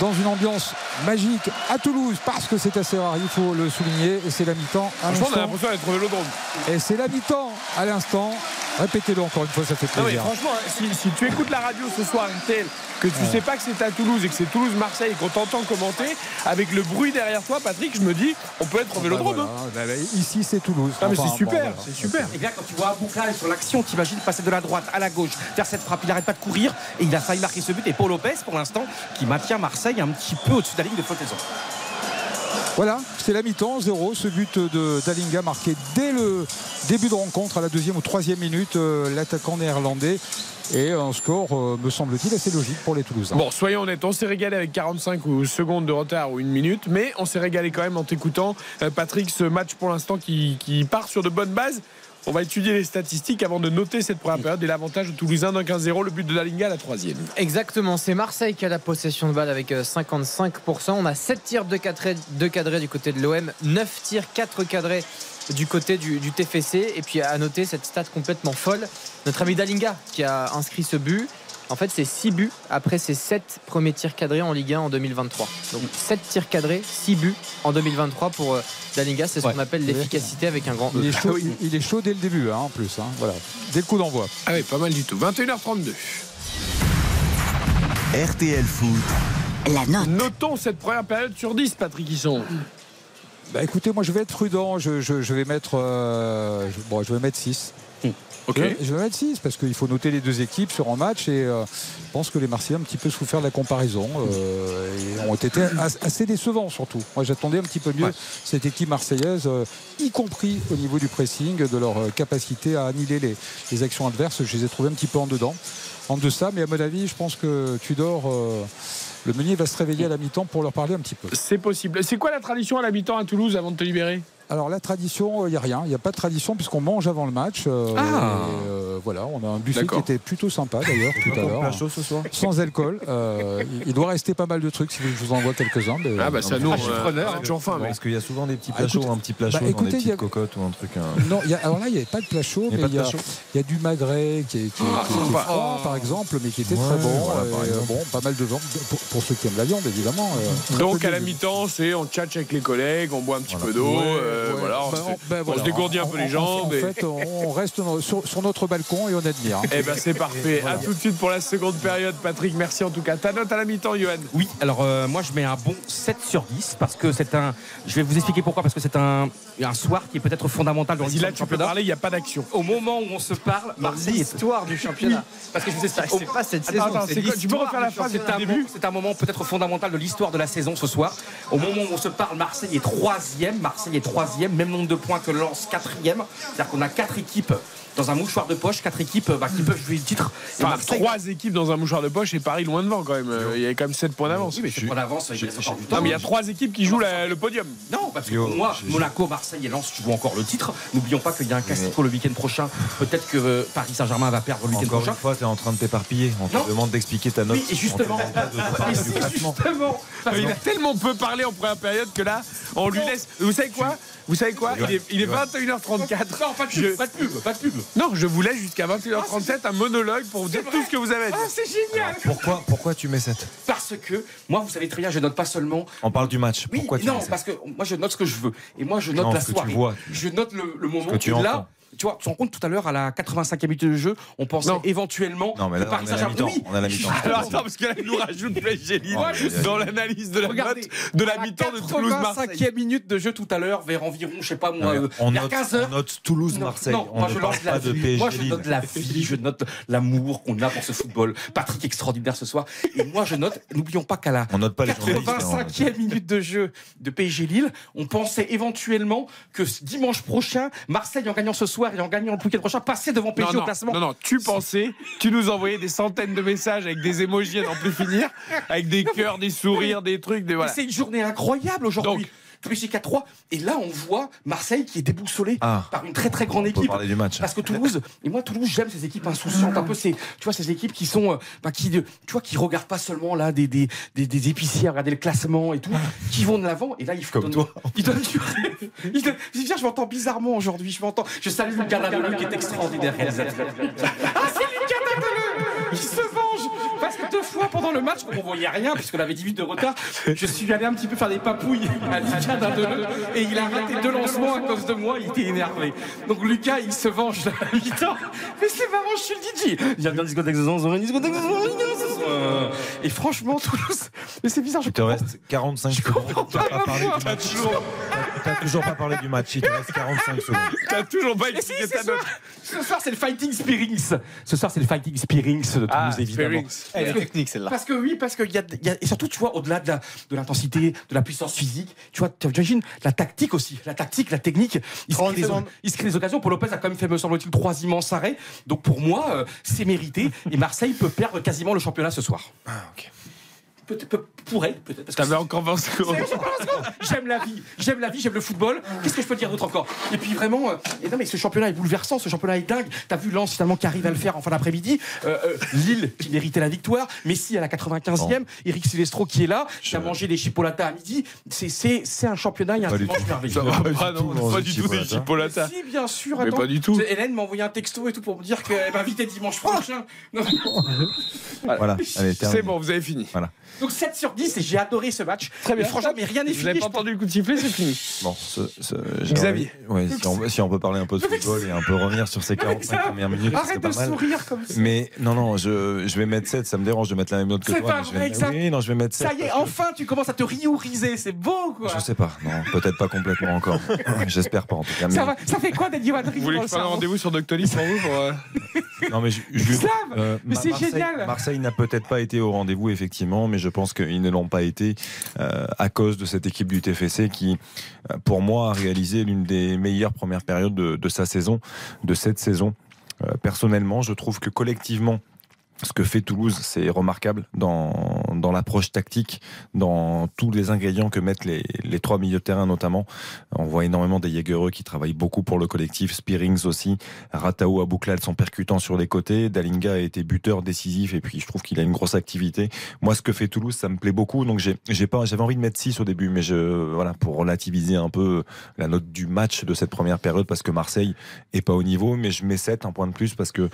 dans une ambiance magique à Toulouse, parce que c'est assez rare, il faut le souligner. Et c'est la mi-temps. à Franchement, on a l'instant. l'impression d'être au vélodrome. Et c'est la mi-temps à l'instant. Répétez-le encore une fois, ça fait Non mais plaisir. franchement, si, si tu écoutes la radio ce soir, RTL, que tu sais pas que c'est à Toulouse et que c'est Toulouse-Marseille et qu'on t'entend commenter, avec le bruit derrière toi, Patrick, je me dis, on peut être au Bah, vélodrome. voilà. hein. Bah, bah, ici, c'est Toulouse. Ah, mais c'est super, c'est super. Et bien quand tu vois Abouklal sur l'action, t'imagines passer de la droite à la gauche, faire cette frappe, il n'arrête pas de courir et il a failli marquer ce but. Et Paul Lopez, pour l'instant, qui maintient Marseille un petit peu au-dessus de la ligne de flottaison. Voilà, c'est la mi-temps, 0. Ce but de Dalinga marqué dès le début de rencontre, à la deuxième ou troisième minute, euh, l'attaquant néerlandais. Et un score, euh, me semble-t-il, assez logique pour les Toulousains. Bon, soyons honnêtes, on s'est régalé avec 45 ou secondes de retard ou une minute, mais on s'est régalé quand même en t'écoutant, euh, Patrick, ce match pour l'instant qui, qui part sur de bonnes bases. On va étudier les statistiques avant de noter cette première période et l'avantage de Toulousain d'un 15-0, le but de Dalinga à la troisième. Exactement, c'est Marseille qui a la possession de balle avec euh, 55%. On a 7 tirs de cadrés, du côté de l'OM, 9 tirs, 4 cadrés du côté du TFC. Et puis à noter cette stat complètement folle, notre ami Dalinga qui a inscrit ce but. En fait, c'est 6 buts après ses 7 premiers tirs cadrés en Ligue 1 en 2023. Donc 7 tirs cadrés, 6 buts en 2023 pour euh, Dalinga. C'est ce qu'on appelle l'efficacité avec un grand E. Il est chaud, il- il est chaud dès le début, hein, en plus. hein, voilà. Dès le coup d'envoi. Ah oui, pas mal du tout. 21h32. RTL Foot. La note. Notons cette première période sur 10, Patrick Hisson. Bah écoutez, moi je vais être prudent, je, je- je vais mettre euh, je, bon, je vais mettre 6. Je, vais- mettre 6 parce qu'il faut noter les deux équipes sur un match et euh, je pense que les Marseillais ont un petit peu souffert de la comparaison euh, et ont été as- assez décevants surtout. Moi j'attendais un petit peu mieux cette équipe marseillaise, euh, y compris au niveau du pressing, de leur capacité à annihiler les, les actions adverses. Je les ai trouvés un petit peu en dedans, en deçà, mais à mon avis, je pense que Tudor, euh, le meunier va se réveiller à la mi-temps pour leur parler un petit peu. C'est possible. C'est quoi la tradition à l'habitant à Toulouse avant de te libérer? Alors la tradition, il n'y a rien. Il n'y a pas de tradition puisqu'on mange avant le match. euh, Ah. et, euh, voilà, on a un buffet qui était plutôt sympa d'ailleurs tout à l'heure. plat chaud ce soir Sans alcool. Euh, il- doit rester pas mal de trucs si je vous envoie quelques-uns. Ah bah ça nous, euh, preneur, on a hein. faim. mais- Parce qu'il y a souvent des petits Ah, plats chauds, un petit plat bah, chaud dans écoutez, des a- petites cocottes ou un truc. un- Non, il y a- alors là, il n'y avait pas de plat chaud, mais il y, a, y du magret qui est, qui est- qui qui est par exemple, mais qui était Ouais, très bon. voilà, Et, euh, bon, pas mal de viande pour, pour ceux qui aiment la viande, évidemment. euh, Donc à la mi-temps, c'est on tchatche avec les collègues, on boit un petit peu d'eau, euh, ouais. voilà, on, Bah, se, on- fait- bah, on voilà. se dégourdit un peu les en- jambes. En et- fait, on reste sur, sur notre balcon et on admire. Eh ben c'est parfait. À tout de suite pour la seconde période, Patrick. Merci en tout cas. Ta note à la mi-temps, Johan. Oui, alors euh, moi je mets un bon 7 sur 10 parce que c'est un. Je vais vous expliquer pourquoi. Parce que c'est un, un soir qui est peut-être fondamental dans l'histoire là du tu peux championnat. parler, il n'y a pas d'action. Au moment où on se parle, Marseille est L'histoire du championnat. Parce que je vous explique. C'est pas cette saison. Tu peux refaire la phrase c'est un moment peut-être fondamental de l'histoire de la saison ce soir. Au moment où on se parle, Marseille est troisième. Marseille est troisième, même nombre de points que Lens, quatrième. C'est-à-dire qu'on a quatre équipes dans un mouchoir de poche, quatre équipes bah, qui peuvent jouer le titre. Enfin, Marseille- trois équipes dans un mouchoir de poche et Paris loin devant quand même. Euh, Il y avait quand même 7 points d'avance. Oui, mais c'est pas d'avance, il reste encore du temps. Non, mais il y a trois équipes qui jouent la- le podium. Non, parce que Yo, pour moi, Monaco, Marseille et Lens jouent encore le titre. N'oublions pas qu'il y a un Classico le week-end prochain. Peut-être que euh, Paris Saint-Germain va perdre le week-end Encore prochain. une fois, tu es en train de t'éparpiller. On Non. te demande d'expliquer ta note. Oui, et justement, si, Il a tellement peu parlé en première période que là, on lui laisse. Vous savez quoi? Vous savez quoi Il est, il est 21h34. Non, pas de pub, Je- pas de pub, pas de pub. Non, je vous laisse jusqu'à 21h37 un monologue pour vous dire tout ce que vous avez à dire. Ah, c'est génial Pourquoi, pourquoi tu mets 7 Parce que moi, vous savez très bien, je note pas seulement. On parle du match. Oui, Pourquoi tu non, mets 7 parce que moi, je note ce que je veux. Et moi, je note Non, la que tu soirée. vois. Je note le, le moment que tu où là. Tu vois, tu te rends compte tout à l'heure à la 85e minute de jeu, on pensait Non. éventuellement Non, mais que là, Paris on à la Saint-Germain. mi-temps. On à la mi-temps. Alors attends, parce que là, il nous rajoute je- dans l'analyse de la Regardez, note de la mi-temps de Toulouse-Marseille. 85e minute de jeu tout à l'heure, vers environ, je sais pas moi, Non, on, vers note, 15 on heures. note Toulouse-Marseille. Non, On moi ne je note la pas de vie. Moi je note la vie, je note l'amour qu'on a pour ce football. Patrick extraordinaire ce soir. Et moi je note, n'oublions pas qu'à la On note pas les journalistes. hein, 85e minute de jeu de PSG Lille, on pensait éventuellement que dimanche prochain, Marseille en gagnant ce soir et en gagnant le week-end prochain, passer devant PSG Non, au non, classement. non, non, tu pensais, tu nous envoyais des centaines de messages avec des émojis à n'en plus finir, avec des cœurs, des sourires, des trucs, des voilà. C'est une journée incroyable aujourd'hui. Donc- PSG 4-3. Et là, on voit Marseille qui est déboussolé Ah. par une très très grande équipe. parler du match. Parce que Toulouse, et moi Toulouse, j'aime ces équipes insouciantes, un peu ces, tu vois, ces équipes qui sont, euh, bah, qui, tu vois, qui regardent pas seulement là des, des, des, des épiciers à regarder le classement et tout, qui vont de l'avant. Et là, ils Comme donnent- toi. Ils donnent du rêve. Ils donnent- je veux dire, je m'entends bizarrement aujourd'hui. Je m'entends. Je salue Lucas Dadoleux qui est extraordinaire. Ah, c'est Lucas Dadoleux qui se venge parce que deux fois pendant le match, on voyait rien puisqu'on avait 10 minutes de retard. Je suis allé un petit peu faire des papouilles à Lucas Dadoleux et il a raté deux lancements à cause de moi. Il était énervé. Donc Lucas, il se venge de la mi-temps. Mais c'est marrant, je suis le DJ. Viens bien discothèque de Zan, une discothèque de. Et franchement, Toulouse, mais c'est bizarre. Je Il te reste 45 secondes. Tu n'as pas parlé du T'as match. toujours, T'as toujours pas parlé du match. Il te reste 45 secondes. t'as toujours pas expliqué ce ta note. soir, ce soir, c'est le Fighting Spirings. Ce soir, c'est le Fighting Spirings de, de Toulouse, Ah, évidemment. Spirings. Elle est que- technique, celle-là. Parce que oui, parce qu'il y a, y a- et surtout, tu vois, au-delà de la- de l'intensité, de, la puissance physique, tu vois, tu imagines la tactique aussi, la tactique, la technique. Il se, crée des, il se crée des occasions. Paul Lopez a quand même fait, me semble-t-il, trois immenses arrêts. Donc pour moi, euh, c'est mérité. Et Marseille peut perdre quasiment le championnat ce soir. Ah, ok. Peut- peut- pourrait, peut-être. parce que T'avais encore 20 secondes. J'aime la vie, j'aime la vie, j'aime le football. Qu'est-ce que je peux dire d'autre encore? Et puis vraiment, euh, et non mais ce championnat est bouleversant, ce championnat est dingue. T'as vu Lens finalement qui arrive à le faire en fin d'après-midi. Euh, euh, Lille qui méritait la victoire. Messi à la 95e. Eric Silvestro qui est là, qui a mangé des chipolatas à midi. C'est c'est c'est un championnat, il y a un Pas du dimanche tout. merveilleux. Ça va Pas pas, du non, tout, pas non, du c'est tout des chipolata. chipolatas. Si, bien sûr, Mais attends. pas du tout. Hélène m'a envoyé un texto et tout pour me dire qu'elle m'invitait dimanche prochain. Voilà, C'est bon, vous avez fini. Voilà. Donc 7 sur 10 et j'ai adoré ce match. Très bien. Mais franchement, mais rien n'est Vous fini. n'avez Je pas entendu le coup de sifflet, c'est fini. Bon, ce- ce- Xavier. Ouais, si, on, si on peut parler un peu de football et un peu revenir sur ces 45 premières minutes, Arrête pas de mal. sourire comme ça. Mais non, non, je, je vais mettre 7, ça me dérange de mettre la même note que C'est toi. pas mais je vais vrai. Oui, non, je vais mettre 7. Ça y est, enfin, tu commences à te riouriser. C'est beau, quoi. Je sais pas, non, peut-être pas complètement encore. J'espère pas en tout cas. Ça, mais- va, ça fait quoi d'être Vous voulez que je rendez-vous sur Doctolib pour vous pour, euh, Non, mais je- euh, mais Ma- c'est génial. Marseille n'a peut-être pas été au rendez-vous, effectivement, mais je pense qu'ils ne l'ont pas été euh, à cause de cette équipe du TFC qui, euh, pour moi, a réalisé l'une des meilleures premières périodes de, sa saison, de cette saison. Euh, personnellement, je trouve que collectivement, ce que fait Toulouse, c'est remarquable dans, dans l'approche tactique, dans tous les ingrédients que mettent les, les trois milieux de terrain notamment. On voit énormément des Jaegereux qui travaillent beaucoup pour le collectif, Spearings aussi, Ratao Abouklal sont percutants sur les côtés, Dalinga a été buteur décisif et puis je trouve qu'il a une grosse activité. Moi, ce que fait Toulouse, ça me plaît beaucoup, donc j'ai pas, j'avais envie de mettre 6 au début, mais je, voilà, pour relativiser un peu la note du match de cette première période parce que Marseille est pas au niveau, mais je mets 7, un point de plus parce que euh,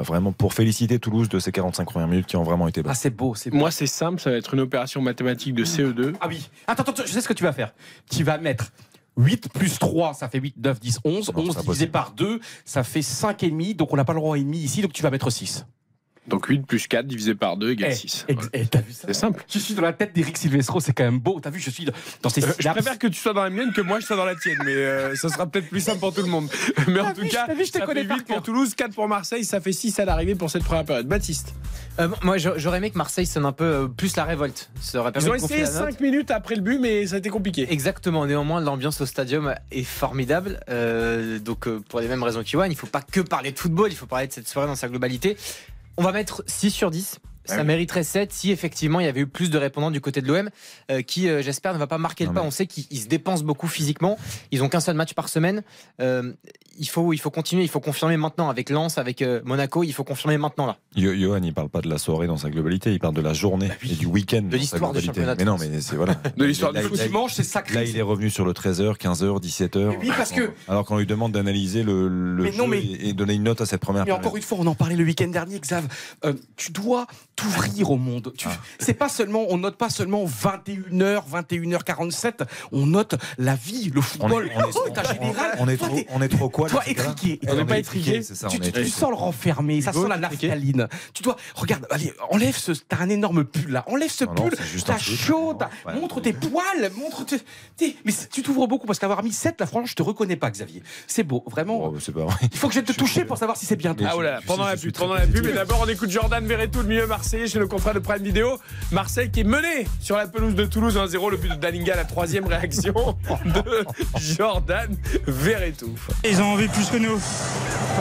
vraiment pour féliciter Toulouse de ces 45 premières minutes qui ont vraiment été bonnes. Ah, c'est beau, c'est beau. Moi, c'est simple, ça va être une opération mathématique de CE2. Ah oui. Attends, attends, je sais ce que tu vas faire. Tu vas mettre 8 plus 3, ça fait 8, 9, 10, 11. Non, 11 c'est pas divisé possible. par 2, ça fait 5,5. Donc on n'a pas le droit à demi ici, donc tu vas mettre 6. Donc 8 plus 4 divisé par 2 égale 6. t'as vu ça C'est simple. Je suis dans la tête d'Eric Silvestro, c'est quand même beau. T'as vu, je suis dans ces Euh, je préfère que tu sois dans la mienne que moi je sois dans la tienne, mais euh, ça sera peut-être plus simple pour tout le monde. Mais en tout vu, cas, vu, je te ça connais fait par 8 pour cœur. Toulouse, 4 pour Marseille, ça fait 6 à l'arrivée pour cette première période. Baptiste. Euh, moi, j'a- j'aurais aimé que Marseille sonne un peu euh, plus la révolte. Ça aurait permis Ils ont essayé la note. 5 minutes après le but, mais ça a été compliqué. Exactement. Néanmoins, l'ambiance au stadium est formidable. Euh, donc, euh, pour les mêmes raisons qu'Iwan, il ne faut pas que parler de football, il faut parler de cette soirée dans sa globalité. On va mettre 6 sur 10. Ça Ah oui. mériterait 7 si effectivement il y avait eu plus de répondants du côté de l'OM euh, qui, euh, j'espère, ne va pas marquer le Non, pas. mais- On sait qu'ils ils se dépensent beaucoup physiquement. Ils ont qu'un seul match par semaine. Euh, il, faut, il faut continuer, il faut confirmer maintenant avec Lens, avec euh, Monaco. Il faut confirmer maintenant là. Yo- Johan, il parle pas de la soirée dans sa globalité, il parle de la journée Bah et du week-end. sa l'histoire du championnat de Mais non, mais c'est voilà. De l'histoire du foot. Dimanche, c'est sacré. Là, il est revenu sur le 13h, 15h, 17h. Mais oui, parce que- Alors qu'on lui demande d'analyser le, le Mais jeu non, mais- et, et donner une note à cette première Mais période. encore une fois, on en parlait le week-end dernier, Xav. Euh, tu dois t'ouvrir au monde. Ah. C'est pas seulement, on note pas seulement 21h, 21h47. On note la vie, le on est, football, on est- général. on est trop, on est trop quoi Toi, étriqué. On n'est pas étriqué, ça. tu, sens le renfermé, ça sent la naphtaline. Tu dois, regarde, allez, enlève ce, t'as un énorme pull là, enlève ce Non, pull, t'as chaud, t'as- Ouais. montre tes poils, montre tes, tes- mais tu t'ouvres beaucoup parce qu'avoir mis 7 là, franchement, je te reconnais pas, Xavier. C'est beau, vraiment. Oh, c'est pas vrai. Il faut que je te toucher pour savoir si c'est bien toi. Ah voilà, pendant la pub, pendant la pub, et d'abord on écoute Jordan Verretou, le milieu marseillais chez le confrère de Prime Vidéo. Marseille qui est mené sur la pelouse de Toulouse 1-0, le but de Dalinga, la troisième réaction de Jordan Verretou. Ils ont envie plus que nous.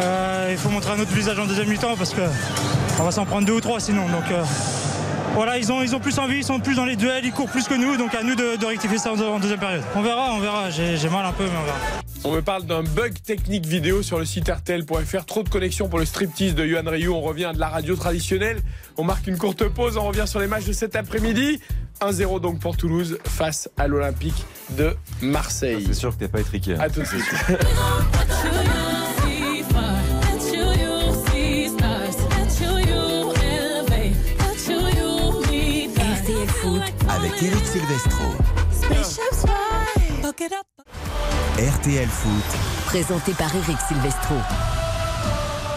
Euh, il faut montrer un autre visage en deuxième mi-temps parce que on va s'en prendre deux ou trois sinon. Donc euh, voilà, ils ont, ils ont plus envie, ils sont plus dans les duels, ils courent plus que nous, donc à nous de, de rectifier ça en, deux- en deuxième période. On verra, on verra. J'ai mal un peu, mais on verra. On me parle d'un bug technique vidéo sur le site RTL.fr. Trop de connexion pour le striptease de Yohan Ryu. On revient à de la radio traditionnelle. On marque une courte pause. On revient sur les matchs de cet après-midi. 1-0 donc pour Toulouse face à l'Olympique de Marseille. C'est sûr que t'es pas étriqué. hein. À tout de suite. RTL Foot avec Eric Silvestro. RTL Foot. présenté par Eric Silvestro.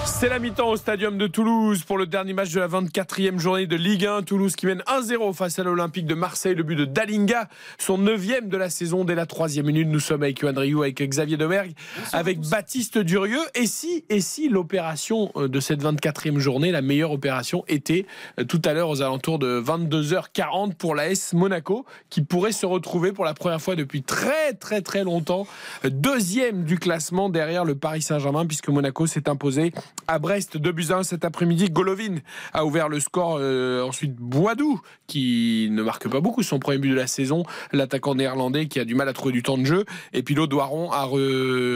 C'est la mi-temps au stadium de Toulouse pour le dernier match de la 24e journée de Ligue 1. Toulouse qui mène 1-0 face à l'Olympique de Marseille. Le but de Dalinga, son neuvième de la saison dès la troisième minute. Nous sommes avec Yohan Rioux, avec Xavier Demergue, avec Baptiste Durieux. Et si, et si l'opération euh, de cette 24e journée, la meilleure opération, était euh, tout à l'heure aux alentours de 22h40 pour l'AS Monaco, qui pourrait se retrouver pour la première fois depuis très très très longtemps euh, deuxième du classement derrière le Paris Saint-Germain, puisque Monaco s'est imposé à Brest 2 buts à 1 cet après-midi. Golovin a ouvert le score. euh, ensuite, Boadou, qui ne marque pas beaucoup son premier but de la saison. L'attaquant néerlandais qui a du mal à trouver du temps de jeu. Et puis l'autre Doiron a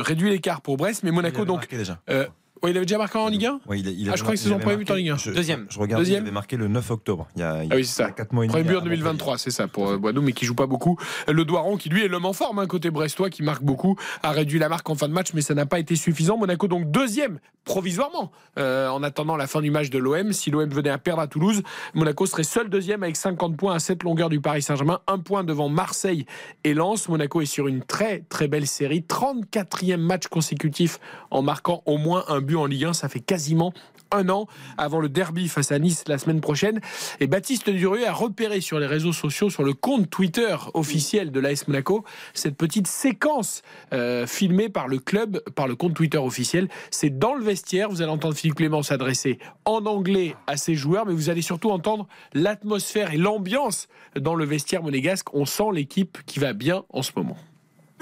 réduit l'écart pour Brest. Mais Monaco, donc. euh, ouais, il avait déjà marqué en Ligue 1 Ouais, il a- il Ah, je crois que c'est il son premier but en Ligue 1. je- Deuxième. Je regarde, il Deuxième. avait marqué le 9 octobre. Il y a, il y a Ah oui, c'est ça. 4 mois et demi. Premier but en à 2023, c'est ça pour euh, Boadou, mais qui joue pas beaucoup. Le Doiron, qui lui est l'homme en forme, hein, côté brestois, qui marque beaucoup, a réduit la marque en fin de match, mais ça n'a pas été suffisant. Monaco, donc deuxième, provisoirement, euh, en attendant la fin du match de l'OM. Si l'OM venait à perdre à Toulouse, Monaco serait seul deuxième avec 50 points à 7 longueurs du Paris Saint-Germain, un point devant Marseille et Lens. Monaco est sur une très très belle série, 34e match consécutif en marquant au moins un but en Ligue 1. Ça fait quasiment un an avant le derby face à Nice la semaine prochaine. Et Baptiste Durieux a repéré sur les réseaux sociaux, sur le compte Twitter officiel de l'AS Monaco, cette petite séquence euh, filmée par le club, par le compte Twitter officiel. C'est dans le vestiaire. Vous allez entendre Philippe Clément s'adresser en anglais à ses joueurs, mais vous allez surtout entendre l'atmosphère et l'ambiance dans le vestiaire monégasque. On sent l'équipe qui va bien en ce moment.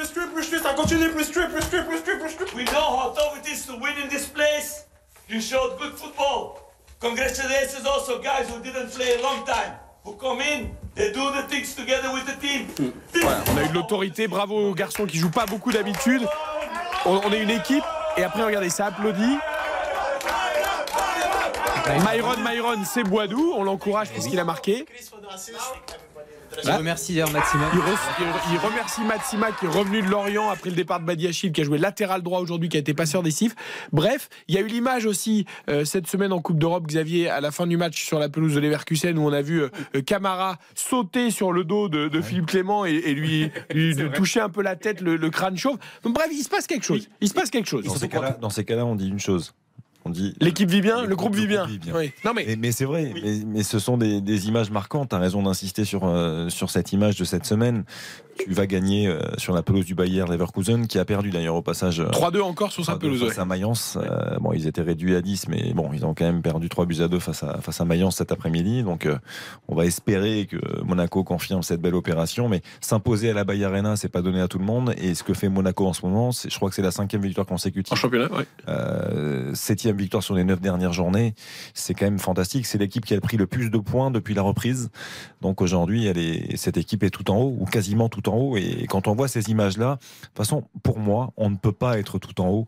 Ça continue, plus que, plus que, plus que, plus que. We know how tough it is to win in this place. You showed good football. Congratulations also guys who didn't play a long time. Who come in, they do the things together with the team. Voilà, on a eu de l'autorité. Bravo aux garçons qui jouent pas beaucoup d'habitude. On, on est une équipe. Et après, regardez, ça applaudit. Myron, Myron, c'est Boidou. On l'encourage parce qu'il a marqué. Je remercie d'ailleurs Maxima. Il, re- il- il remercie Matsima qui est revenu de Lorient après le départ de Badiachil qui a joué latéral droit aujourd'hui, qui a été passeur décisif. Bref, il y a eu l'image aussi euh, cette semaine en Coupe d'Europe, Xavier, à la fin du match sur la pelouse de Leverkusen où on a vu euh, euh, Camara sauter sur le dos de, de Philippe Clément et, et lui, toucher un peu la tête, le, le crâne chauve. Donc, bref, il se passe quelque chose. Il se passe quelque chose. Dans ces cas-là, dans ces cas-là, on dit une chose. Dit L'équipe vit bien, le groupe vit bien. Oui. Non mais, mais, mais c'est vrai, mais, mais ce sont des, des images marquantes. Tu as raison d'insister sur, euh, sur cette image de cette semaine. Tu vas gagner euh, sur la pelouse du Bayer Leverkusen, qui a perdu d'ailleurs au passage. euh, 3-2 encore sur sa 3-2 pelouse. Face ouais. à Mayence. Euh, bon, ils étaient réduits à 10, mais bon, ils ont quand même perdu 3 buts à 2 face à, face à Mayence cet après-midi. Donc, euh, on va espérer que Monaco confirme cette belle opération. Mais s'imposer à la Bayer Arena, c'est pas donné à tout le monde. Et ce que fait Monaco en ce moment, c'est, je crois que c'est la cinquième victoire consécutive. En championnat, ouais. Euh, septième victoire sur les neuf dernières journées, c'est quand même fantastique. C'est l'équipe qui a pris le plus de points depuis la reprise. Donc aujourd'hui, elle est, cette équipe est tout en haut ou quasiment tout en haut. Et quand on voit ces images-là, de toute façon, pour moi, on ne peut pas être tout en haut.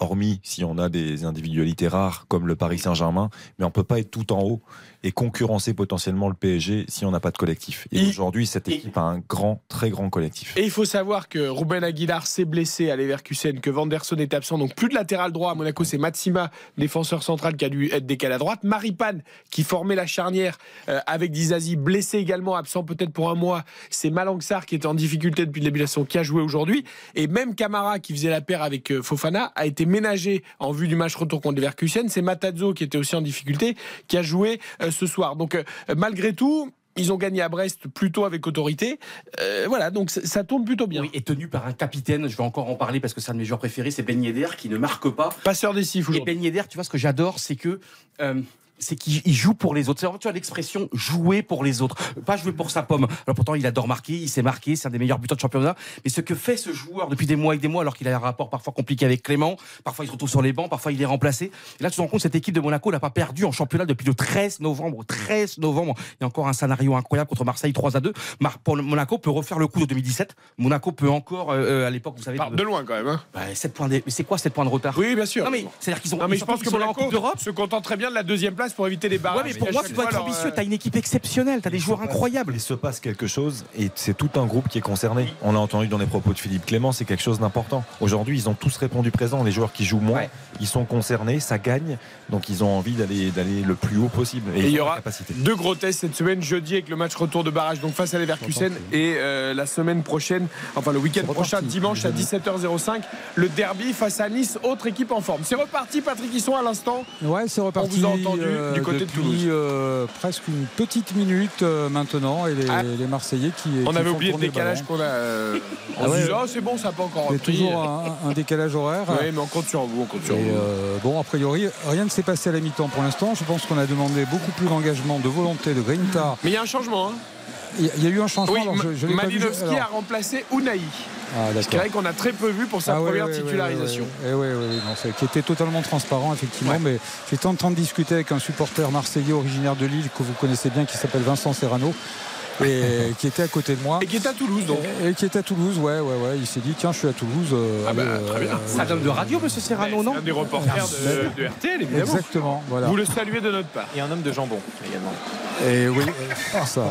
Hormis si on a des individualités rares comme le Paris Saint-Germain, mais on peut pas être tout en haut et concurrencer potentiellement le PSG si on n'a pas de collectif. Et aujourd'hui, cette équipe a un grand, très grand collectif. Et il faut savoir que Ruben Aguilar s'est blessé à Leverkusen, que Vanderson est absent, donc plus de latéral droit à Monaco, c'est Matsima, défenseur central, qui a dû être décalé à droite. Maripane, qui formait la charnière euh, avec Dizazi, blessé également, absent peut-être pour un mois. C'est Malangsar qui était en difficulté depuis le début de la saison, qui a joué aujourd'hui. Et même Camara, qui faisait la paire avec euh, Fofana, a été ménagé en vue du match retour contre Leverkusen. C'est Matazzo, qui était aussi en difficulté, qui a joué euh, ce soir. Donc euh, malgré tout, ils ont gagné à Brest plutôt avec autorité. Euh, voilà, donc ça, ça tourne plutôt bien. Oui, et tenu par un capitaine, je vais encore en parler parce que c'est un de mes joueurs préférés, c'est Ben Yedder qui ne marque pas. Passeur des siffles. Et Ben Yedder, tu vois, ce que j'adore, c'est que. euh, c'est qu'il il joue pour les autres. C'est- Tu vois l'expression jouer pour les autres, pas jouer pour sa pomme. Alors pourtant, il adore marquer, il s'est marqué, c'est un des meilleurs buteurs de championnat. Mais ce que fait ce joueur depuis des mois et des mois, alors qu'il a un rapport parfois compliqué avec Clément, parfois il se retrouve sur les bancs, parfois il est remplacé. Et là, tu te rends compte, cette équipe de Monaco n'a pas perdu en championnat depuis le 13 novembre. 13 novembre. Il y a encore un scénario incroyable contre Marseille 3 à 2. Mar- pour le- Monaco peut refaire le coup de 2017. Monaco peut encore, euh, euh, à l'époque, vous savez. de loin quand même. Hein. Bah, 7 points de- Mais c'est quoi 7 points de retard? Oui, bien sûr. Non, mais c'est-à-dire qu'ils ont. Non, mais ils je pense que Monaco se contente très bien de la deuxième place pour éviter les barrages. Ouais, mais pour moi, tu dois être alors, ambitieux. euh, T'as une équipe exceptionnelle, t'as des joueurs incroyables. Il se passe quelque chose et c'est tout un groupe qui est concerné. On l'a entendu dans les propos de Philippe Clément, c'est quelque chose d'important. Aujourd'hui, ils ont tous répondu présent. Les joueurs qui jouent moins, ils sont concernés, ça gagne, donc ils ont envie d'aller d'aller le plus haut possible. Et il y aura capacité. deux gros tests cette semaine, jeudi avec le match retour de barrage donc face à Leverkusen et euh, la semaine prochaine, enfin le week-end prochain, dimanche à 17h05, le derby face à Nice, autre équipe en forme. C'est reparti, Patrick Hisson à l'instant. Ouais, c'est reparti. On vous a entendu euh, du côté de depuis, Toulouse. euh, presque une petite minute euh, maintenant et les, Ah. les Marseillais qui. On qui avait oublié le décalage qu'on a. euh, on Ah se ouais. disait, oh, c'est bon, ça n'a pas encore Il y a repris. toujours un, un décalage horaire. Oui, mais on compte sur vous, on compte sur Et, vous. euh, bon, a priori, rien ne s'est passé à la mi-temps pour l'instant. Je pense qu'on a demandé beaucoup plus d'engagement, de volonté de Grinta. Mais il y a un changement. Hein. Il y a- eu un changement. Oui, alors je- je l'ai pas vu, Malinowski alors. a remplacé Unai. Ah, Ce qui est vrai qu'on a très peu vu pour sa Ah, première ouais, ouais, titularisation. non, c'est- qui était totalement transparent, effectivement. Mais j'étais en train de discuter avec un supporter marseillais originaire de Lille que vous connaissez bien, qui s'appelle Vincent Serrano. Et qui était à côté de moi. Et qui est à Toulouse, donc. Et, qui est à Toulouse, ouais, ouais, ouais. Il s'est dit, tiens, je suis à Toulouse. euh, Ah bah, allez, très bien. euh, Ça donne de radio, monsieur Serrano, non Un des reporters de, de RTL, évidemment. Exactement, voilà. Vous le saluez de notre part. Et un homme de jambon également. Et oui, euh, ça.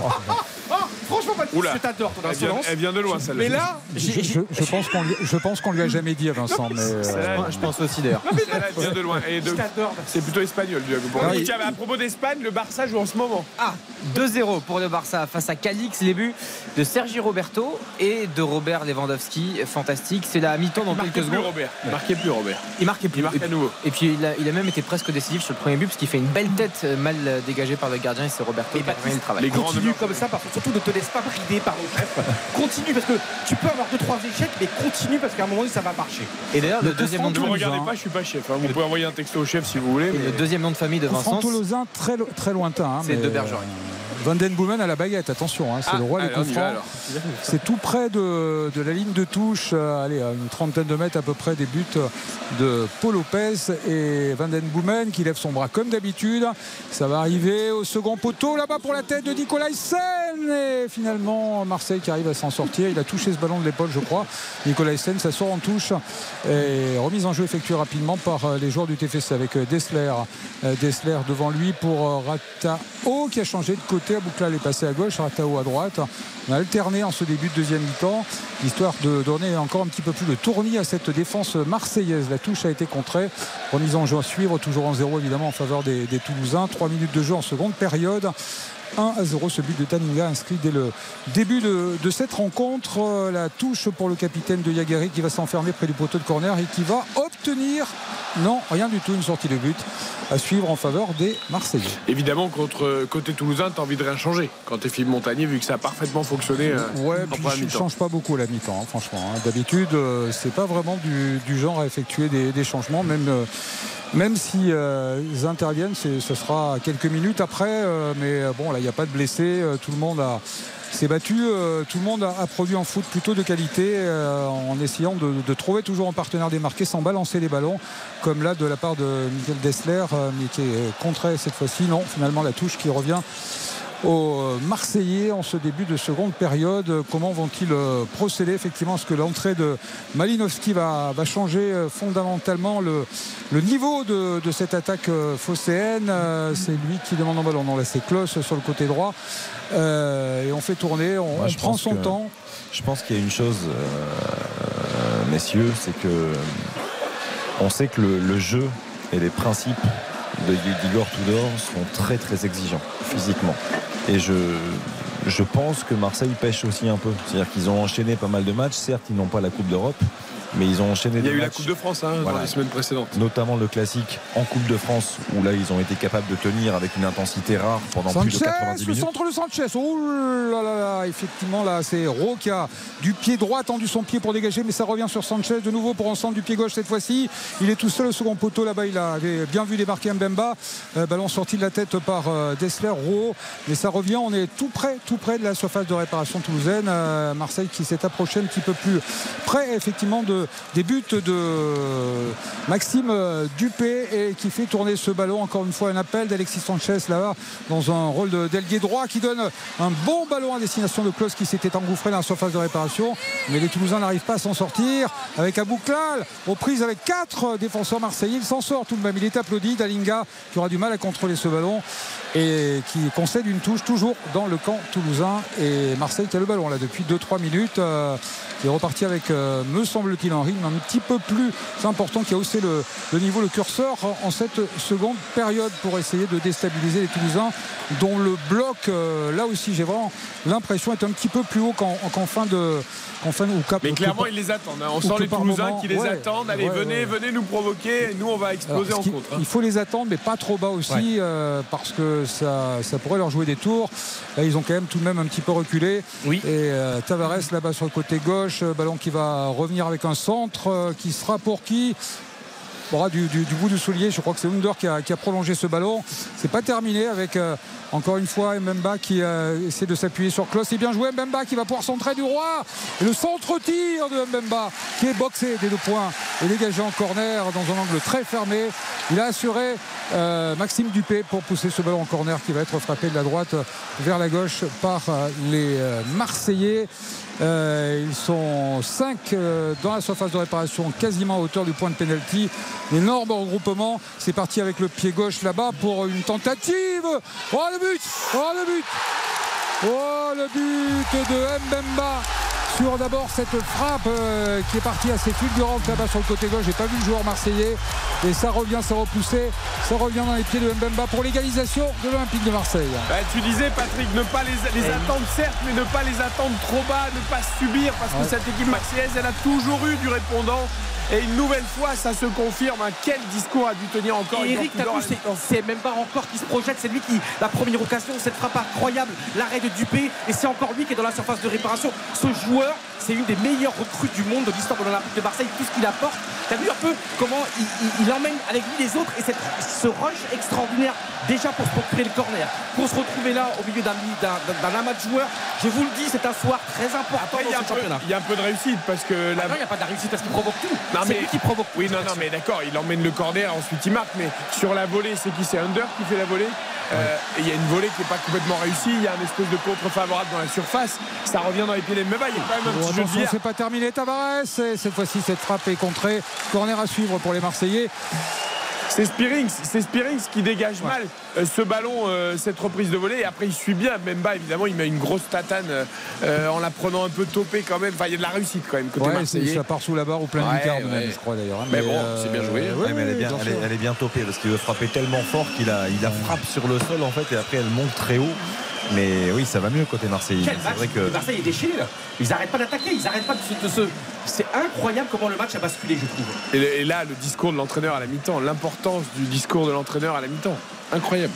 Oh, franchement, Patrick, Oula. je t'adore ton Elle vient, insolence. elle vient de loin, celle-là. Mais là, Je, je- je pense qu'on lui- je pense qu'on lui a jamais dit à Vincent, mais euh, Je pense aussi d'ailleurs. elle vient de loin. Et de- je t'adore. C'est plutôt espagnol, du coup. Ah à propos d'Espagne, le Barça joue en ce moment. Ah, 2-0 pour le Barça face à Calix. Les buts de Sergi Roberto et de Robert Lewandowski. Fantastique. C'est la mi-temps dans Il marquait quelques plus, secondes. Robert. Il marquait plus, Robert. Il marquait plus. Il marque Et à nouveau. Et puis il a, il a même été presque décisif sur le premier but parce qu'il fait une belle tête euh, mal euh, dégagée par le gardien et c'est Roberto Et qui a le travail. les grands Continue comme ça, parce que surtout ne te laisse pas brider par le chef. Continue parce que tu peux avoir deux trois échecs, mais continue parce qu'à un moment donné ça va marcher. Et d'ailleurs le Le deuxième nom de Ne regardez hein. pas, je suis pas chef. hein. Vous pouvez envoyer un texto au chef si vous voulez. et mais- le deuxième nom de famille de Vincent. toulousain très, lo- très lointain. hein, C'est mais, de Bergerac. Van Den Boomen à la baguette, attention, hein, c'est Ah, le roi des coups francs. C'est tout près de, de la ligne de touche, euh, allez, à une trentaine de mètres à peu près des buts de Paul Lopez et Van Den Boomen qui lève son bras comme d'habitude. Ça va arriver au second poteau là-bas pour la tête de Nicolas Hyssen et finalement Marseille qui arrive à s'en sortir. Il a touché ce ballon de l'épaule, je crois. Nicolas Hyssen, ça sort en touche et remise en jeu effectuée rapidement par euh, les joueurs du TFC avec euh, Dessler. Dessler devant lui pour Ratao qui a changé de côté. Abouklal est passé à gauche, Ratao à droite. On a alterné en ce début de deuxième mi-temps, histoire de donner encore un petit peu plus de tournis à cette défense marseillaise. La touche a été contrée. Remise en jeu à suivre, toujours en zéro évidemment en faveur des, des Toulousains. Trois minutes de jeu en seconde période. 1 à 0 ce but de Taninga inscrit dès le début de, de cette rencontre. Euh, La touche pour le capitaine de Yagari qui va s'enfermer près du poteau de corner et qui va obtenir, non, rien du tout, une sortie de but à suivre en faveur des Marseillais. Évidemment, contre côté toulousain, t'as envie de rien changer. Quand t'es Philippe Montagnier, vu que ça a parfaitement fonctionné euh, Ouais, je mi-temps. change pas beaucoup à la mi-temps, hein, franchement. hein. D'habitude, euh, c'est pas vraiment du, du genre à effectuer des, des changements, même. euh, même si euh, ils interviennent, ce sera quelques minutes après. euh, mais bon, il n'y a pas de blessés. euh, tout le monde s'est battu. euh, tout le monde a, a produit en foot plutôt de qualité euh, en essayant de, de trouver toujours un partenaire démarqué sans balancer les ballons, comme là de la part de Michael Dessler, euh, mais qui est contré cette fois-ci. Non, finalement, la touche qui revient aux Marseillais en ce début de seconde période. Comment vont-ils euh, procéder Effectivement, est-ce que l'entrée de Malinowski va, va changer euh, fondamentalement le, le niveau de, de cette attaque euh, phocéenne C'est lui qui demande en ballon. Non, là, c'est Klaus sur le côté droit. Euh, et on fait tourner, on, Moi, on prend son que- temps. Je pense qu'il y a une chose, euh, messieurs, c'est que on sait que le, le jeu et les principes de d'Igor Tudor sont très très exigeants physiquement. Et je, je pense que Marseille pêche aussi un peu. C'est-à-dire qu'ils ont enchaîné pas mal de matchs. Certes, ils n'ont pas la Coupe d'Europe, mais ils ont enchaîné Il y a des eu la. Coupe de France hein, Voilà. dans les semaines précédentes. Notamment le classique en Coupe de France, où là ils ont été capables de tenir avec une intensité rare pendant plus de Sanchez, 90 le minutes. centre de Sanchez. Oh là là là, effectivement là, c'est Rowe qui a du pied droit tendu son pied pour dégager, mais ça revient sur Sanchez de nouveau pour ensemble du pied gauche cette fois-ci. Il est tout seul au second poteau là-bas. Il avait bien vu débarquer Mbemba. Euh, ballon sorti de la tête par euh, Dessler, Rowe, mais ça revient. On est tout près, tout près de la surface de réparation toulousaine. Euh, Marseille qui s'est approché un petit peu plus près effectivement de, de, des buts de Maxime Dupé et qui fait tourner ce ballon. Encore une fois, un appel d'Alexis Sanchez là dans un rôle d'ailier droit qui donne un bon ballon à destination de Klaus qui s'était engouffré dans la surface de réparation. Mais les Toulousains n'arrivent pas à s'en sortir avec Abouklal aux prises avec quatre défenseurs marseillais. Il s'en sort tout de même. Il est applaudi. Dalinga qui aura du mal à contrôler ce ballon et qui concède une touche toujours dans le camp toulousain. Et Marseille qui a le ballon là depuis 2-3 minutes. Euh, il est reparti avec, euh, me semble-t-il, un rythme un petit peu plus important qui a haussé le, niveau, le curseur en cette seconde période pour essayer de déstabiliser les Toulousains dont le bloc, euh, là aussi j'ai vraiment l'impression est un petit peu plus haut qu'en fin de qu'en fin de- ou cap- Mais clairement, ils les attendent. hein. On sent les Toulousains moment, qui les ouais, attendent. Allez, ouais, venez, ouais. venez nous provoquer. Nous, on va exploser Alors, en contre. hein. Il faut les attendre, mais pas trop bas aussi, euh, parce que ça, ça pourrait leur jouer des tours. Là, ils ont quand même tout de même un petit peu reculé. Et euh, Tavares là-bas sur le côté gauche, euh, ballon qui va revenir avec un centre, qui sera pour qui? Bon, du, du- du bout du soulier, je crois que c'est Under qui a, prolongé ce ballon. C'est pas terminé avec euh, encore une fois Mbemba qui euh, essaie de s'appuyer sur Klaus. C'est bien joué Mbemba qui va pouvoir centrer du roi. Le centre-tir de Mbemba qui est boxé des deux points et dégagé en corner dans un angle très fermé. Il a assuré euh, Maxime Dupé pour pousser ce ballon en corner qui va être frappé de la droite vers la gauche par les Marseillais. Euh, ils sont 5 dans la surface de réparation, quasiment à hauteur du point de pénalty. Énorme regroupement. C'est parti avec le pied gauche là-bas pour une tentative. Oh le but Oh le but Oh le but de Mbemba sur d'abord cette frappe euh, qui est partie assez fulgurante là-bas sur le côté gauche. J'ai pas vu le joueur marseillais. Et ça revient, ça repoussé. Ça revient dans les pieds de Mbemba pour l'égalisation de l'Olympique de Marseille. Bah, tu disais, Patrick, ne pas les, les Eh oui. attendre, certes, mais ne pas les attendre trop bas, ne pas subir, parce que Ouais. cette équipe marseillaise, elle a toujours eu du répondant. Et une nouvelle fois, ça se confirme. hein. Quel discours a dû tenir encore Et Eric, la c'est- même pas encore qui se projette, c'est lui qui, la première occasion, cette frappe incroyable, l'arrêt de Dupé, et c'est encore lui qui est dans la surface de réparation. Ce joueur, c'est une des meilleures recrues du monde de l'histoire de l'Olympique de Marseille, tout ce qu'il apporte. T'as vu un peu comment il, il- il emmène avec lui les autres et cette- ce rush extraordinaire déjà pour se procurer le corner, pour se retrouver là au milieu d'un amas de joueurs. Je vous le dis, c'est un soir très important Après, il y, a dans un ce peu, championnat. il y a un peu de réussite parce que la... Ah non, il n'y a pas de réussite parce qu'il provoque tout. Non, C'est mais- lui qui provoque Oui, non, non, mais d'accord, il emmène le corner, ensuite il marque, mais sur la volée, c'est qui C'est Under qui fait la volée? Euh, il y a une volée qui n'est pas complètement réussie, il y a un espèce de contre favorable dans la surface, ça revient dans les pieds des il y a quand même un Oh, jeu de c'est pas terminé Tavares. Et cette fois-ci, cette frappe est contrée. Corner à suivre pour les Marseillais. C'est Spearings, c'est Spearings qui dégage mal ce ballon, euh, cette reprise de volée. Et après, il suit bien. Memba, évidemment, il met une grosse tatane euh, euh, en la prenant un peu topée quand même. Enfin, il y a de la réussite quand même côté Ouais, ça part sous la barre ou plein Ouais, de lucarne ouais. même, je crois d'ailleurs. hein. Mais bon, c'est bien joué. ouais, Ouais, mais elle est bien, elle est, sûr. elle est bien topée parce qu'il veut frapper tellement fort qu'il a, il a frappe sur le sol en fait et après elle monte très haut. Mais oui, ça va mieux côté Marseille. Quel C'est match vrai que Marseille est déchaîné là. Ils n'arrêtent pas d'attaquer, ils n'arrêtent pas de se. C'est incroyable comment le match a basculé, je trouve. Et là, le discours de l'entraîneur à la mi-temps, l'importance du discours de l'entraîneur à la mi-temps. Incroyable.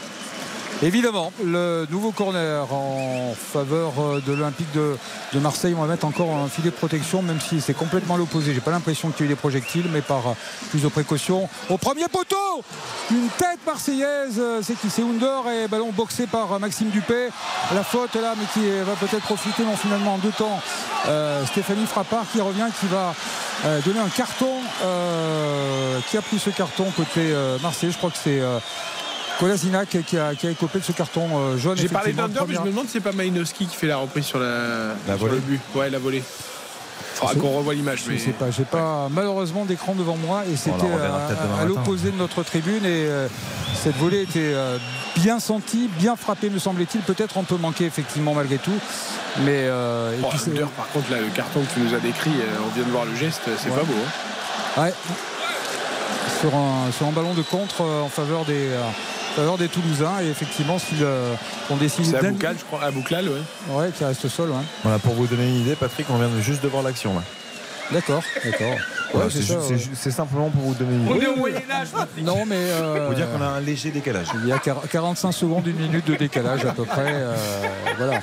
Évidemment, le nouveau corner en faveur euh, de l'Olympique de, Marseille. On va mettre encore un filet de protection, même si c'est complètement l'opposé. J'ai pas l'impression qu'il y ait eu des projectiles, mais par euh, plus de précaution. Au premier poteau, une tête marseillaise, euh, c'est qui? C'est Under et ballon boxé par Maxime Dupé. La faute là, mais qui va peut-être profiter, non finalement en deux temps. Stéphanie Frappard qui revient, qui va donner un carton. qui a pris ce carton côté Marseille Je crois que c'est. Euh, Kolasinac qui a, qui a écopé de ce carton euh, jaune. J'ai parlé d'Under, mais je me demande si c'est pas Malinowski qui fait la reprise sur, la, La sur volée. le but. Ouais, la volée. Faudra qu'on revoie l'image. Je Mais... sais pas, j'ai pas malheureusement d'écran devant moi et c'était reverra à- l'opposé de notre tribune et euh, cette volée était euh, bien sentie, bien frappée me semblait-il, peut-être un peu manqué effectivement malgré tout. Mais euh, et puis c'est- Under, par contre, là, le carton que tu nous as décrit, euh, on vient de voir le geste, c'est Ouais. pas beau. hein. Ouais. Sur un, sur un ballon de contre euh, en faveur des, euh, faveur des Toulousains et effectivement s'ils euh, ont décidé C'est d'in- Aboukal, je crois. Aboukal, ouais. Ouais, qui reste sol. ouais. voilà, pour vous donner une idée, Patrick, on vient de juste de voir l'action là. D'accord, d'accord. Ouais, c'est ça, ju- c'est ouais. ju- c'est simplement pour vous donner une On idée. est au Moyen-Âge, Patrick. Non, mais. euh, Faut dire qu'on a un léger décalage. Il y a quar- 45 secondes, une minute de décalage à peu près. euh, voilà.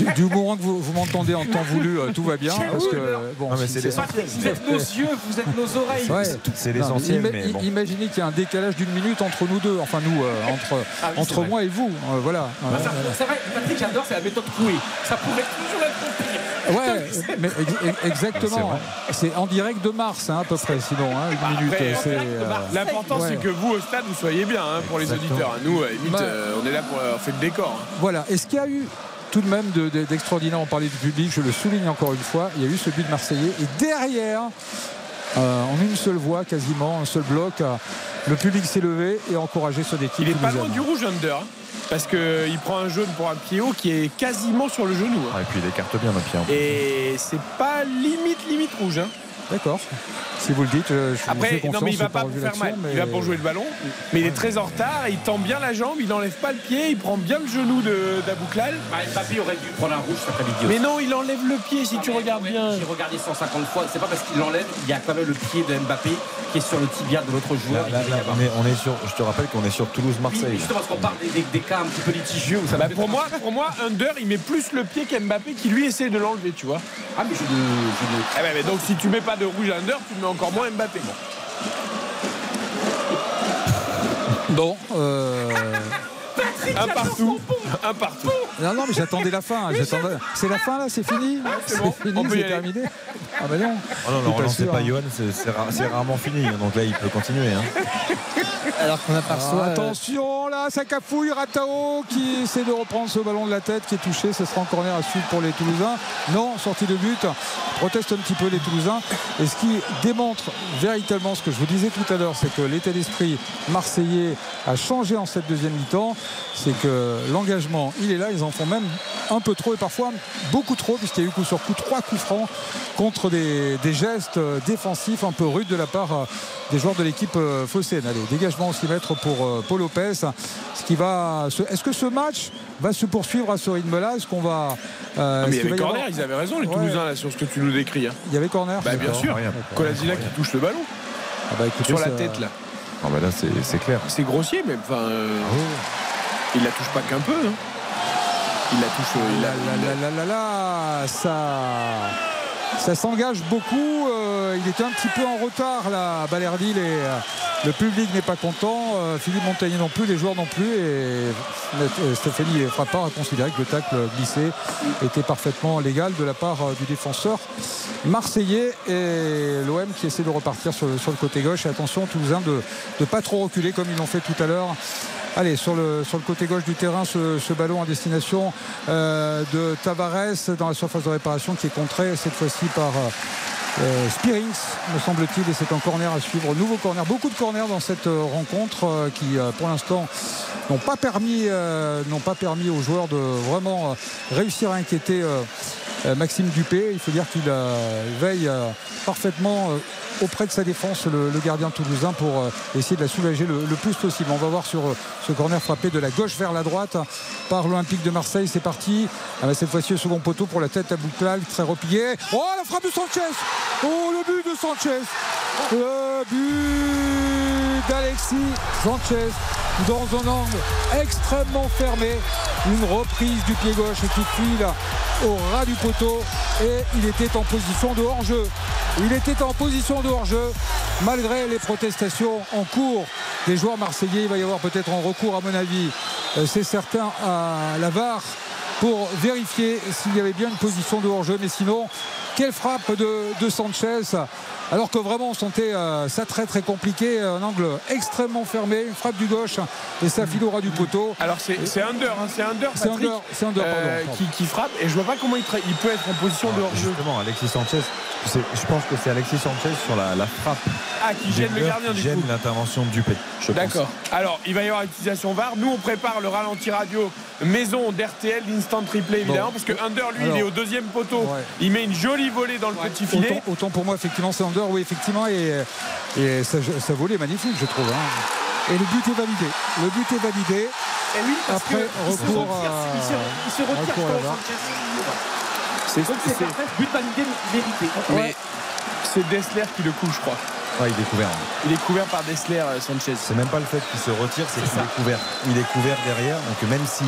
Du, du moment que vous, vous m'entendez en temps voulu, euh, tout va bien. Parce que, euh, bon, Non, mais si c'est l'essentiel. Vous êtes nos yeux, vous êtes nos oreilles. Ouais. C'est Non, l'essentiel, ima- mais bon. Imaginez qu'il y a un décalage d'une minute entre nous deux, enfin nous, euh, entre, Ah oui, c'est entre vrai. moi et vous. euh, voilà. Ah, ça- C'est vrai, Patrick, j'adore, c'est la méthode couée. Ça pourrait toujours être compris. Ouais, mais ex- exactement. C'est en direct de Mars, hein, à peu près, sinon, hein, une minute. Après, c'est, L'important, ouais. c'est que vous, au stade, vous soyez bien hein, pour les Exactement. auditeurs. Nous, à la limite, Bah- euh, on est là pour euh, faire le décor. hein. Voilà. Est-ce qu'il y a eu tout de même de- de- d'extraordinaire On parlait du public, je le souligne encore une fois. Il y a eu ce but marseillais. Et derrière, euh, en une seule voix, quasiment, un seul bloc, euh, le public s'est levé et a encouragé son équipe. Il est pas loin du rouge under. hein, Parce qu'il prend un jaune pour un pied haut qui est quasiment sur le genou. hein. et puis il écarte bien le pied. en plus. Et c'est pas limite, limite rouge. hein. D'accord. Si vous le dites, je, je fais Après, non, mais il va pas revu faire mal. mais- Il va pour jouer le ballon. Mais il est très en retard. Il tend bien la jambe. Il n'enlève pas le pied. Il prend bien le genou de- d'Abouklal. Bah, Mbappé aurait dû prendre un rouge cet après-midi. Mais non, il enlève le pied si tu regardes bien. J'ai regardé 150 fois. C'est pas parce qu'il l'enlève, il y a quand même le pied de Mbappé qui est sur le tibia de l'autre joueur. Là, là, Il devait y là, avoir- on, est, on est sur, je te rappelle qu'on est sur Oui, Toulouse-Marseille. justement, parce qu'on parle des, des- des cas un petit peu litigieux. Où ça Bah, pour moi, pour moi, Under, il met plus le pied qu'Mbappé qui lui essaie de l'enlever, tu vois. Ah, mais je ne. je Eh ben, mais donc si tu mets pas de rouge à Under, tu mets encore moins Mbappé. Bon. Bon. euh, Un partout. Un partout. Non, non, mais j'attendais la fin. j'attendais- C'est la fin là, c'est fini c'est bon, fini, on peut y c'est terminé Ah bah non. Oh non, relancez sûr, pas hein. Johan, c'est- c'est ra- c'est rarement fini. Donc là, il peut continuer. hein. Alors qu'on aperçoit. Ah, euh, attention, là, ça cafouille Ratao qui essaie de reprendre ce ballon de la tête qui est touché. Ce sera en corner à suivre pour les Toulousains. Non, sortie de but. Protestent un petit peu les Toulousains. Et ce qui démontre véritablement ce que je vous disais tout à l'heure, c'est que l'état d'esprit marseillais a changé en cette deuxième mi-temps. C'est que l'engagement, il est là. Ils en font même un peu trop et parfois beaucoup trop, puisqu'il y a eu coup sur coup trois coups francs contre des, des gestes euh, défensifs un peu rudes de la part euh, des joueurs de l'équipe euh, phocéenne. Allez, dégagement au 6 mètres pour Paul Lopez. Ce qui va. se- Est-ce que ce match va se poursuivre à ce rythme-là? Est-ce qu'on va. euh, Ah, mais il y avait corner, avoir- ils avaient raison les Ouais. Toulousains là sur ce que tu nous décris. hein. Il y avait corner Bah bien sûr. Colasina qui touche le ballon Ah bah, écoutez, sur la tête là. Ah bah là, c'est clair. C'est grossier mais enfin. euh, Il la touche pas qu'un peu. hein. Il la touche. euh, il la- là, là, là, ça, ça s'engage beaucoup. Euh, il était un petit peu en retard là, à Balerville et euh, le public n'est pas content. Philippe Montagnier non plus, les joueurs non plus. Et euh, Stéphanie Frappard a considéré que le tacle glissé était parfaitement légal de la part du défenseur marseillais et l'OM qui essaie de repartir sur sur le côté gauche. Et attention, Toulousain de ne pas trop reculer comme ils l'ont fait tout à l'heure. Allez, sur le, sur le côté gauche du terrain, ce, ce ballon en destination euh, de Tavares dans la surface de réparation qui est contré cette fois-ci par euh, euh, Spearings, me semble-t-il, et c'est un corner à suivre. Nouveau corner, beaucoup de corners dans cette euh, rencontre euh, qui, euh, pour l'instant, n'ont pas permis, n'ont pas permis aux joueurs de vraiment réussir à inquiéter Maxime Dupé. Il faut dire qu'il euh, veille euh, parfaitement euh, auprès de sa défense le, gardien toulousain pour euh, essayer de la soulager le, plus possible. On va voir sur euh, ce corner frappé de la gauche vers la droite par l'Olympique de Marseille. C'est parti. Ah bah, cette fois-ci, le second poteau pour la tête à Bouclal, très replié. Oh, la frappe de Sanchez Oh, le but de Sanchez Le but d'Alexis Sanchez dans un angle extrêmement fermé. Une reprise du pied gauche qui file au ras du poteau et il était en position de hors-jeu. Il était en position de hors-jeu malgré les protestations en cours des joueurs marseillais. Il va y avoir peut-être un recours à mon avis, euh, c'est certain, à la VAR pour vérifier s'il y avait bien une position de hors-jeu. Mais sinon, quelle frappe de, de Sanchez alors que vraiment on sentait euh, ça très très compliqué, un angle extrêmement fermé, une frappe du gauche et ça file au ras du poteau. Alors c'est under, hein, c'est under, C'est under, c'est under, pardon, euh, pardon. qui, qui frappe et je vois pas comment il, peut être en position de hors-jeu. Justement, Alexis Sanchez, je pense que c'est Alexis Sanchez sur la, la frappe. Ah, qui gêne le gardien du gêne l'intervention de Dupé. D'accord. Alors, il va y avoir utilisation VAR. Nous, on prépare le ralenti radio maison d'RTL, l'instant replay évidemment, Bon. parce que Under, lui, Alors. il est au deuxième poteau. Ouais. Il met une jolie volée dans le petit filet. Autant, autant pour moi, effectivement, c'est under, oui, effectivement, et, et ça, ça volait magnifique, je trouve. hein. Et le but est validé. Le but est validé. Et oui, parce Après, que il se recours retire, à- il se, il se retire recours à la quand VAR. Sanchez. C'est but validé, mérité. mais c'est Dessler qui le coupe, je crois. Ouais, il est couvert. Il est couvert par Dessler, euh, Sanchez. C'est même pas le fait qu'il se retire, c'est qu'il est couvert. Il est couvert derrière, donc même s'il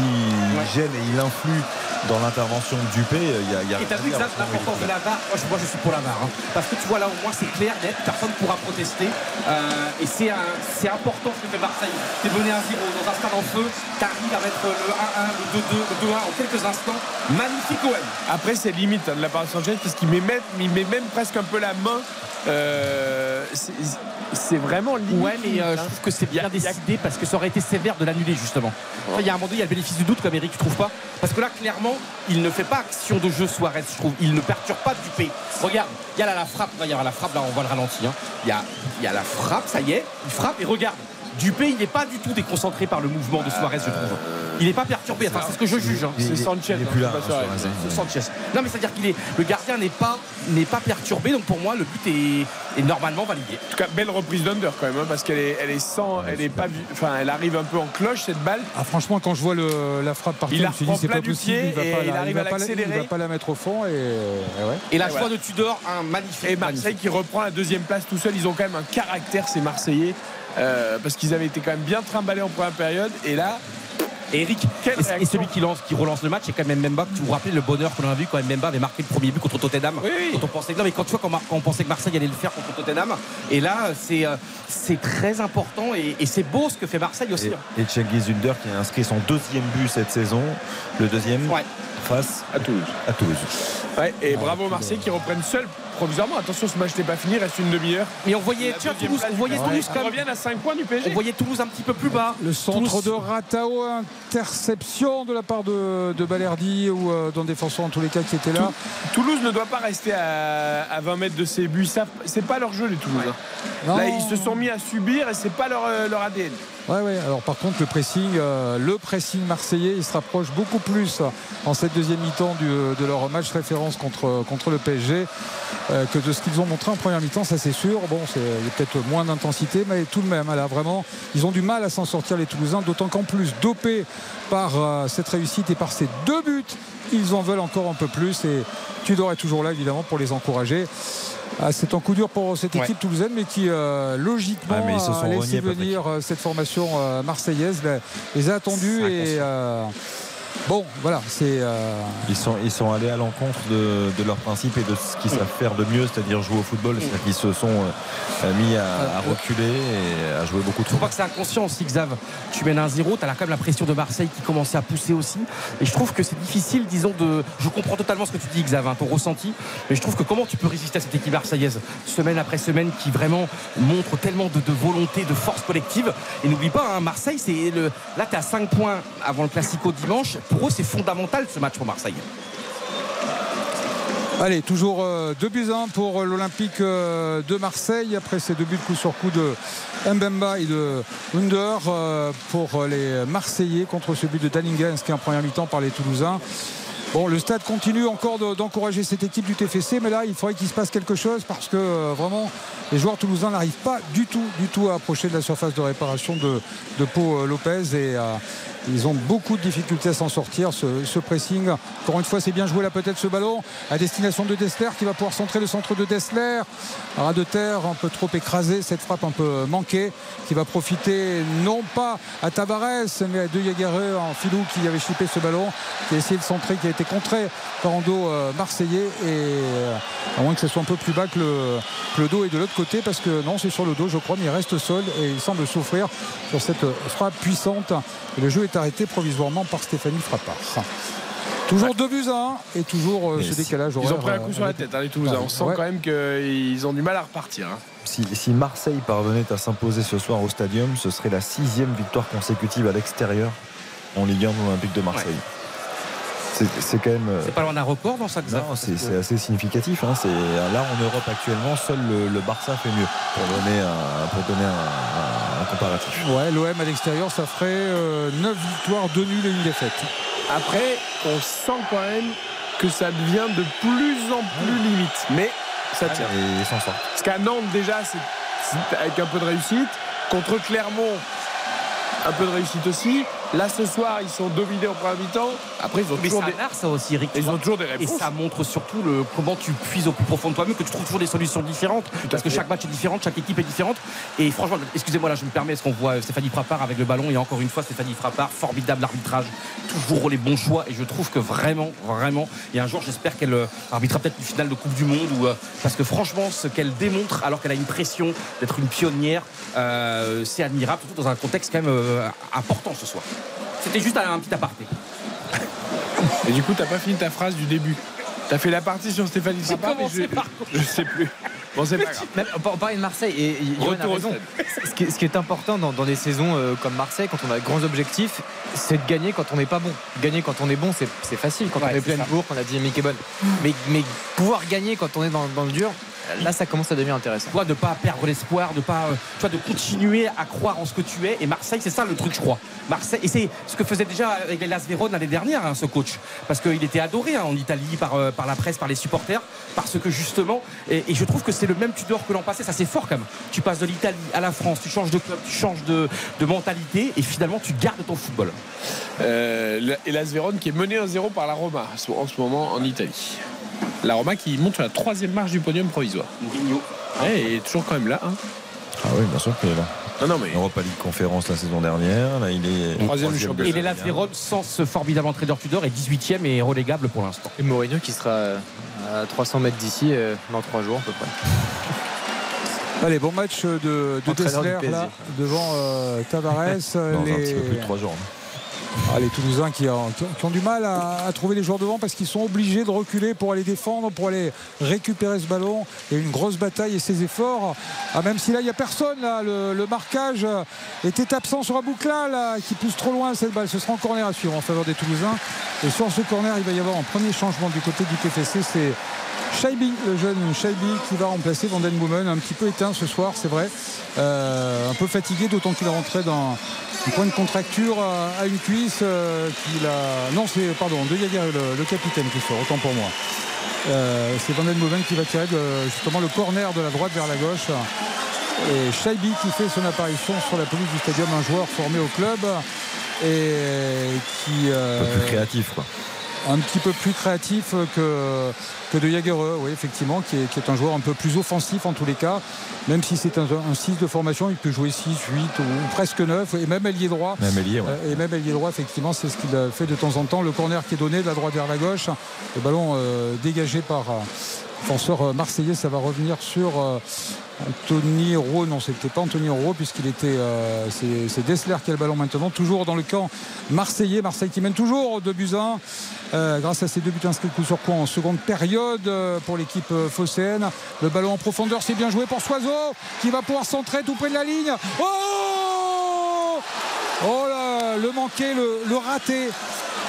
gêne et il influe dans l'intervention de Dupé, il y a, il y a Et t'as rien vu moment, l'importance de la VAR moi je, moi, je suis pour la VAR hein. parce que tu vois là au moins c'est clair net personne ne pourra protester Euh, et c'est un- c'est important ce que fait Marseille t'es mené à 0 dans un stade en feu t'arrives à mettre le 1-1 le 2-2 le 2-1 en quelques instants magnifique OM Après, c'est limite hein, de la part de Sanchez parce qu'il met, met même presque un peu la main. Euh, c'est- vraiment limite. Ouais, mais euh, je trouve que c'est bien décidé parce que ça aurait été sévère de l'annuler justement. Enfin, Il y a un moment donné, il y a le bénéfice du doute comme Eric, tu trouves pas Parce que là, clairement, il ne fait pas action de jeu Suarez, je trouve. Il ne perturbe pas Dupé. Regarde, il y a là la frappe, il y a la frappe, là on voit le ralenti. hein. Il, y a, il y a la frappe, ça y est, il frappe et regarde. Dupé, il n'est pas du tout déconcentré par le mouvement de Suarez, je trouve. Il n'est pas perturbé, enfin c'est ce que je juge. hein. Il- il- C'est Sanchez, Il est hein, plus là, hein, Suarez. Suarez. C'est Sanchez. Non mais c'est-à-dire qu'il est le gardien n'est pas n'est pas perturbé donc pour moi le but est, est normalement validé. En tout cas, belle reprise d'Under quand même, hein, parce qu'elle est, elle est sans, elle est pas, vue- enfin, elle arrive un peu en cloche cette balle. Ah, franchement, quand je vois le- la frappe partir, Il je me suis dit c'est pas du possible. pied il va et pas il la- arrive va à pas la- l'accélérer. Il va pas la mettre au fond et, et ouais. Et la Et joie voilà. de Tudor, un magnifique. Et Marseille qui reprend la deuxième place tout seul. Ils ont quand même un caractère, ces Marseillais, euh, parce qu'ils avaient été quand même bien trimballés en première période. Et là, Et Eric, et, et celui qui, lance, qui relance le match, c'est quand même Memba. Tu vous rappelez le bonheur qu'on a vu quand Memba avait marqué le premier but contre Tottenham Oui, oui. Quand on pensait, non, mais quand tu vois, quand, Mar- quand on pensait que Marseille allait le faire contre Tottenham, et là, c'est euh, c'est très important et, et c'est beau ce que fait Marseille aussi. hein. Et, et Cengiz Under qui a inscrit son deuxième but cette saison, le deuxième Ouais. face à Toulouse. à Toulouse. Ouais, et bravo Marseille qui reprennent seul provisoirement. Attention, ce match n'est pas fini, il reste une demi-heure. Mais on voyait, Toulouse, place on voyait. Toulouse comme. reviennent à 5 points du PSG. On voyait Toulouse un petit peu plus bas. Le centre Toulouse- de Ratao, interception de la part de, de Balerdi ou euh, d'un défenseur en tous les cas qui était là. Toulouse ne doit pas rester à, à 20 mètres de ses buts. C'est pas leur jeu, les Toulousains. Non. Là, ils se sont mis à subir et c'est pas leur, euh, leur ADN. Ouais, ouais. Alors par contre, le pressing, euh, le pressing marseillais, il se rapproche beaucoup plus en cette deuxième mi-temps du- de leur match référence contre, contre le PSG euh, que de ce qu'ils ont montré en première mi-temps, ça c'est sûr. Bon, c'est peut-être moins d'intensité, mais tout de même, là vraiment, ils ont du mal à s'en sortir les Toulousains, d'autant qu'en plus, dopés par euh, cette réussite et par ces deux buts, ils en veulent encore un peu plus. Et Tudor est toujours là, évidemment, pour les encourager. Ah, c'est un coup dur pour cette équipe toulousaine, mais qui euh, logiquement mais sont a laissé reniés, Patrick. venir euh, cette formation euh, marseillaise, les a attendus et euh, bon, voilà, c'est euh, Ils sont, ils sont allés à l'encontre de, de leurs principes et de ce qu'ils savent faire de mieux, c'est-à-dire jouer au football. C'est-à-dire qu'ils se sont euh, mis à, à reculer et à jouer beaucoup Je trop. crois que c'est inconscient aussi, Xav. Tu mènes un 0, tu as quand même la pression de Marseille qui commençait à pousser aussi. Et je trouve que c'est difficile, disons, de. Je comprends totalement ce que tu dis, Xav, hein, ton ressenti. Mais je trouve que comment tu peux résister à cette équipe marseillaise, semaine après semaine, qui vraiment montre tellement de, de volonté, de force collective. Et n'oublie pas, hein, Marseille, c'est le. Là, tu as 5 points avant le Classico dimanche. Pour eux, c'est fondamental ce match pour Marseille. Allez, toujours 2 buts 1 pour euh, l'Olympique euh, de Marseille. Après ces deux buts coup sur coup de Mbemba et de Under euh, pour les Marseillais contre ce but de Dalinga inscrit en première mi-temps par les Toulousains. Bon, le stade continue encore de- d'encourager cette équipe du TFC, mais là, il faudrait qu'il se passe quelque chose parce que euh, vraiment, les joueurs toulousains n'arrivent pas du tout, du tout à approcher de la surface de réparation de, de Pau euh, Lopez et euh, ils ont beaucoup de difficultés à s'en sortir. Ce, pressing, encore une fois, c'est bien joué là peut-être ce ballon à destination de Dessler qui va pouvoir centrer le centre de Dessler. Ras de terre, un peu trop écrasé, cette frappe un peu manquée qui va profiter non pas à Tavares mais à De Jaguerre en filou qui avait chippé ce ballon, qui a essayé de centrer, qui a été contré par un dos euh, marseillais et euh, à moins que ce soit un peu plus bas que le, dos est de l'autre côté parce que non c'est sur le dos je crois mais il reste sol et il semble souffrir sur cette frappe puissante le jeu est arrêté provisoirement par Stéphanie Frappard. Toujours 2 buts à 1 et toujours euh, ce si- décalage Ils ont pris un euh, coup sur la tête, hein, les Toulousains. On sent Ouais. quand même qu'ils ont du mal à repartir. hein. Si, si Marseille parvenait à s'imposer ce soir au Stadium, ce serait la sixième victoire consécutive à l'extérieur en Ligue 1 de l'Olympique de Marseille. C'est quand même. euh, C'est pas loin d'un record dans ça, Non, c'est assez significatif. hein. C'est là en Europe actuellement, seul le, le Barça fait mieux pour donner un, pour donner un, un- un comparatif. Ouais, l'OM à l'extérieur, ça ferait 9 victoires, 2 nuls et une défaite. Après, on sent quand même que ça devient de plus en plus limite. Mais ça tient. Et ils s'en sortent. Parce qu'à Nantes, déjà, c'est avec un peu de réussite. Contre Clermont, un peu de réussite aussi. Là, ce soir, ils sont dominés au premier mi-temps. Après, ils ont Mais toujours ça des. a ça aussi, Eric. Ils ont toujours des Et réponses. ça montre surtout le, comment tu puises au plus profond de toi-même, que tu trouves toujours des solutions différentes. Parce que chaque match est différent, chaque équipe est différente. Et franchement, excusez-moi, là, je me permets, est-ce qu'on voit Stéphanie Frappard avec le ballon Et encore une fois, Stéphanie Frappard, formidable arbitrage, toujours les bons choix. Et je trouve que vraiment, vraiment, et un jour, j'espère qu'elle euh, arbitrera peut-être une finale de Coupe du Monde. Ou, euh, parce que franchement, ce qu'elle démontre, alors qu'elle a une pression d'être une pionnière, euh, c'est admirable, surtout dans un contexte quand même euh, important ce soir. C'était juste un, un petit aparté. Et du coup, t'as pas fini ta phrase du début. T'as fait la partie sur Stéphanie Frappard, mais je, je sais plus. Bon, c'est pas grave. Même, on parlait de Marseille et Johan a raison. Ce qui, est, ce qui est important dans, dans des saisons euh, comme Marseille, quand on a de grands objectifs, c'est de gagner quand on n'est pas bon. Gagner quand on est bon, c'est c'est facile. Quand Ouais, on est plein de ça. bourre, on a dit Mickey Bonne. Mais, mais pouvoir gagner quand on est dans, dans le dur, là, ça commence à devenir intéressant. toi de ne pas perdre l'espoir, de pas, euh, tu vois, de continuer à croire en ce que tu es. Et Marseille, c'est ça le truc, je crois. Marseille, et c'est ce que faisait déjà avec les Las Vérone l'année dernière, hein, ce coach, parce qu'il était adoré hein, en Italie par, euh, par la presse, par les supporters, parce que justement, et, et je trouve que c'est le même Tudor que l'an passé. Ça c'est fort quand même. Tu passes de l'Italie à la France, tu changes de club, tu changes de, de mentalité, et finalement tu gardes ton football. Euh, et qui est menée 1-0 par la Roma en ce moment en Italie. La Roma qui monte sur la troisième marche du podium provisoire. Mourinho. Ouais, et toujours quand même là. hein. Ah oui, bien sûr qu'il est là. Non, non, mais Europa League conférence la saison dernière. Là, il est Troisième du championnat. Et les Las Vérone, sans ce formidable entraîneur Tudor, est 18ème et relégable pour l'instant. Et Mourinho qui sera euh, à 300 mètres d'ici euh, dans 3 jours à peu près. Allez, bon match de, de du Dessler là, devant euh, Tavares. dans un les... petit peu plus de 3 jours. Ah, les Toulousains qui, ont- du mal à, trouver les joueurs devant parce qu'ils sont obligés de reculer pour aller défendre, pour aller récupérer ce ballon. A une grosse bataille et ces efforts. Ah, même si là, il n'y a personne, le, marquage était absent sur Aboukla, là, qui pousse trop loin cette balle. Ce sera en corner à suivre en faveur des Toulousains. Et sur ce corner, il va y avoir un premier changement du côté du TFC. Shaibi, le jeune Shaibi, qui va remplacer Vanden Boomen. Un petit peu éteint ce soir, c'est vrai. Euh, un peu fatigué, d'autant qu'il est rentré dans un point de contracture à, une cuisse. euh, qu'il a... Non, c'est, pardon, De Jager, le, le capitaine qui sort, autant pour moi. Euh, c'est Vanden Boomen qui va tirer justement le corner de la droite vers la gauche. Et Shaibi qui fait son apparition sur la pelouse du stadium, un joueur formé au club et qui. euh, Un peu plus créatif, quoi. Un petit peu plus créatif que, que de Jagereux, oui, effectivement, qui est, qui est un joueur un peu plus offensif en tous les cas. Même si c'est un, un 6 de formation, il peut jouer 6, 8 ou presque 9, et même ailier droit. Même ouais. Euh, Et même ailier droit, effectivement, c'est ce qu'il fait de temps en temps. Le corner qui est donné de la droite vers la gauche, le ballon euh, dégagé par euh, défenseur euh, marseillais, ça va revenir sur Anthony Rowe. Non, c'était pas Anthony Rowe, puisqu'il était. euh, c'est Dessler qui a le ballon maintenant, toujours dans le camp marseillais. Marseille qui mène toujours 2 buts à 1. euh, grâce à ces deux buts inscrits coup sur coup en seconde période euh, pour l'équipe phocéenne. Le ballon en profondeur, c'est bien joué pour Soiseau qui va pouvoir centrer tout près de la ligne. Oh Oh là, le manqué, le raté.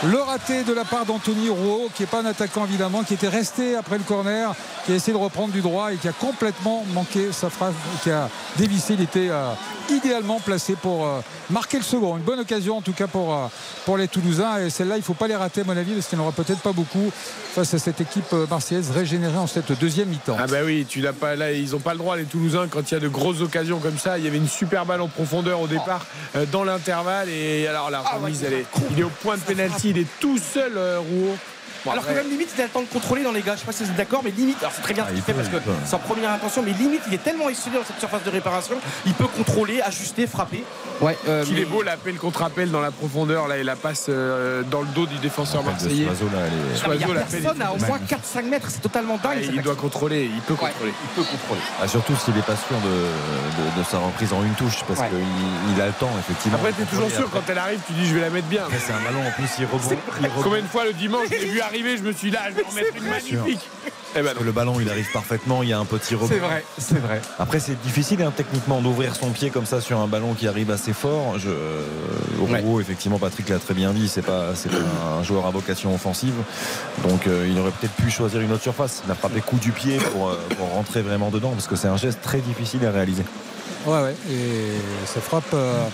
Le raté de la part d'Anthony Rouault, qui n'est pas un attaquant évidemment, qui était resté après le corner, qui a essayé de reprendre du droit et qui a complètement manqué sa phrase, qui a dévissé. Il était euh, idéalement placé pour euh, marquer le second. Une bonne occasion en tout cas pour, euh, pour les Toulousains. Et celle-là, il ne faut pas les rater à mon avis, parce qu'il n'y en aura peut-être pas beaucoup face à cette équipe marseillaise régénérée en cette deuxième mi-temps. Ah bah oui, tu l'as pas là, ils n'ont pas le droit les Toulousains quand il y a de grosses occasions comme ça. Il y avait une super balle en profondeur au départ euh, dans l'intervalle et alors la remise, elle est, il est au point de pénalty, il est tout seul euh, Rouault. Bon, alors que même limite il a le temps de contrôler dans les gars, je sais pas si vous êtes d'accord, mais limite, alors c'est très bien ce Ah, qu'il il fait peut, parce que il en première intention, mais limite il est tellement excellent dans cette surface de réparation, il peut contrôler, ajuster, frapper. Ouais, euh, Qu'il mais- est beau l'appel contre appel dans la profondeur là et la passe euh, dans le dos du défenseur marseillais. Soiseau, là, elle est- Non, mais il Soiseau, n'y a personne il à au moins magnifique. 4-5 mètres, c'est totalement dingue. Ah, il doit contrôler, il peut Ouais, contrôler. il peut contrôler. Ah, surtout s'il n'est pas sûr de, de- de sa reprise en une touche, parce Ouais. qu'il il a le temps, effectivement. Après t'es toujours sûr quand elle arrive, tu dis je vais la mettre bien. C'est un ballon en plus, il rebondit. il. Combien de fois le dimanche je l'ai vu arriver, je me suis dit là, je vais en mettre une magnifique. Eh ben Parce que le ballon, il arrive parfaitement, il y a un petit rebond. C'est vrai, c'est vrai. Après, c'est difficile hein, techniquement d'ouvrir son pied comme ça sur un ballon qui arrive assez fort. Je... Rouault, effectivement, Patrick l'a très bien dit, c'est pas, c'est pas un joueur à vocation offensive. Donc, euh, il aurait peut-être pu choisir une autre surface. Il a frappé coup du pied pour, euh, pour rentrer vraiment dedans parce que c'est un geste très difficile à réaliser. Ouais, ouais. Et ça frappe euh,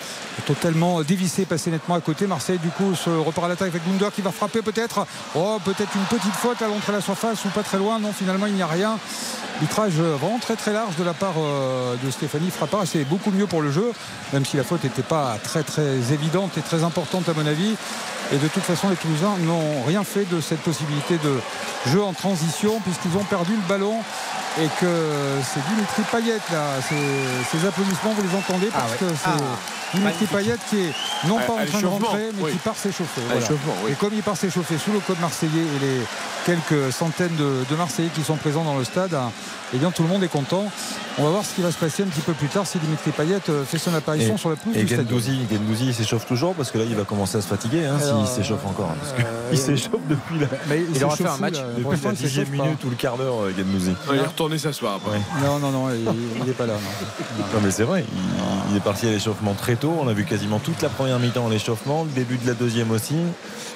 totalement dévissé, passé nettement à côté. Marseille, du coup, se repart à l'attaque avec Gunder qui va frapper peut-être. Oh, peut-être une petite faute à l'entrée de la surface ou pas très loin. Non, finalement, il n'y a rien. Arbitrage vraiment très très large de la part euh, de Stéphanie Frappard. C'est beaucoup mieux pour le jeu, même si la faute n'était pas très très évidente et très importante à mon avis. Et de toute façon, les Toulousains n'ont rien fait de cette possibilité de jeu en transition puisqu'ils ont perdu le ballon et que c'est Dimitri Payet là. Ces, applaudissements, vous les entendez? Ah parce que c'est Dimitri Payet qui est non pas À- à en train de rentrer, mais oui. qui part s'échauffer. Oui. Et comme il part s'échauffer sous le code marseillais et les quelques centaines de, de Marseillais qui sont présents dans le stade, eh bien tout le monde est content. On va voir ce qui va se passer un petit peu plus tard si Dimitri Payet euh, fait son apparition sur la pelouse et. Gendouzi, Gendouzi, il s'échauffe toujours parce que là il va commencer à se fatiguer hein, s'il s'échauffe encore. hein, parce que euh, il s'échauffe depuis la, Mais il aura s'échauffe fait un match depuis la il dixième minute ou le quart d'heure euh, Gendouzi. Il est retourné s'asseoir après. Non, non, non, il n'est pas là. non. Non mais c'est vrai, il, il est parti à l'échauffement très tôt. On a vu quasiment toute la première mi-temps en l'échauffement, le début de la deuxième aussi.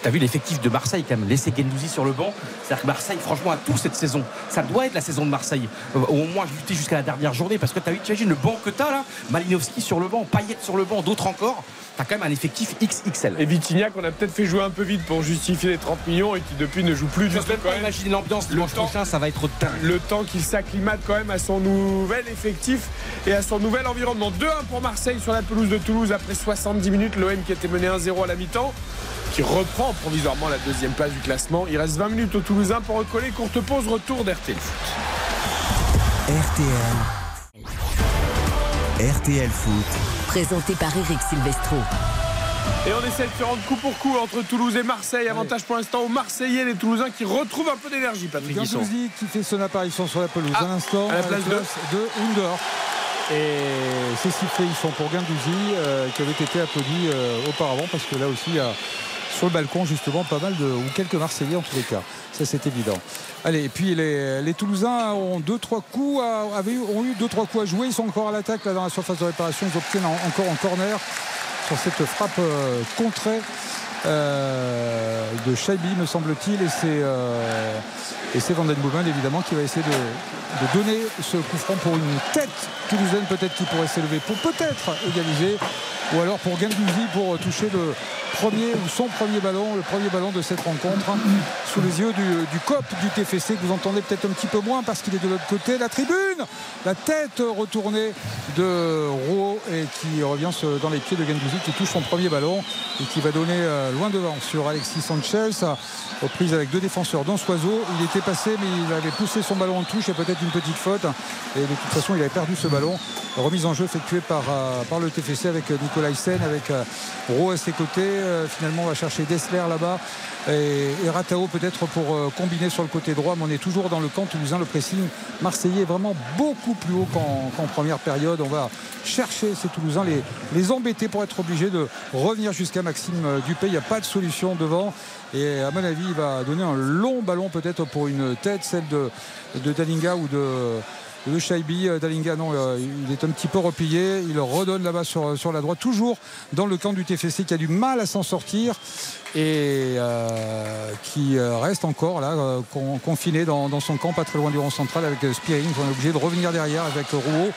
T'as vu l'effectif de Marseille quand même laisser Gendouzi sur le banc C'est-à-dire que Marseille, franchement, a tout cette saison. Ça doit être la saison de Marseille. Au moins lutter jusqu'à la dernière journée parce que t'as vu, t'imagines le banc que t'as là? Malinowski sur le banc, Payet sur le banc, d'autres encore. T'as quand même un effectif XXL. Et Vitignac, on a peut-être fait jouer un peu vite pour justifier les 30 millions et qui depuis ne joue plus du tout. imaginer l'ambiance dimanche prochain, ça va être dingue. Le temps qu'il s'acclimate quand même à son nouvel effectif et à son nouvel environnement. 2-1 pour Marseille sur la pelouse de Toulouse après 70 minutes. L'OM qui était mené 1-0 à la mi-temps, qui reprend provisoirement la deuxième place du classement. Il reste 20 minutes aux Toulousains pour recoller. Courte pause, retour d'RTL Foot. RTL. RTL Foot. Présenté par Eric Silvestro. Et on essaie de se rendre coup pour coup entre Toulouse et Marseille. Avantage pour l'instant aux Marseillais, les Toulousains qui retrouvent un peu d'énergie, Patrick Guisson. Qui fait son apparition sur la pelouse Ah, à l'instant à la place de- de Under. Et ces sifflets ils sont pour Gandouzi euh, qui avait été applaudi euh, auparavant parce que là aussi il y a sur le balcon justement pas mal de ou quelques Marseillais en tous les cas. Ça c'est évident. Allez et puis les, Toulousains ont deux trois coups ont eu deux trois coups à jouer. Ils sont encore à l'attaque dans la surface de réparation. Ils obtiennent en- encore en corner sur cette frappe euh, contrée euh, de Shaibi me semble-t-il. Et c'est euh, et c'est Van Den évidemment qui va essayer de, donner ce coup franc pour une tête toulousaine peut-être qui pourrait s'élever pour peut-être égaliser ou alors pour Gendouzi pour toucher le premier ou son premier ballon le premier ballon de cette rencontre sous les yeux du, du COP du TFC que vous entendez peut-être un petit peu moins parce qu'il est de l'autre côté. La tribune la tête retournée de Rouault et qui revient dans les pieds de Gendouzi qui touche son premier ballon et qui va donner euh, loin devant sur Alexis Sanchez. Reprise avec deux défenseurs dont Soiseau passé mais il avait poussé son ballon en touche et peut-être une petite faute. Et de toute façon il avait perdu ce ballon. Remise en jeu effectuée par, euh, par le TFC avec euh, Nicolas Hyssen avec euh, Rowe à ses côtés. Finalement on va chercher Dessler là-bas. Et, Ratao peut-être pour combiner sur le côté droit mais on est toujours dans le camp toulousain. Le pressing marseillais est vraiment beaucoup plus haut qu'en première période. On va chercher ces Toulousains les, les embêter pour être obligés de revenir jusqu'à Maxime Dupé il n'y a pas de solution devant et à mon avis il va donner un long ballon peut-être pour une tête celle de, Dalinga ou de Shaibi, euh, Dalinga non, euh, il est un petit peu replié, il redonne là-bas sur la droite, toujours dans le camp du TFC qui a du mal à s'en sortir et euh, qui euh, reste encore là euh, con- confiné dans, dans son camp pas très loin du rond central avec Spearing on est obligé de revenir derrière avec Rouault.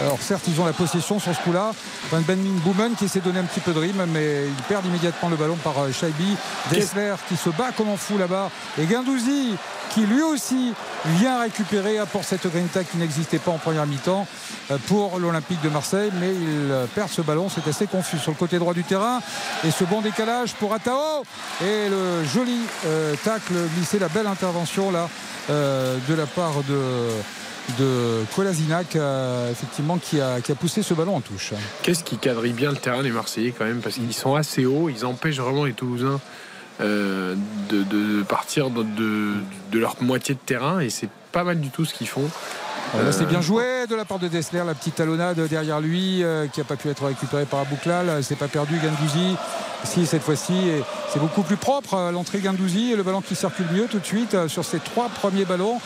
Alors certes ils ont la possession sur ce coup là Van Ben Boomen qui de donner un petit peu de rime mais il perd immédiatement le ballon par Shaibi Dessler qui se bat comme un fou là-bas. Et Guindouzi qui lui aussi vient récupérer apporte cette grinta qui n'existait pas en première mi-temps euh, pour l'Olympique de Marseille. Mais il euh, perd ce ballon c'est assez confus sur le côté droit du terrain. Et ce bon décalage pour Atao. Et le joli euh, tacle glissé la belle intervention là de la part de de Kolasinac euh, effectivement qui a, qui a poussé ce ballon en touche. Qu'est-ce qui quadrille bien le terrain des Marseillais quand même? Parce qu'ils sont assez hauts, ils empêchent vraiment les Toulousains euh, de, partir de leur moitié de terrain et c'est pas mal du tout ce qu'ils font. Là, c'est Euh, bien joué de la part de Dessler, la petite talonnade derrière lui euh, qui n'a pas pu être récupérée par Abouklal. C'est pas perdu Gandouzi. Si cette fois-ci, c'est beaucoup plus propre euh, l'entrée Gandouzi et le ballon qui circule mieux tout de suite euh, sur ses trois premiers ballons.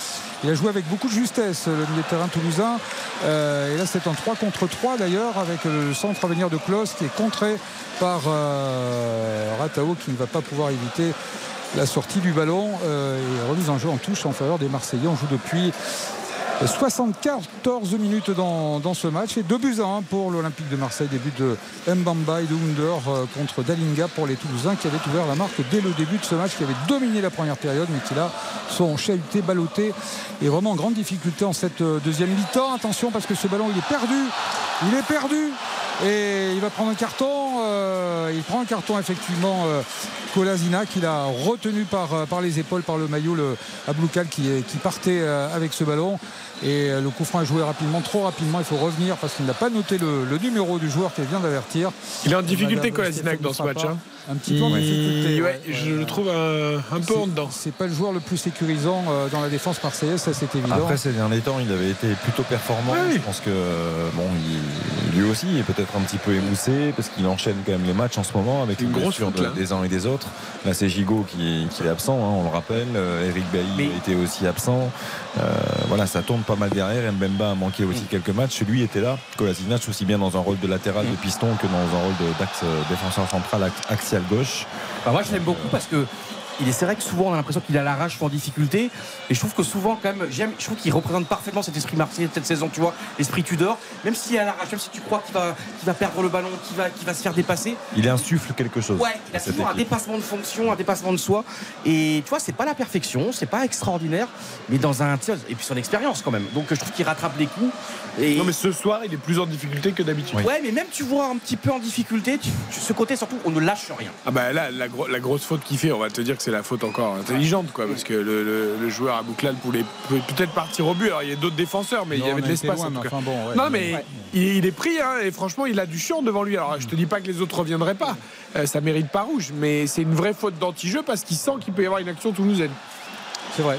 Il a joué avec beaucoup de justesse le milieu de terrain toulousain. Euh, et là, c'est en 3 contre 3 d'ailleurs avec le centre à venir de Klaus qui est contré par euh, Ratao qui ne va pas pouvoir éviter la sortie du ballon euh, et remise en jeu en touche en faveur des Marseillais. On joue depuis 74 minutes dans, dans, ce match et 2 buts à 1 pour l'Olympique de Marseille. Début de Mbamba et de Wunder euh, contre Dalinga pour les Toulousains qui avaient ouvert la marque dès le début de ce match, qui avait dominé la première période, mais qui là sont chahutés, ballottés et vraiment en grande difficulté en cette euh, deuxième mi-temps. Attention parce que ce ballon il est perdu. Il est perdu et il va prendre un carton. Euh, il prend un carton effectivement. Euh, Colasina qui l'a retenu par, euh, par les épaules, par le maillot, le Abloukal qui, qui partait avec ce ballon. Et euh, le coup franc est joué rapidement, trop rapidement. Il faut revenir parce qu'il n'a pas noté le, le, numéro du joueur qui vient d'avertir. Il est en difficulté, Colasinac, dans ce match. Hein. Un petit peu en difficulté. Ouais, je le trouve un, un peu en dedans. C'est pas le joueur le plus sécurisant dans la défense marseillaise, ça c'est évident. Après ces derniers temps, il avait été plutôt performant. Oui. Je pense que bon, il, lui aussi est peut-être un petit peu émoussé parce qu'il enchaîne quand même les matchs en ce moment avec une grosse de, des uns et des autres. Là, c'est Gigot qui, qui, est absent, hein, on le rappelle. Euh, Eric Bailly Mais... était aussi absent. Euh, voilà, ça tourne pas mal derrière. Mbemba a manqué aussi mmh. quelques matchs. Lui était là. Kolasinac aussi bien dans un rôle de latéral de piston que dans un rôle d'axe euh, défenseur central axial gauche. Bah moi, je l'aime beaucoup parce que il est c'est vrai que souvent on a l'impression qu'il a la rage en difficulté. Et je trouve que souvent quand même j'aime je trouve qu'il représente parfaitement cet esprit marseillais cette saison tu vois l'esprit Tudor. Même s'il a la rage même si tu crois qu'il va, qu'il va perdre le ballon qu'il va, qu'il va se faire dépasser. Il insuffle quelque chose ouais il a toujours un dépassement de fonction un dépassement de soi. Et tu vois c'est pas la perfection c'est pas extraordinaire mais dans un et puis son expérience quand même. Donc je trouve qu'il rattrape les coups. Et... non mais ce soir il est plus en difficulté que d'habitude. Oui. ouais mais même tu vois un petit peu en difficulté tu, tu, ce côté surtout on ne lâche rien. Ah bah là la, gro la grosse faute qu'il fait on va te dire que c'est la faute encore intelligente quoi parce que le, le, le joueur à Bouclal pouvait peut-être partir au but. Alors il y a d'autres défenseurs mais non, il y avait de l'espace enfin bon, ouais, non mais ouais. il, il, est pris hein, et franchement il a du chiant devant lui. Alors je te dis pas que les autres reviendraient pas. Euh, ça mérite pas rouge mais c'est une vraie faute d'anti-jeu parce qu'il sent qu'il peut y avoir une action toulousaine. C'est vrai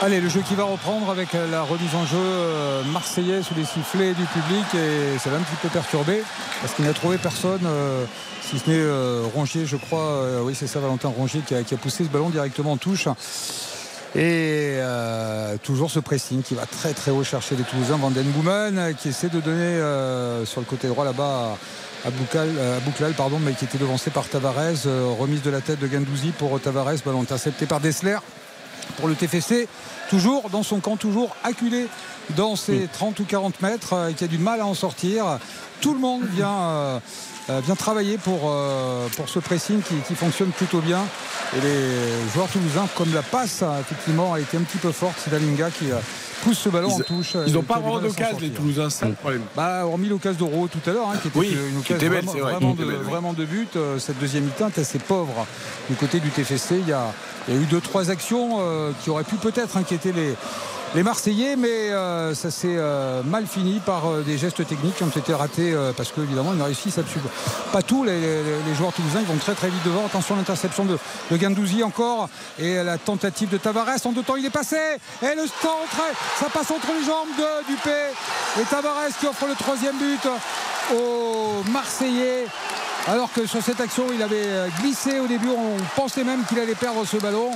Allez, le jeu qui va reprendre avec la remise en jeu euh, marseillais sous les sifflets du public et ça va un petit peu perturbé parce qu'il n'a trouvé personne. Euh, si ce n'est euh, Rongier, je crois. Euh, oui, c'est ça, Valentin Rongier qui a, poussé ce ballon directement en touche. Et euh, toujours ce pressing qui va très très haut chercher les Toulousains. Vanden Bouman qui essaie de donner sur le côté droit là-bas à Boucal, Bouclal, pardon, mais qui était devancé par Tavares. remise de la tête de Gandouzi pour Tavares. Ballon intercepté par Dessler pour le TFC. Toujours dans son camp, toujours acculé dans ses 30 ou 40 mètres, euh, qui a du mal à en sortir. Tout le monde vient, euh, vient travailler pour, euh, pour ce pressing qui, qui, fonctionne plutôt bien. Et les joueurs toulousains, comme la passe, effectivement, a été un petit peu forte. C'est Dalinga qui pousse ce ballon ils, en touche. Ils n'ont pas vraiment d'occasion, les Toulousains, c'est le problème. Bah, hormis l'occasion d'Euro tout à l'heure, hein, qui était oui, une occasion belle, vraiment, vraiment, de, belle, oui. vraiment, de, but. Euh, cette deuxième mi-temps est assez pauvre. Du côté du TFC, il y a, il y a eu deux, trois actions euh, qui auraient pu peut-être inquiéter les, les Marseillais, mais euh, ça s'est euh, mal fini par euh, des gestes techniques qui ont été ratés parce qu'évidemment ils ne réussissent absolument pas tout. Les, les, les, joueurs toulousains ils vont très très vite devant. Attention l'interception de, de Gandouzi encore et la tentative de Tavares. En deux temps il est passé et le centre, ça passe entre les jambes de Dupé et Tavares qui offre le troisième but aux Marseillais. Alors que sur cette action, il avait glissé au début, on pensait même qu'il allait perdre ce ballon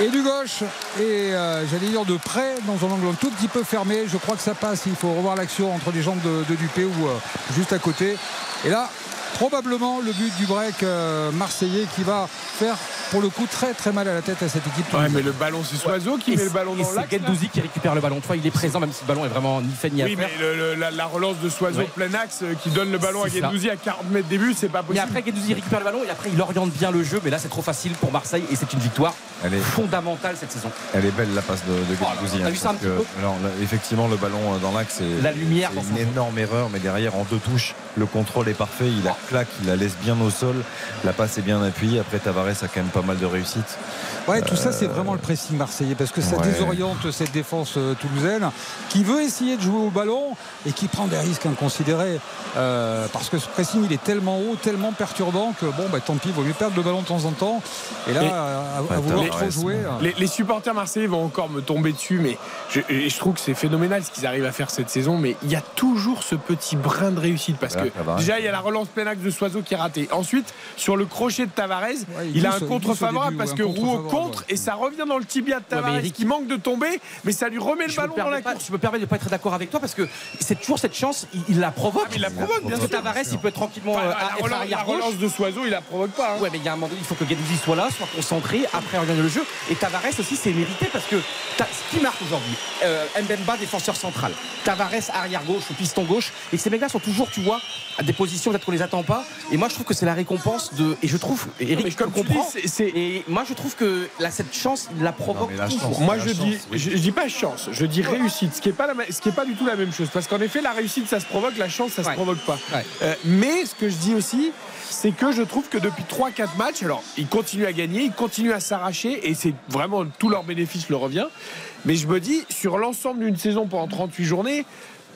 et du gauche. Et euh, j'allais dire de près dans un angle un tout petit peu fermé. Je crois que ça passe. Il faut revoir l'action entre les jambes de, Dupé ou euh, juste à côté. Et là probablement le but du break euh, marseillais qui va faire pour le coup très très mal à la tête à cette équipe. Ouais, mais le ballon c'est Soiseau ouais. qui et met le ballon dans l'axe. C'est Gendouzi qui récupère le ballon. Tu vois, il est présent même si le ballon est vraiment ni fait ni à oui, faire. mais le, le, la, la, relance de Soiseau ouais. plein axe euh, qui donne le ballon à Gendouzi à 40 mètres des buts, c'est pas possible. Mais après Gendouzi récupère le ballon et après il oriente bien le jeu, mais là c'est trop facile pour Marseille et c'est une victoire elle est fondamentale cette saison. Elle est belle la passe de, de Gendouzi. Oh, vu ça un que, alors, là, effectivement le ballon euh, dans l'axe c'est la lumière une énorme erreur, mais derrière en deux touches le contrôle est parfait, il la claque, il la laisse bien au sol, la passe est bien appuyée. Après Tavares a quand même pas mal de réussite. Ouais, tout ça, c'est vraiment le pressing marseillais parce que ça Ouais. désoriente cette défense euh, toulousaine qui veut essayer de jouer au ballon et qui prend des risques inconsidérés euh, parce que ce pressing il est tellement haut, tellement perturbant que bon, bah, tant pis, il vaut mieux perdre le ballon de temps en temps. Et là, à, à vouloir les- trop jouer. euh, Les, les supporters marseillais vont encore me tomber dessus, mais je, trouve que c'est phénoménal ce qu'ils arrivent à faire cette saison. Mais il y a toujours ce petit brin de réussite parce que déjà il y a la relance plein de Soiseau qui est ratée. Ensuite, sur le crochet de Tavares, il il, a un contre favorable parce que Rouault contre et ça revient dans le tibia de Tavares Eric- qui manque de tomber, mais ça lui remet le ballon dans la pas, course. je me permets de pas être d'accord avec toi parce que c'est toujours cette chance, il, il la provoque. Ah, il la provoque, bien sûr. Tavares, il peut tranquillement Enfin, euh, la, être relance, la relance de Soiseau, il la provoque pas. hein. Ouais, mais il y a un moment donné, il faut que Gendouzi soit là, soit concentré, après regarder le jeu. Et Tavares aussi, c'est mérité parce que ce qui marque aujourd'hui, euh, Mbemba, défenseur central, Tavares, arrière gauche ou piston gauche. Et ces mecs-là sont toujours, tu vois, à des positions peut-être qu'on les attend pas. Et moi, je trouve que c'est la récompense de. Et je trouve, Eric, mais je comme dis, comprends. c'est- Et moi, je trouve que là, cette chance, il la provoque la chance, Moi la je chance, dis, oui. je, je dis pas chance, je dis réussite, ce qui est pas la, ce qui est pas du tout la même chose, parce qu'en effet la réussite ça se provoque, la chance ça se provoque pas. Ouais. Euh, mais ce que je dis aussi, c'est que je trouve que depuis 3-4 matchs, alors ils continuent à gagner, ils continuent à s'arracher et c'est vraiment tout leur bénéfice le revient. Mais je me dis sur l'ensemble d'une saison pendant 38 journées.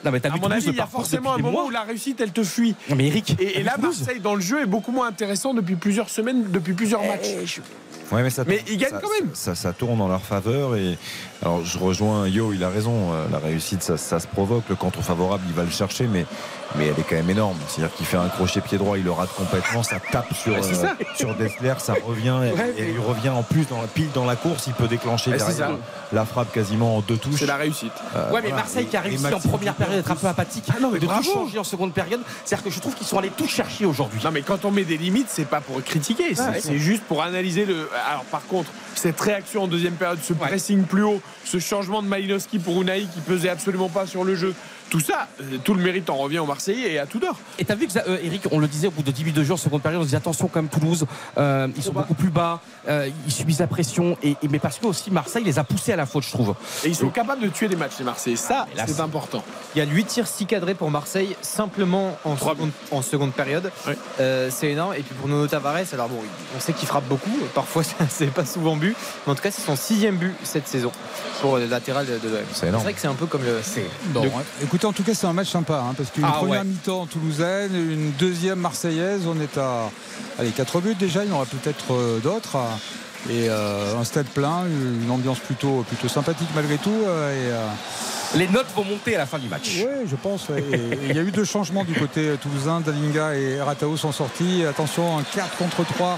Non, mais t'as À vu mon avis, il y a forcément un moment où la réussite, elle te fuit. Non, mais Eric, Et, et là. Marseille, dans le jeu, est beaucoup moins intéressant depuis plusieurs semaines, depuis plusieurs matchs. Ouais, mais ça, Mais ils gagnent ça- quand même. Ça, ça tourne en leur faveur. Et alors, je rejoins Yo, il a raison. euh, La réussite, ça, ça se provoque. Le contre favorable, il va le chercher, mais, mais elle est quand même énorme. C'est-à-dire qu'il fait un crochet pied droit, il le rate complètement, ça tape sur, Ouais, euh, ça. sur Dessler, ça revient. et- Ouais, et, mais- il revient en plus dans la pile dans la course, il peut déclencher Ouais, derrière la frappe quasiment en deux touches. C'est la réussite. Euh, Ouais, mais voilà. Marseille qui a Et- et réussi en première période d'être un peu apathique, Ah non, mais de bravo. tout changer en seconde période. C'est-à-dire que je trouve qu'ils sont allés tout chercher aujourd'hui. Non mais quand on met des limites, c'est pas pour critiquer, c'est Ouais. c'est juste pour analyser le. Alors par contre, cette réaction en deuxième période, ce pressing plus haut, ce changement de Malinowski pour Unai qui pesait absolument pas sur le jeu, tout ça, euh, tout le mérite en revient aux Marseillais et à tout d'or. Et t'as vu que euh, Eric, on le disait au bout de 10 minutes de jeu en seconde période, on se dit attention quand même Toulouse, euh, ils sont beaucoup plus bas, euh, ils subissent la pression, et, et- mais parce que aussi Marseille les a poussés à la faute, je trouve. Et ils sont capables de tuer des matchs les Marseillais. Ça, là, c'est important. Il y a 8 tirs 6 cadrés pour Marseille, simplement en, seconde, en seconde période. Euh, c'est énorme. Et puis pour Nuno Tavares, alors bon, on sait qu'il frappe beaucoup. Parfois, c'est pas souvent but. Mais en tout cas, c'est son sixième but cette saison pour le latéral de, l'OM. C'est énorme. vrai que c'est un peu comme le. Bon, le- ouais. Écoutez, en tout cas, c'est un match sympa, hein, parce qu'une Ah, première ouais. mi-temps toulousaine, une deuxième marseillaise, on est à allez, 4 buts déjà, il y en aura peut-être euh, d'autres. Et euh, un stade plein, une ambiance plutôt, plutôt sympathique malgré tout. et, euh, Les notes vont monter à la fin du match. oui, je pense. Il y a eu deux changements du côté toulousain. Dalinga et Ratao sont sortis. Attention, un 4 contre 3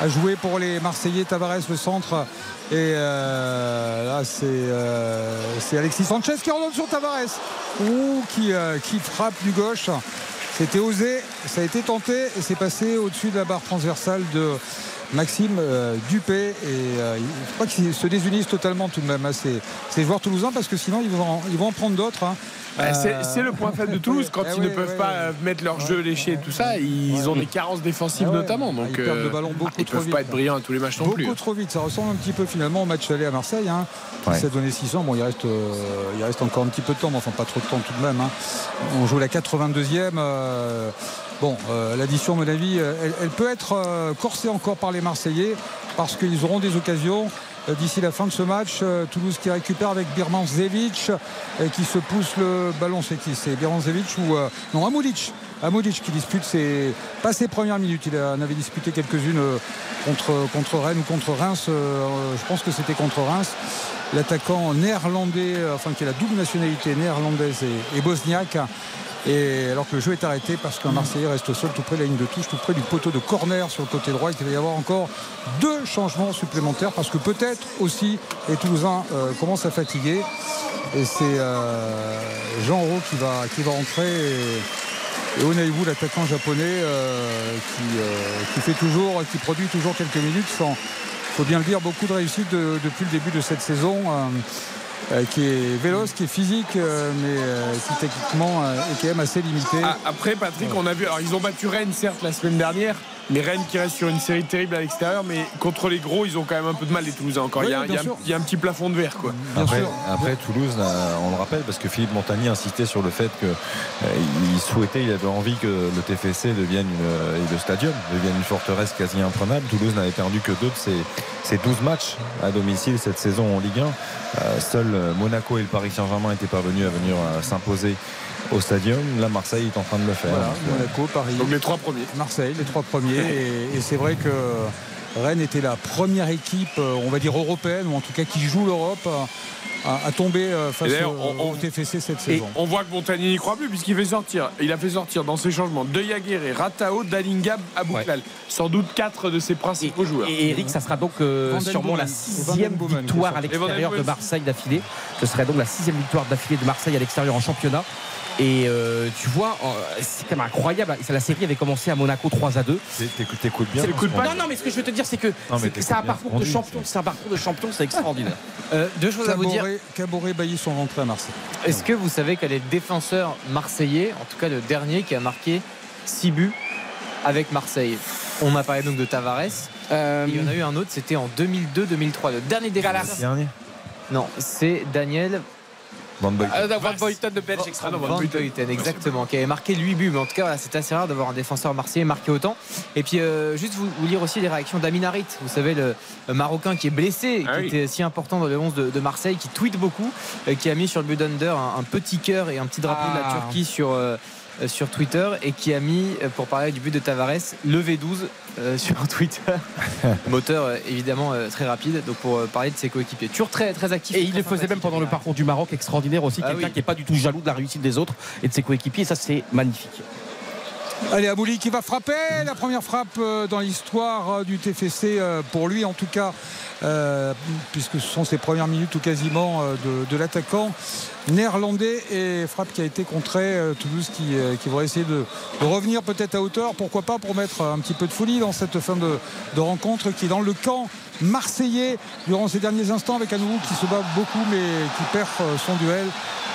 à jouer pour les Marseillais. Tavares, le centre. Et euh, là, c'est euh, c'est Alexis Sanchez qui redonne sur Tavares. Ouh, qui, euh, qui frappe du gauche. C'était osé, ça a été tenté et c'est passé au-dessus de la barre transversale de Maxime euh, Dupé. Et euh, je crois qu'ils se désunissent totalement tout de même, hein, ces, ces joueurs toulousains, parce que sinon ils vont en, ils vont en prendre d'autres. hein. Bah, c'est- Euh, C'est le point faible de Toulouse. Quand Eh ils oui, ne peuvent ouais, pas ouais. mettre leur jeu léché et tout ça, ils ont des carences défensives Ah notamment. Ah, Donc ils perdent le ballon beaucoup ils trop peuvent vite. pas être brillants à tous les matchs non Beaucoup plus. hein. trop vite, ça ressemble un petit peu finalement au match aller à Marseille. Hein, qui Ouais. s'est donné 600. Bon, il reste, euh, il reste encore un petit peu de temps, mais enfin pas trop de temps tout de même. hein. On joue la 82e. euh, bon, euh, l'addition, à mon avis, euh, elle, peut être euh, corsée encore par les Marseillais parce qu'ils auront des occasions. D'ici la fin de ce match, Toulouse qui récupère avec Birmancevic et qui se pousse le ballon. C'est qui? C'est Birmancevic ou euh, non Amoudic Amoudic qui dispute ses, pas ses premières minutes. Il en avait disputé quelques-unes contre, Rennes ou contre Reims. je pense que c'était contre Reims. L'attaquant néerlandais, enfin qui a la double nationalité néerlandaise et bosniaque. Et alors que le jeu est arrêté parce qu'un Marseillais reste sol tout près de la ligne de touche, tout près du poteau de corner sur le côté droit. Il va y avoir encore deux changements supplémentaires parce que peut-être aussi les Toulousains euh, commencent à fatiguer. Et c'est euh, Jean Roux qui va, qui va entrer. Et, et Onaiwu, l'attaquant japonais, euh, qui, fait toujours, qui produit toujours quelques minutes sans, faut bien le dire, beaucoup de réussite de- depuis le début de cette saison. Euh, qui est véloce, qui est physique, euh, mais euh, qui techniquement est quand même assez limité. Ah, après, Patrick, on a vu. Alors, ils ont battu Rennes, certes, la semaine dernière. Mais Rennes qui reste sur une série terrible à l'extérieur. Mais contre les gros, ils ont quand même un peu de mal, les Toulousains. Encore, Oui, il, y a, bien il y a- sûr. il y a un petit plafond de verre, quoi. Bien après, sûr. après, Toulouse, là, on le rappelle, parce que Philippe Montagny insistait sur le fait qu'il souhaitait, il avait envie que le TFC devienne une, euh, et le stadium devienne une forteresse quasi imprenable. Toulouse n'avait perdu que deux de ses, ses 12 matchs à domicile cette saison en Ligue 1. Euh, seuls euh, Monaco et le Paris Saint-Germain étaient parvenus à venir euh, s'imposer au stadium. Là, Marseille est en train de le faire. Voilà, Monaco, Paris, Donc, les trois premiers. Marseille, les trois premiers. Et, et c'est vrai que Rennes était la première équipe, euh, on va dire européenne, ou en tout cas qui joue l'Europe. à, à tomber euh, face au, on- au TFC cette Et saison. on voit que Montagny n'y croit plus puisqu'il fait sortir. Il a fait sortir dans ses changements De Jaguer et Ratao, Dalingab, Abouklal. Sans doute quatre de ses principaux joueurs. Et Eric, ça sera donc euh, sûrement la sixième victoire à l'extérieur de. Marseille d'affilée. Ce serait donc la sixième victoire d'affilée de Marseille à l'extérieur en championnat. Et euh, tu vois, euh, c'est quand même incroyable. La série avait commencé à Monaco 3 à 2. T'écoutes bien. C'est- parce qu'on- Non, non, mais ce que je veux te dire, c'est que c'est- un parcours de champion. C'est un parcours de champion, c'est extraordinaire. Euh, deux choses à vous dire. Caboret, Caboret Bailly sont rentrés à Marseille. Est-ce que vous savez quel est le défenseur marseillais, en tout cas le dernier, qui a marqué 6 buts avec Marseille? On a parlé donc de Tavares. Euh, Et Il y en a eu un autre, c'était en 2002-2003. Le dernier défenseur. Dernier Non, c'est Daniel Van Boyten. Ah, Van Boyten de Belge, Van extraordinaire. Boyten, exactement, qui avait marqué 8 buts. Mais en tout cas, voilà, c'est assez rare d'avoir un défenseur marseillais marqué autant. Et puis, euh, juste vous, vous lire aussi les réactions d'Amin Harit. Vous savez, le, Marocain qui est blessé, Ah qui oui. était si important dans le 11 de, de Marseille, qui tweet beaucoup, euh, qui a mis sur le but d'Under un, un petit cœur et un petit drapeau de la Ah. Turquie sur. euh, sur Twitter et qui a mis, pour parler du but de Tavares, le V12 euh, sur Twitter. Moteur euh, évidemment euh, très rapide, donc pour euh, parler de ses coéquipiers. Toujours très, très actif. Et il le faisait même pendant le parcours du Maroc, extraordinaire aussi. Ah Quelqu'un oui. qui n'est pas du tout jaloux de la réussite des autres et de ses coéquipiers. Et ça, c'est magnifique. Allez, Abouli qui va frapper. La première frappe euh, dans l'histoire euh, du TFC, euh, pour lui en tout cas, puisque ce sont ses premières minutes ou quasiment de, l'attaquant néerlandais. Et frappe qui a été contrée. Toulouse qui, qui va essayer de, revenir peut-être à hauteur. Pourquoi pas pour mettre un petit peu de folie dans cette fin de, rencontre qui est dans le camp marseillais durant ces derniers instants avec Anou qui se bat beaucoup mais qui perd son duel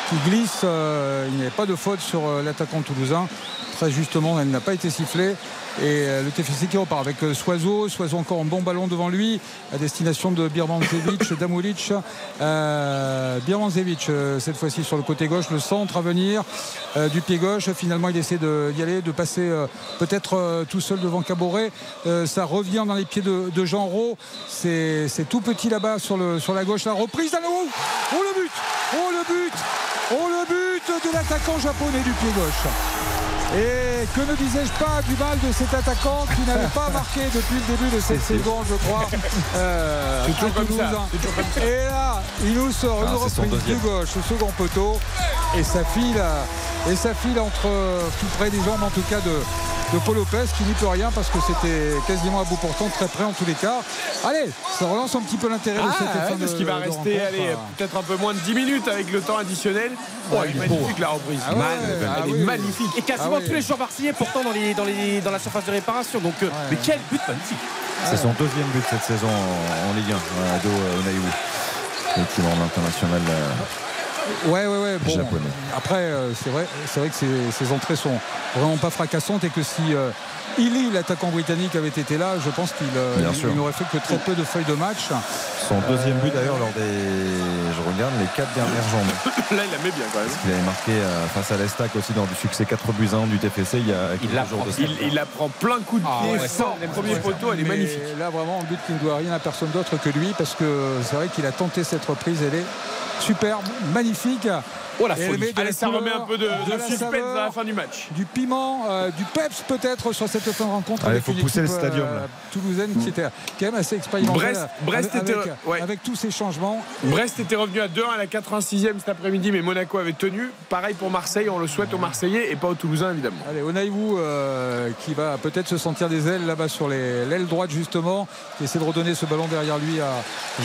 qui glisse. il n'y avait pas de faute sur l'attaquant toulousain. Très justement, elle n'a pas été sifflée. Et euh, le TFC qui repart avec euh, Soiseau. Soiseau encore un bon ballon devant lui à destination de Birmancevic, Damulic. Euh, euh, cette fois-ci sur le côté gauche, le centre à venir du pied gauche. Finalement, il essaie d'y aller, de passer peut-être tout seul devant Caboret. Ça revient dans les pieds de, Jean Rau. C'est tout petit là-bas sur, la gauche. La reprise nouveau. Oh le but Oh le but Oh le but de l'attaquant japonais du pied gauche. Et que ne disais-je pas du mal de cet attaquant qui n'avait pas marqué depuis le début de cette saison, je crois. Euh, C'est toujours à comme ça, Toulouse. c'est toujours comme ça. Et là, il nous sort une Ah, son reprise du gauche au second poteau. Et ça file, et ça file entre tout près des jambes en tout cas de, de Paul Lopez qui n'y peut rien parce que c'était quasiment à bout portant, très près en tous les cas. Allez, ça relance un petit peu l'intérêt de Ah, cette ouais, fin parce qu'il va rester allez, peut-être un peu moins de 10 minutes avec le temps additionnel. Oh, elle est magnifique la reprise. Ah ouais, Elle ah est oui. magnifique. Et quasiment Ah oui. tous les joueurs marseillais pourtant dans, les, dans, les, dans la surface de réparation. Donc, euh, mais quel but magnifique C'est son deuxième but cette saison en, en Ligue 1, à Ado Onaïwu. Effectivement, l'international euh, Ouais, ouais, ouais. Bon, japonais. après, euh, c'est vrai, c'est vrai que ces, ces entrées sont vraiment pas fracassantes et que si euh, Illy, l'attaquant britannique, avait été là, je pense qu'il euh, il- il n'aurait fait que très peu de feuilles de match. Son deuxième but d'ailleurs lors des. Je regarde les quatre dernières journées. Là, il la met bien quand même. Parce qu'il avait marqué euh, face à l'Estac aussi dans du succès 4 buts à 1 du TFC il y a Il jours de il, il la prend plein coup de Ah pied, ouais, fort. ça, premier poteau, elle est mais magnifique. Là, vraiment, un but qui ne doit rien à personne d'autre que lui parce que c'est vrai qu'il a tenté cette reprise. Elle est superbe, magnifique. Oh la folie. Allez, ça remet un peu de, suspense saveur, à la fin du match. du piment, euh, du peps peut-être sur cette fin de rencontre. Allez, avec faut pousser le stadium, euh, toulousaine qui était quand même assez expérimentée. Brest- avec, était- avec- ouais. avec tous ces changements. Brest était revenu à 2 à la 86e cet après-midi, mais Monaco avait tenu. Pareil pour Marseille, on le souhaite aux Marseillais et pas aux Toulousains évidemment. Allez, Onaïwu euh, qui va peut-être se sentir des ailes là-bas sur l'aile droite justement, qui essaie de redonner ce ballon derrière lui à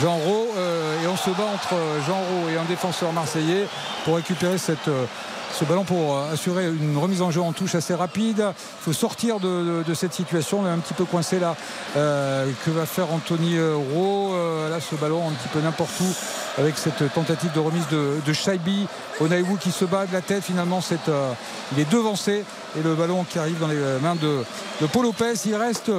Jean Rau. euh, et on se bat entre Jean Rau et un défenseur marseillais pour récupérer cette, euh, ce ballon pour euh, assurer une remise en jeu en touche assez rapide. Il faut sortir de, cette situation. On est un petit peu coincé là. Euh, que va faire Anthony Euh, Là, ce ballon un petit peu n'importe où avec cette tentative de remise de, de Shaibi. Onaïwu qui se bat de la tête finalement. C'est, euh, il est devancé et le ballon qui arrive dans les mains de, de Paul Lopez. Il reste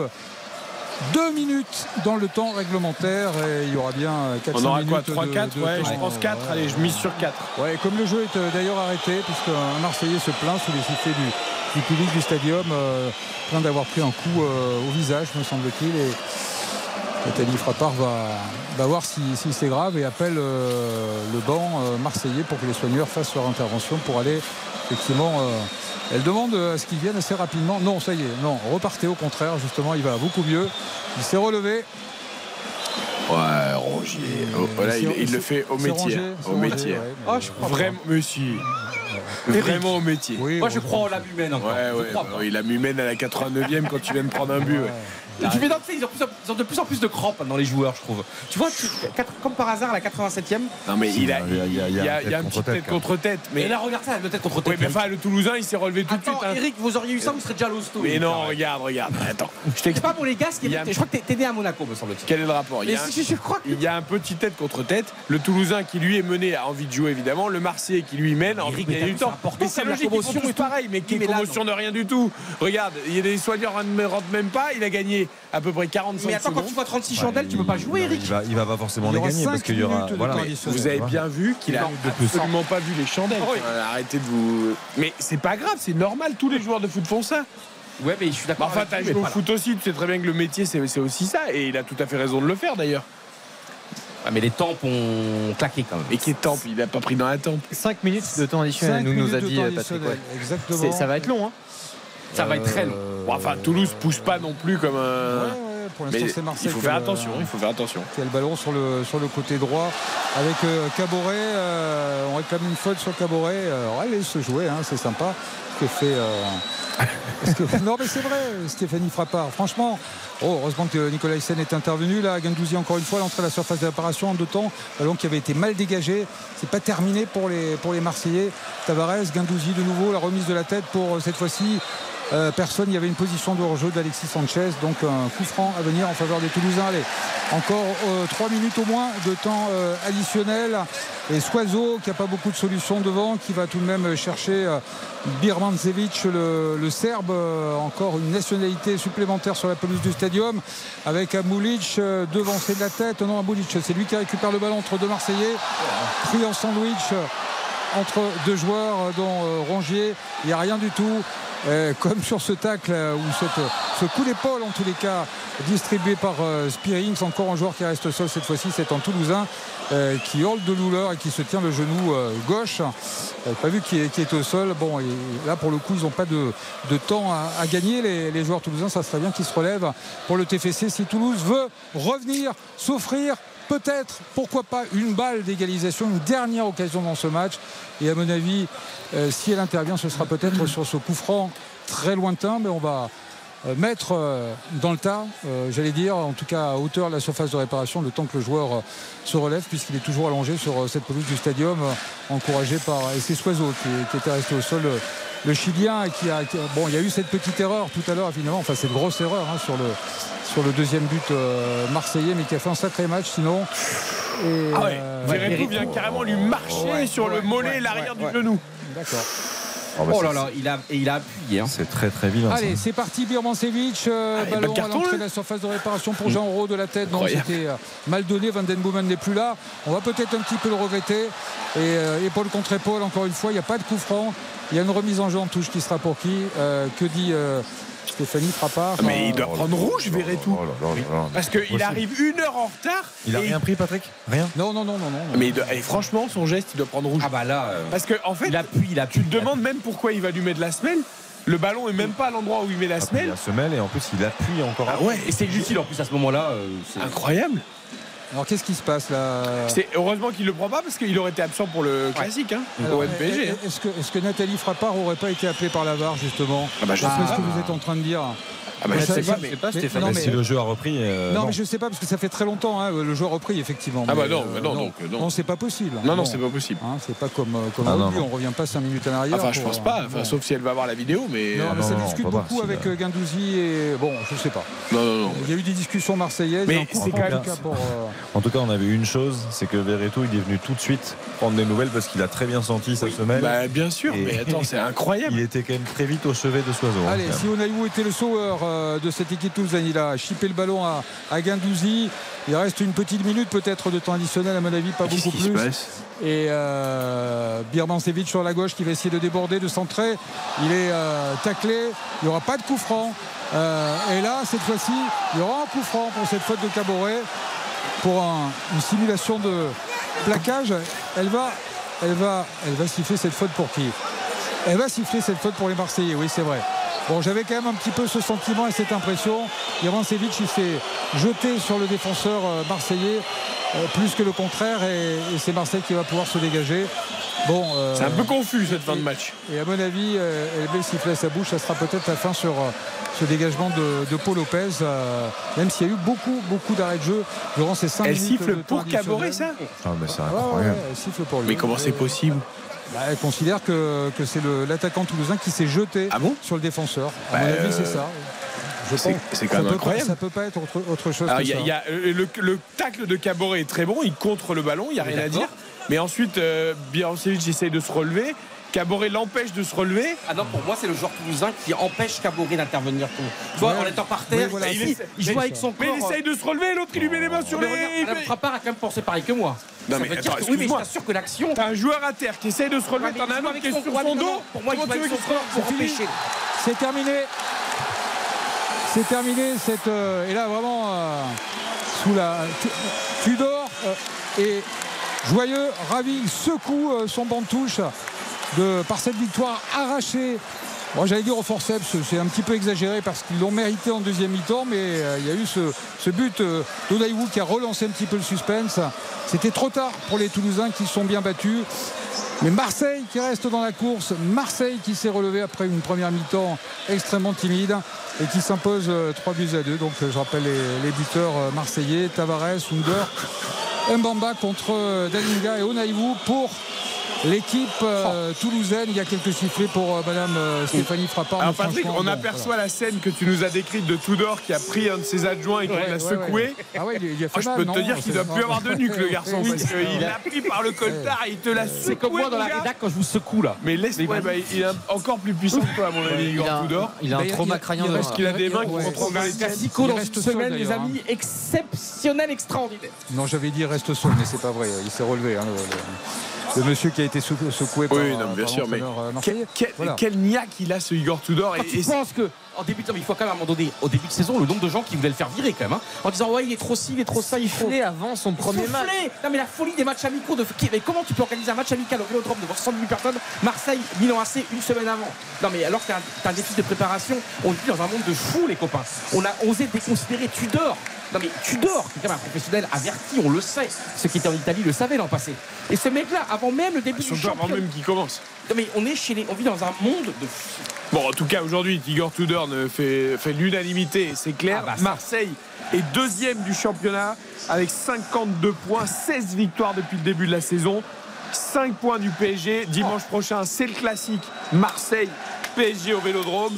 deux minutes dans le temps réglementaire et il y aura bien 4 On aura minutes quoi de- 3, 4 de Ouais, temps. je pense 4. Allez, je mise sur 4. Ouais, comme le jeu est euh, d'ailleurs arrêté, puisqu'un Marseillais se plaint sous les sifflets du, du public du stadium, euh, plaint d'avoir pris un coup euh, au visage, me semble-t-il. Et Nathalie Frappard va, va voir si, si c'est grave et appelle euh, le banc marseillais pour que les soigneurs fassent leur intervention pour aller effectivement. Euh, elle demande à ce qu'ils viennent assez rapidement. Non, ça y est, non, repartez au contraire, justement, il va beaucoup mieux. Il s'est relevé. Ouais, Rongier. Oh, voilà, il, il le fait au métier. Au métier. Ah, je crois Vraiment, monsieur. Vraiment au métier. Moi, je crois en l'âme humaine encore. Ouais, Je ouais, crois bah pas. oui, il a mis mène à la 89e quand tu viens de prendre un but. ouais. Tu fais donc, tu sais, ils, ont plus en- ils ont de plus en plus de crampes dans les joueurs, je trouve. Tu vois, tu- comme par hasard, à la 87e. Non, mais il a, Il y a- il y a- il a, un petit tête contre tête. Mais Et là, regarde ça, le tête contre Oui, tête. mais enfin, le Toulousain, il s'est relevé tout de suite. Hein. Eric, vous auriez eu ça, vous serez déjà l'hosto. Mais non, regarde, regarde. Attends, je C'est t'explique. pas pour les gars, qui est- je crois que t'es- né à Monaco, me semble-t-il. Quel est le rapport il y, a un, si, je crois que. il y a un petit tête contre tête. Le Toulousain qui lui est mené a envie de jouer évidemment. Le Marseillais qui lui mène a envie Eric, de gagner du temps. Mais c'est logique, ils pareil. Mais Oui, mais là, commotion de rien du tout. Regarde, il y a des soigneurs ne rentrent même pas. Il a gagné à peu près 45 Mais attends, quand tu vois 36 chandelles, tu peux pas jouer, Eric. Il va, il va pas forcément les gagner parce qu'il y aura. Voilà. Vous avez bien vu qu'il a absolument pas vu les chandelles. Ah oui. Euh, Arrêtez de vous. Mais c'est pas grave, c'est normal. Tous les joueurs de foot font ça. Ouais, mais je suis Bah, d'accord. enfin, t'as joué au là. foot aussi. Tu sais très bien que le métier, c'est aussi ça. Et il a tout à fait raison de le faire d'ailleurs. Ouais, mais les tempes ont claqué quand même. Et qui est temple Il a pas pris dans la tempe. 5 minutes de temps additionnel, Cinq nous, nous a minutes de dit temps euh, Patrick. ouais. Exactement. Ça va être long. Hein. Ça va être très long. Euh, Bon, enfin, Toulouse pousse pas non plus comme un. ouais, pour l'instant, c'est Marseille. il faut faire attention. Il faut faire attention. qui a le ballon sur le, sur le côté droit avec euh, Caboret. euh, on réclame une faute sur Caboret. Euh, allez se jouer, hein, c'est sympa. Ce que fait. euh, parce que- non, mais c'est vrai, Stéphanie Frappard. Franchement, oh, heureusement que Nicolas Hyssen est intervenu. Là, Gendouzi, encore une fois, l'entrée à la surface de réparation en deux temps. Ballon qui avait été mal dégagé. C'est pas terminé pour les, pour les Marseillais. Tavares, Gendouzi de nouveau, la remise de la tête pour cette fois-ci. Euh, personne, il y avait une position de hors-jeu d'Alexis Sanchez, donc un coup franc à venir en faveur des Toulousains. Allez, encore euh, trois minutes au moins de temps euh, additionnel. Et Soiseau, qui n'a pas beaucoup de solutions devant, qui va tout de même chercher euh, Birmancevic, le, Serbe, euh, encore une nationalité supplémentaire sur la pelouse du stadium, avec Amoulic euh, devancé de la tête. Non, Amoulic, c'est lui qui récupère le ballon entre deux Marseillais, pris en sandwich euh, entre deux joueurs, euh, dont euh, Rongier. Il n'y a rien du tout. Euh, comme sur ce tacle euh, ou cette- ce coup d'épaule en tous les cas distribué par euh, Spearings, encore un joueur qui reste sol cette fois-ci, c'est un Toulousain euh, qui hurle de douleur et qui se tient le genou euh, gauche. Euh, pas vu qui est, au sol. Bon, là pour le coup, ils n'ont pas de, temps à, à gagner. Les, les joueurs toulousains, ça serait bien qu'ils se relèvent pour le TFC si Toulouse veut revenir, s'offrir peut-être, pourquoi pas, une balle d'égalisation, une dernière occasion dans ce match. Et à mon avis, euh, si elle intervient, ce sera peut-être sur ce coup franc très lointain, mais on va euh, mettre euh, dans le tas, j'allais dire, en tout cas à hauteur de la surface de réparation, le temps que le joueur se relève, puisqu'il est toujours allongé sur cette pelouse du stadium, encouragé par et c'est Soiseau qui, qui était resté au sol. Le Chilien qui a, qui a- bon il y a eu cette petite erreur tout à l'heure finalement. Enfin cette grosse erreur hein, sur le sur le deuxième but euh, marseillais mais qui a fait un sacré match sinon. Et, Ah ouais. euh, vient carrément lui marcher Ouais, sur le mollet ouais, et l'arrière ouais, du ouais. genou. d'accord Oh, bah, Oh c'est- là là, il a, et il a appuyé. hein. C'est très très vilain. ça. Allez, c'est parti, Birmancevic. euh, de ballon à l'entrée là de la surface de réparation pour Jean Rowe de la tête. Non, c'était euh, mal donné. Van Den Boomen n'est plus là. On va peut-être un petit peu le regretter. Et euh, épaule contre épaule, encore une fois, il n'y a pas de coup franc. Il y a une remise en jeu en touche qui sera pour qui Euh, Que dit euh, Stéphanie Frappard Mais il doit prendre rouge. Oh là là. Parce qu'il arrive une heure en retard. Il a rien pris, Patrick? Rien? Non, non, non, non, non. Mais et franchement, son geste, il doit prendre rouge. Ah bah là, euh, Parce que en fait, il appuie, il appuie. tu te demandes même pourquoi il va lui mettre la semelle. Le ballon est même pas à l'endroit où il met la Il semelle. a semelle et en plus il appuie encore. Ah ouais, Et c'est utile en plus à ce moment-là. euh, c'est- incroyable. Alors qu'est-ce qui se passe là C'est heureusement qu'il le prend pas parce qu'il aurait été absent pour le classique, hein, Alors, au NPG. hein. Est-ce que, Nathalie Frappard aurait pas été appelée par la VAR justement Ah bah, je sais ce pas. que vous êtes en train de dire Ah bah, je Ça, sais pas, mais- mais- Stéphane. non, Mais si le jeu a repris. euh, non, mais je sais pas parce que ça fait très longtemps. hein, le joueur repris effectivement. Ah bah Mais, non, mais non, donc, non. Non, c'est pas possible. Non, non, c'est pas possible. Hein, c'est pas comme, euh, comme Ah, non, non. on revient pas 5 minutes en arrière. Enfin, je pense euh, pas, enfin, sauf si elle va voir la vidéo, mais. Non, euh, mais ça non, non, discute beaucoup avec euh, euh, Guendouzi et bon, je sais pas. Non, non, non. Il y a eu des discussions marseillaises. Mais c'est quand même- En tout cas, on avait une chose, c'est que Verretou, il est venu tout de suite prendre des nouvelles parce qu'il a très bien senti sa semelle. Bah, bien sûr, Et- mais attends, c'est incroyable. Il était quand même très vite au chevet de Soiseau. hein, Allez, si. Onaïou était le sauveur euh, de cette équipe toulousaine, il a chippé le ballon à, à Guendouzi. Il reste une petite minute peut-être de temps additionnel, à mon avis, pas beaucoup plus. passe Et euh, Birmancevic sur la gauche qui va essayer de déborder, de centrer. Il est euh, taclé. Il n'y aura pas de coup franc. Euh, et là, cette fois-ci, il y aura un coup franc pour cette faute de Caboret pour un- une simulation de plaquage. Elle va, elle va, elle va siffler cette faute pour qui? Elle va siffler cette faute pour les Marseillais. Oui, c'est vrai. Bon, j'avais quand même un petit peu ce sentiment et cette impression. Irancevich, il s'est jeté sur le défenseur euh, marseillais euh, plus que le contraire et c'est Marseille qui va pouvoir se dégager. Bon, euh, C'est un peu confus cette fin de match. et à mon avis, euh, elle le sifflet à sa bouche. Ça sera peut-être la fin sur euh, ce dégagement de, de Paul Lopez. euh, même s'il y a eu beaucoup, beaucoup d'arrêts de jeu durant ces 5 Elle minutes. siffle de temps pour Caboret, ça Ah, mais c'est incroyable. ouais, elle siffle pour lui. Mais comment c'est possible Bah, Elle considère que, que c'est l'attaquant toulousain qui s'est jeté sur le défenseur. À mon Bah, avis, c'est euh, ça. Je c'est- quand même peut pas- incroyable. ça peut pas être autre, autre chose Alors, que il y a- ça. il y a, euh, le, le tacle de Caboret est très bon, il contre le ballon, il n'y a rien à dire. Mais ensuite, euh, Birancevic essaye de se relever. Caboret l'empêche de se relever. Ah non, pour moi, c'est le joueur toulousain qui empêche Caboret d'intervenir. Tu vois, Ouais. en étant par terre, voilà, il, mais- joue avec son mais corps. il essaye de se relever, l'autre il lui met les mains sur Mais les. regarde, Alain Frappard a quand même pensé pareil que moi. Non Ça mais veut dire attends, que- oui, mais je t'assure que l'action. T'as un joueur à terre qui essaye de se relever, mais t'en as un autre qui avec est sur son dos. pour moi, il joue avec son corps pour empêcher. C'est terminé. C'est terminé cette euh, et là vraiment euh, sous la Tu- Tudor euh, est joyeux, ravi, il secoue euh, son banc de touche par cette victoire arrachée. Moi j'allais dire au forceps, c'est un petit peu exagéré parce qu'ils l'ont mérité en deuxième mi-temps, mais euh, il y a eu ce, but euh, qui a relancé un petit peu le suspense. C'était trop tard pour les Toulousains qui se sont bien battus. Mais Marseille qui reste dans la course, Marseille qui s'est relevé après une première mi-temps extrêmement timide et qui s'impose euh, 3 buts à 2. Donc euh, je rappelle les, les buteurs euh, marseillais, Tavares, Under, Mbamba contre Dalinga et Onaïvou pour l'équipe euh, toulousaine. Il y a quelques sifflets pour euh, Madame euh, Stéphanie Frappard. Alors Patrick, on bon, aperçoit la scène que tu nous as décrite de Tudor qui a pris un de ses adjoints et qui Ouais, l'a ouais, secoué. ouais. Ah ouais, il, il a fait Oh, je peux te dire qu'il C'est- doit plus avoir de nuque le garçon Oui, parce qu'il l'a pris par le coltard et il te l'a secoué. C'est comme moi dans la rédac quand je vous secoue là. Mais laisse bah, il est encore plus puissant que toi à mon avis Il Igor Tudor. il a un trauma crânien. Parce qu'il a des mains qui Ouais, contrôlent dans les. Classico Il dans reste une seul, semaine, les amis, exceptionnel, extraordinaire. Non, j'avais dit reste seul, mais c'est pas vrai. Il s'est relevé. hein, le, le- monsieur qui a été sou- secoué par, Oui, non, bien par sûr, mais euh, quel, quel, Voilà. quel niaque il a ce Igor Tudor. Quand Et, tu et- penses que en début de il faut quand même à un moment donné, au début de saison, le nombre de gens qui voulaient le faire virer quand même, hein, en disant ouais il est trop ci, il est trop ça, il faut. Avant son premier match. Non mais la folie des matchs amicaux de mais comment tu peux organiser un match amical au Vélodrome devant 100 000 personnes Marseille, Milan AC une semaine avant? Non mais alors que t'as un, déficit de préparation, on vit dans un monde de fous les copains. On a osé déconsidérer Tudor. Non mais Tudor, qui est quand même un professionnel averti, on le sait. Ceux qui étaient en Italie le savaient l'an passé. Et ce mec-là, avant même le début du surtout avant championnat. même qu'il commence. Non mais on est chez les, on vit dans un monde de. Bon, en tout cas, aujourd'hui, Igor Tudor ne fait, fait l'unanimité, c'est clair. Ah bah. Marseille est deuxième du championnat avec 52 points, 16 victoires depuis le début de la saison. 5 points du PSG. Dimanche prochain, c'est le classique Marseille-PSG au Vélodrome.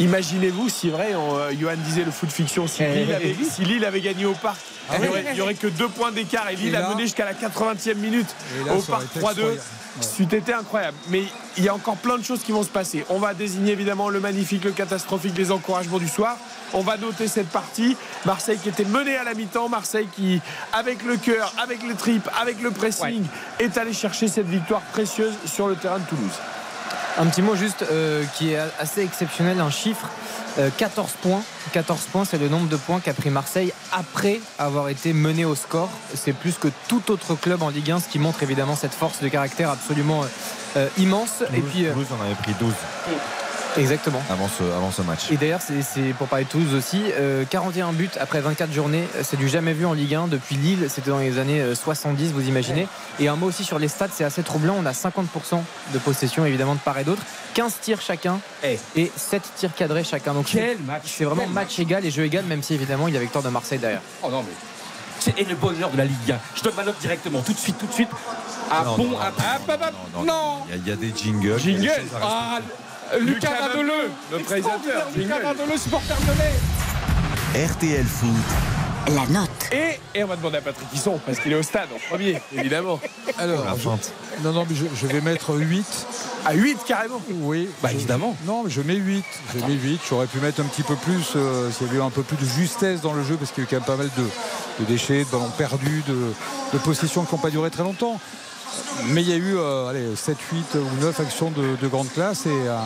Imaginez-vous si vrai, on, euh, Johan disait le foot fiction, si Lille avait, si Lille avait gagné au parc, Ah il n'y aurait, que deux points d'écart et Lille Et là- a mené jusqu'à la 80e minute là, au parc aurait été 3-2. incroyable. C'eût été incroyable. Mais il y a encore plein de choses qui vont se passer. On va désigner évidemment le magnifique, le catastrophique, les encouragements du soir. On va noter cette partie. Marseille qui était menée à la mi-temps. Marseille qui, avec le cœur, avec le trip, avec le pressing, est allé chercher cette victoire précieuse sur le terrain de Toulouse. Un petit mot juste euh, qui est assez exceptionnel, un chiffre. euh, 14 points. 14 points, c'est le nombre de points qu'a pris Marseille après avoir été mené au score. C'est plus que tout autre club en Ligue 1, ce qui montre évidemment cette force de caractère absolument euh, euh, immense. Et puis, euh, Toulouse en avait pris 12 exactement. avant ce, avant ce match. Et d'ailleurs, c'est- c'est pour parler de Toulouse aussi. euh, 41 buts après 24 journées, c'est du jamais vu en Ligue 1 depuis Lille. C'était dans les années euh, 70, vous imaginez. Et un mot aussi sur les stats, c'est assez troublant. On a 50% de possession, évidemment, de part et d'autre. 15 tirs chacun et 7 tirs cadrés chacun. Donc Quel c'est- match C'est vraiment match égal et jeu égal, même si évidemment il y a victoire de Marseille derrière. Oh non mais. C'est et le bonheur de la Ligue 1. Je donne ma note directement, tout de suite, tout de suite. Un Non, bon. non, un- non, ah, bah, bah, non, non, Il y a- il y, a des jingles. Jingle. il y a des choses à Ah, Lucas Lucas Radeleu, Radeleu, notre réalisateur. Lucas Jingle. Radeleu, supporter lyonnais. RTL Foot. La note. Et, et on va demander à Patrick Hisson, parce qu'il est au stade en premier, évidemment. Alors, je- non, non, mais je, je vais mettre 8. À 8 carrément. Oui. Bah je- évidemment. Non, mais je mets 8. Je mets 8. J'aurais pu mettre un petit peu plus euh, s'il y avait eu un peu plus de justesse dans le jeu parce qu'il y a eu quand même pas mal de, de déchets, de ballons perdus, de, de possessions qui n'ont pas duré très longtemps. Mais il y a eu euh, allez, 7, 8 ou 9 actions de, de grande classe et euh,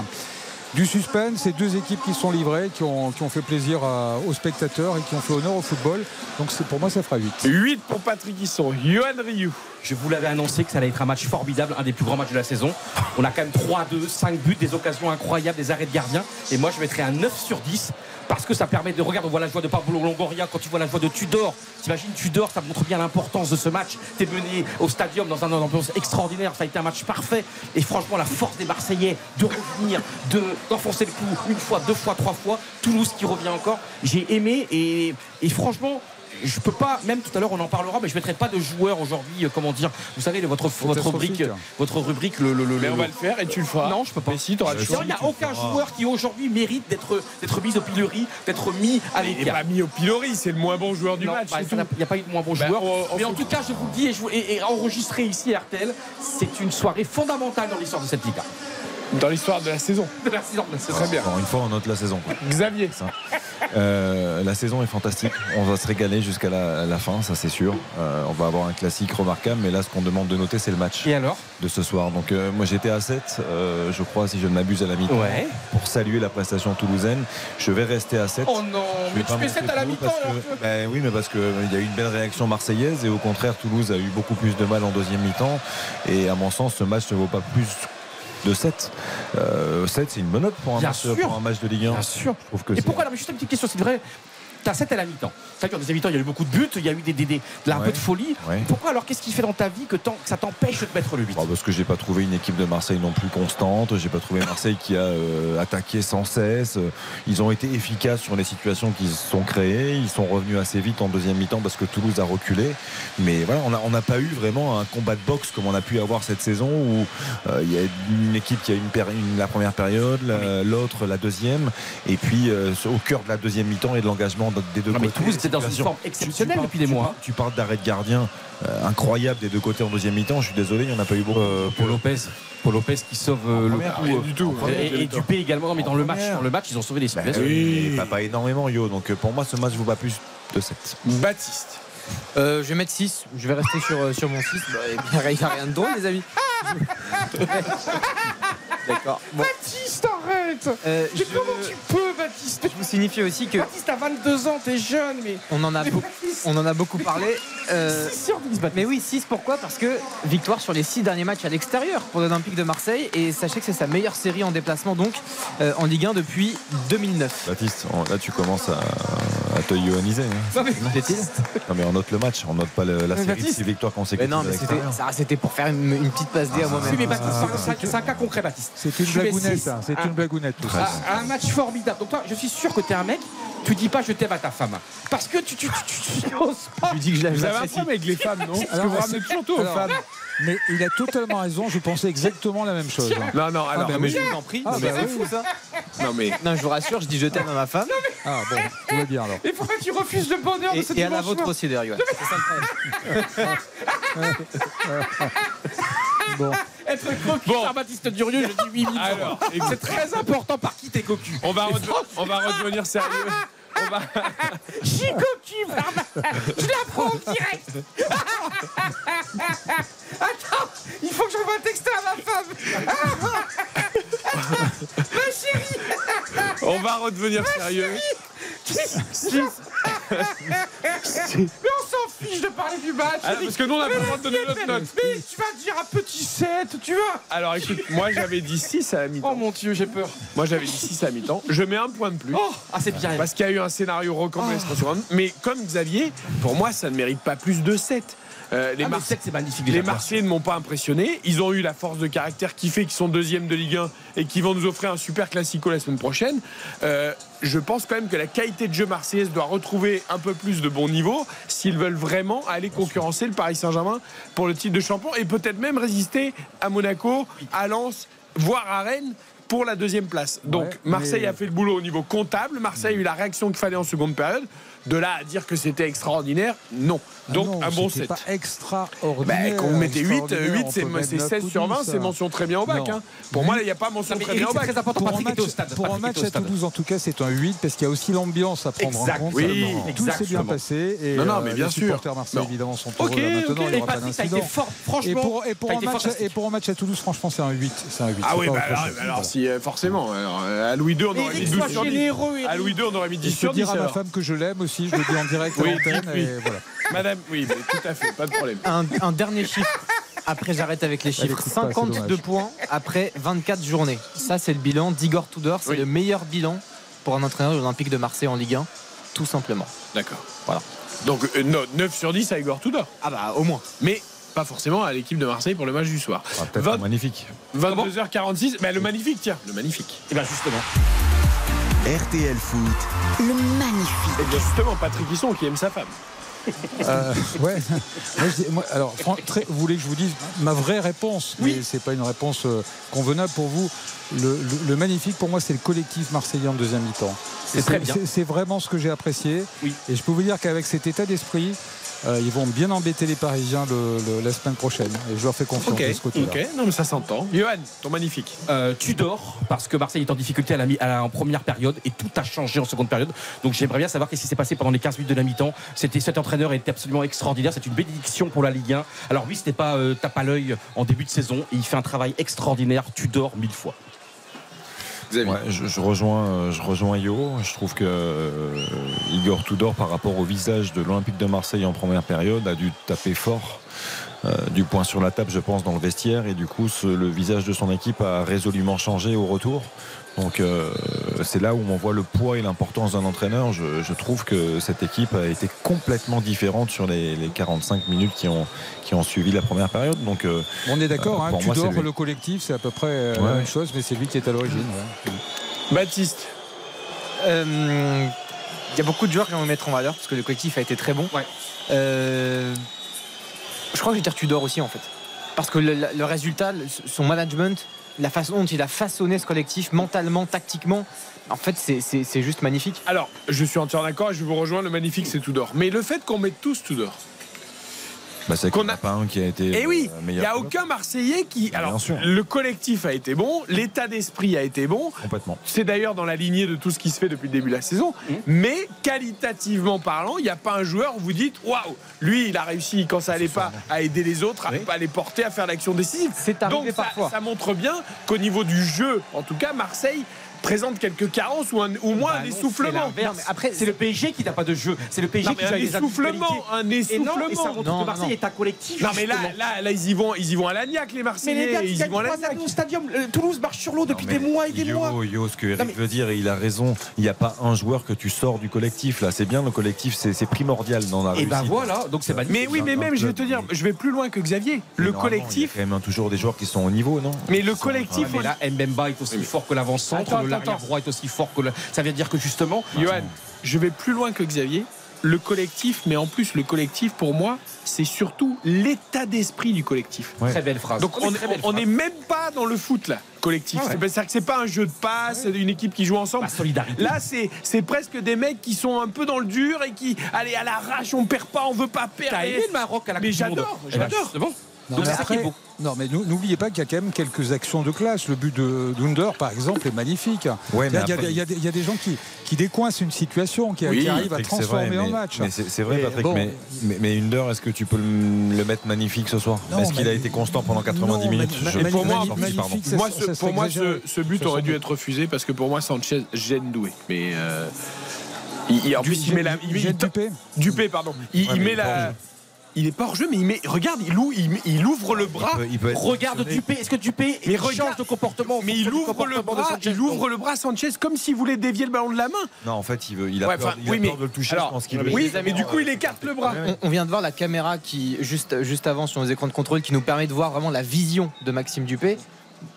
du suspense. C'est deux équipes qui sont livrées, qui ont, qui ont fait plaisir à- aux spectateurs et qui ont fait honneur au football. Donc c'est- pour moi, ça fera 8. 8 pour Patrick Hisson. Johan Rioux. Je vous l'avais annoncé que ça allait être un match formidable, un des plus grands matchs de la saison. On a quand même 3-2, 5 buts, des occasions incroyables, des arrêts de gardien. Et moi, je mettrais un 9 sur 10 parce que ça permet de regarder, on voit la joie de Pablo Longoria, quand tu vois la joie de Tudor, t'imagines Tudor, ça montre bien l'importance de ce match. T'es mené au stadium dans un ambiance extraordinaire, ça a été un match parfait. Et franchement, la force des Marseillais de revenir, de, d'enfoncer le coup une fois, deux fois, trois fois. Toulouse qui revient encore. J'ai aimé et, et franchement, je peux pas, même tout à l'heure on en parlera, mais je mettrai pas de joueurs aujourd'hui, euh, comment dire, vous savez, votre, votre rubrique, votre rubrique, le, le, le- Mais on le- va le faire et tu le feras. Non, je peux pas. Mais si, t'auras le choix. Il n'y a aucun joueur qui aujourd'hui mérite d'être d'être mis au pilori, d'être mis à Il n'est l'écart. pas mis au pilori, c'est le moins bon joueur du Non, match. bah, c'est tout. Il n'y a pas eu de moins bon Bah, joueur. on- on mais en tout cas, je vous le dis, et, je vous- et- et enregistré ici à RTL, c'est une soirée fondamentale dans l'histoire de cette Liga. Dans l'histoire de la saison. De la saison, de la saison. Très bien. Encore une fois, on note la saison. quoi. Xavier. Ça. Euh, la saison est fantastique. On va se régaler jusqu'à la, la fin, ça c'est sûr. Euh, on va avoir un classique remarquable, mais là, ce qu'on demande de noter, c'est le match Et alors? de ce soir. Donc, euh, moi, j'étais à 7, euh, je crois, si je ne m'abuse, à la mi-temps, Ouais. pour saluer la prestation toulousaine. Je vais rester à 7. Oh non, Je mais tu pas fais monter 7 à la mi-temps. que- Ben oui, mais parce qu'il y a eu une belle réaction marseillaise et au contraire, Toulouse a eu beaucoup plus de mal en deuxième mi-temps. Et à mon sens, ce match ne vaut pas plus de 7. Euh, 7, c'est une bonne note pour un, match, pour un match de Ligue 1. Bien sûr. Je trouve que Et pourquoi? Non, mais juste une petite question, c'est vrai. T'as 7 à la mi-temps. C'est vrai qu'en deuxième mi-temps, il y a eu beaucoup de buts, il y a eu des, des, des- de la- un Ouais. peu de folie. Ouais. Pourquoi alors Qu'est-ce qui fait dans ta vie que, ça t'empêche de te mettre le 8 Bon, parce que j'ai pas trouvé une équipe de Marseille non plus constante. J'ai pas trouvé Marseille qui a euh, attaqué sans cesse. Euh, Ils ont été efficaces sur les situations qui se sont créées. Ils sont revenus assez vite en deuxième mi-temps parce que Toulouse a reculé. Mais voilà, on n'a on pas eu vraiment un combat de boxe comme on a pu avoir cette saison où euh, il y a une équipe qui a une, la première période, la- l'autre la deuxième, et puis euh, au cœur de la deuxième mi-temps et de l'engagement des deux Non, mais côtés. Toulouse était dans une Situation. forme exceptionnelle depuis des tu mois. parles- Tu parles d'arrêt de gardien euh, incroyable des deux côtés en deuxième mi-temps. Je suis désolé, il n'y en a pas eu beaucoup. Euh, Paul Lopez. Paul Lopez qui sauve euh, le coup. euh, du tout. Et, et Dupé également, non, mais dans le match, première. dans le match, ils ont sauvé les Bah oui, pas, pas énormément, Yo. Donc euh, pour moi, ce match vaut pas plus de 7. Baptiste. Euh, je vais mettre 6. Je vais rester sur, euh, sur mon 6. Bah, eh il n'y a rien de drôle, les amis. D'accord. Bon. Baptiste, arrête Euh, Mais je- comment tu peux, Baptiste Je vous signifie aussi que Baptiste, à 22 ans, t'es jeune, mais. on en a, Mais on en a beaucoup parlé. Euh, 6 sur 10, Baptiste. mais oui, 6 pourquoi? Parce que victoire sur les 6 derniers matchs à l'extérieur pour l'Olympique de Marseille. Et sachez que c'est sa meilleure série en déplacement donc euh, en Ligue 1 depuis 2009. Baptiste, on- là tu commences à, à te yoaniser. hein. Non, mais Non mais on note le match, on note pas le- la Mais série de Baptiste. 6 victoires Mais consécutives. non, mais c'était, l'extérieur. ça, c'était pour faire une, une petite passe D à moi-même. Oui, mais Baptiste, c'est un- c'est un cas concret, Baptiste. C'est une blagounette. C'est Un- une blagounette, tout ça. Ah, un match formidable. Donc toi, je suis sûr que t'es un mec. Tu dis pas je t'aime à ta femme. Parce que tu, tu, tu, tu, tu oses pas. Tu dis que je la- Vous avez un problème avec les femmes, non Parce que vous ramenez toujours tout aux alors, femmes. Mais il a totalement raison. Je pensais exactement la même chose. hein. Non, non, alors, bah mais oui. Je vous en prie. Ah, Non, mais bah c'est fou ça. Non, mais. Non, je vous rassure, je dis je t'aime à ma femme. Ah bon, tout va bien alors. Et pourquoi tu refuses le bonheur de Et, ce et à la vôtre aussi d'ailleurs. C'est ça le problème. Bon, Être cocu Bon. par Baptiste Durieux, je dis oui, mille Alors, c'est très important par qui t'es cocu. On va, on va redevenir sérieux. On va... Je suis cocu, par Je la prends en direct. Attends, il faut que j'envoie un texto à ma femme. Ma chérie. On va redevenir sérieux. Mais on s'en fiche de parler du match. Ah, parce que nous, on n'a pas le droit de donner notre note. Mais tu vas dire un petit 7, tu vois. Alors écoute, moi j'avais dit 6 à la Oh mi-temps. mon dieu, j'ai peur. Moi j'avais dit 6 à la mi-temps. Je mets un point de plus. Oh, ah c'est bien. Parce qu'il y a eu un scénario rocambolesque. Mais comme Xavier, pour moi, ça ne mérite pas plus de 7. Euh, les Ah, mais Marseillais- 7, c'est magnifique. Les. Marseillais ne m'ont pas impressionné. Ils ont eu la force de caractère qui fait qu'ils sont deuxième de Ligue 1 et qui vont nous offrir un super classico la semaine prochaine. Euh, je pense quand même que la qualité de jeu marseillaise doit retrouver un peu plus de bon niveau s'ils veulent vraiment aller concurrencer le Paris Saint-Germain pour le titre de champion et peut-être même résister à Monaco, à Lens, voire à Rennes pour la deuxième place. Donc Ouais, Marseille mais- a fait le boulot au niveau comptable. Marseille a eu la réaction qu'il fallait en seconde période. De là à dire que c'était extraordinaire, non. Ah Donc non, un bon c'était 7. pas extraordinaire. Bah, quand vous mettez 8, extraordinaire, 8 on c'est peut mettre c'est neuf 16 ou sur 20, 10, c'est mention très bien au bac. Non. hein. Pour moi, il n'y a pas mention Non, très bien au bac. c'est très important. Pour un, match, au stade. pour un match à. Toulouse, en tout cas, c'est un 8 parce qu'il y a aussi l'ambiance à prendre Exact, en compte. oui, Tout s'est bien passé. Et Non, non, euh, mais bien les sûr. supporters marseillais, Non. évidemment, sont heureux là, maintenant. ok. Il n'y Et aura pas Patrick, d'incident. fort, Et franchement. pour, et, pour un match, fantastique. et pour un match à Toulouse, franchement, c'est un 8. C'est un 8. Ah oui, bah alors, si, euh, forcément. Euh, à Louis II, on aurait mis Eric, 12 sois sur 10. généreux, Eric. À Louis II, on aurait mis Et 10 je peux sur 10. dire à ma femme que je l'aime aussi, je le dis en direct à l'antenne. Madame, oui, mais tout à fait, pas de problème. Un, un dernier chiffre. Après, j'arrête avec les chiffres. écoute pas, c'est 52 dommage. points après 24 journées. Ça, c'est le bilan d'Igor Tudor. C'est Oui. le meilleur bilan pour un entraîneur de l'Olympique de Marseille en Ligue 1, tout simplement. D'accord. Voilà. Donc, euh, no- 9 sur 10 à Igor Tudor. Ah bah, au moins. Mais pas forcément à l'équipe de Marseille pour le match du soir. Ah, magnifique. 22h46, bah, le magnifique, tiens, le magnifique. Et bien justement. RTL Foot, Le magnifique. Et bien justement, Patrick Hisson qui aime sa femme. Euh, ouais. Moi, je dis- moi, alors, très- vous voulez que je vous dise ma vraie réponse, mais c'est pas une réponse euh, convenable pour vous. Le, le- le magnifique pour moi, c'est le collectif marseillais en deuxième mi-temps. C'est Et très bien. C'est c'est vraiment ce que j'ai apprécié. Oui. Et je peux vous dire qu'avec cet état d'esprit, euh, ils vont bien embêter les Parisiens le- le- la semaine prochaine. Et je leur fais confiance Ok, de ce côté-là. ok, non mais ça s'entend. Johan, ton magnifique. Euh, Tudor, parce que Marseille est en difficulté à la, mi- à la- en première période et tout a changé en seconde période. Donc j'aimerais bien savoir qu'est-ce qui s'est passé pendant les 15 minutes de la mi-temps. C'était cet entraîneur était absolument extraordinaire. C'est une bénédiction pour la Ligue 1. Alors oui, c'était pas euh, tape à l'œil en début de saison et il fait un travail extraordinaire. Tudor mille fois. Je, je rejoins, euh, je rejoins Yo. Je trouve que euh, Igor Tudor, par rapport au visage de l'Olympique de Marseille en première période, a dû taper fort. euh, du point sur la table, je pense, dans le vestiaire. Et du coup, ce- le visage de son équipe a résolument changé au retour. Donc, euh, c'est là où on voit le poids et l'importance d'un entraîneur. Je, je trouve que cette équipe a été complètement différente sur les, les 45 minutes qui ont, qui ont suivi la première période. Donc, euh, On est d'accord, Euh, hein, Tudor, le collectif, c'est à peu près euh, Ouais. la même chose, mais c'est lui qui est à l'origine. ouais. Baptiste. Euh, Il y a beaucoup de joueurs envie de mettre en valeur parce que le collectif a été très bon. Euh, je crois que je vais dire Tudor aussi en fait. Parce que le, résultat, son management, la façon dont il a façonné ce collectif, mentalement, tactiquement, en fait, c'est- juste magnifique. Alors, je suis entièrement d'accord et je vous rejoins, le magnifique c'est Tudor. Mais le fait qu'on mette tous Tudor. Bah, c'est qu'on n'a pas un qui a été. Et oui, euh, il n'y a aucun Marseillais qui. Bien Alors, sûr. le collectif a été bon, l'état d'esprit a été bon. Complètement. C'est d'ailleurs dans la lignée de tout ce qui se fait depuis le début de la saison. Mmh. Mais qualitativement parlant, il n'y a pas un joueur où vous dites waouh, lui, il a réussi quand ça allait pas à aider les autres, à, à les porter, à faire l'action décisive. C'est arrivé Donc ça montre bien qu'au niveau du jeu, en tout cas, Marseille présente quelques carences ou un, au moins Bah un non, essoufflement. c'est l'inverse. Après, c'est le PSG qui n'a pas de jeu. C'est le PSG Non, qui mais joue un essoufflement, un Et non, et ça essoufflement. montre Non, que Marseille non. est un collectif. Non mais là, là, là, ils y vont, ils y vont à l'agnac les Mais Marseillais. les gars, ils y vont à 3 l'agnac. au stadium. Euh, Toulouse marche sur l'eau depuis des mois et des Yo, mois. Yo, ce que Eric mais- veut dire, et il a raison. Il n'y a pas un joueur que tu sors du collectif. Là, c'est bien le collectif, c'est primordial dans la Et ben voilà, donc c'est magnifique. Mais oui, mais même, je vais te dire, mais- je vais plus loin que Xavier. Le collectif, Il y a quand même toujours des joueurs qui sont au niveau, non? Mais le collectif, Mais là, Mbemba est aussi fort que l'avant-centre, l'arrière droit est aussi fort que le. Ça veut dire que justement. Johan, je vais plus loin que Xavier. Le collectif, mais en plus, le collectif, pour moi, c'est surtout l'état d'esprit du collectif. Ouais. Très belle phrase. Donc on n'est même pas dans le foot là, collectif. Ah ouais. C'est-à-dire que c'est pas un jeu de passe, une équipe qui joue ensemble. La solidarité. Là, c'est c'est presque des mecs qui sont un peu dans le dur et qui, allez, à l'arrache, on perd pas, on veut pas perdre. T'as aimé le Maroc à la Mais Coupe du Monde j'adore, Eh ben, j'adore. justement. Non, Donc mais après- non, n'oubliez pas qu'il y a quand même quelques actions de classe. Le but de d'Under, par exemple, est magnifique. Ouais, il, y a, après- il y des- il y a des gens qui, qui décoincent une situation, qui, Oui, qui arrivent à transformer vrai, en match. Mais c'est vrai, Patrick, bon. mais, mais, mais Under, est-ce que tu peux le, le mettre magnifique ce soir? Est-ce qu'il a été constant pendant 90 Non, minutes? Je- Et pour moi, ce, pour moi, ce, but aurait dû être refusé parce que pour moi, Sanchez gêne doué. Mais euh, il, il- en Du- plus, il met la. Dupé Dupé, pardon. Il, Ouais, il mais met la. Il est pas hors jeu, mais il met. Regarde, il, ou- il, il ouvre le bras. Il peut- il peut être Regarde sanctionné. Dupé. Est-ce que Dupé Mais il regarde- change de comportement en Mais il ouvre le bras, Sanchez il ouvre le bras Sanchez comme s'il voulait dévier le ballon de la main. Non, en fait, il, veut, il a Ouais, peur, enfin, il a oui, peur mais- de le toucher. alors, je pense qu'il veut- Oui, mais du coup, il écarte le bras. On, on vient de voir la caméra qui, juste, juste avant sur nos écrans de contrôle, qui nous permet de voir vraiment la vision de Maxime Dupé.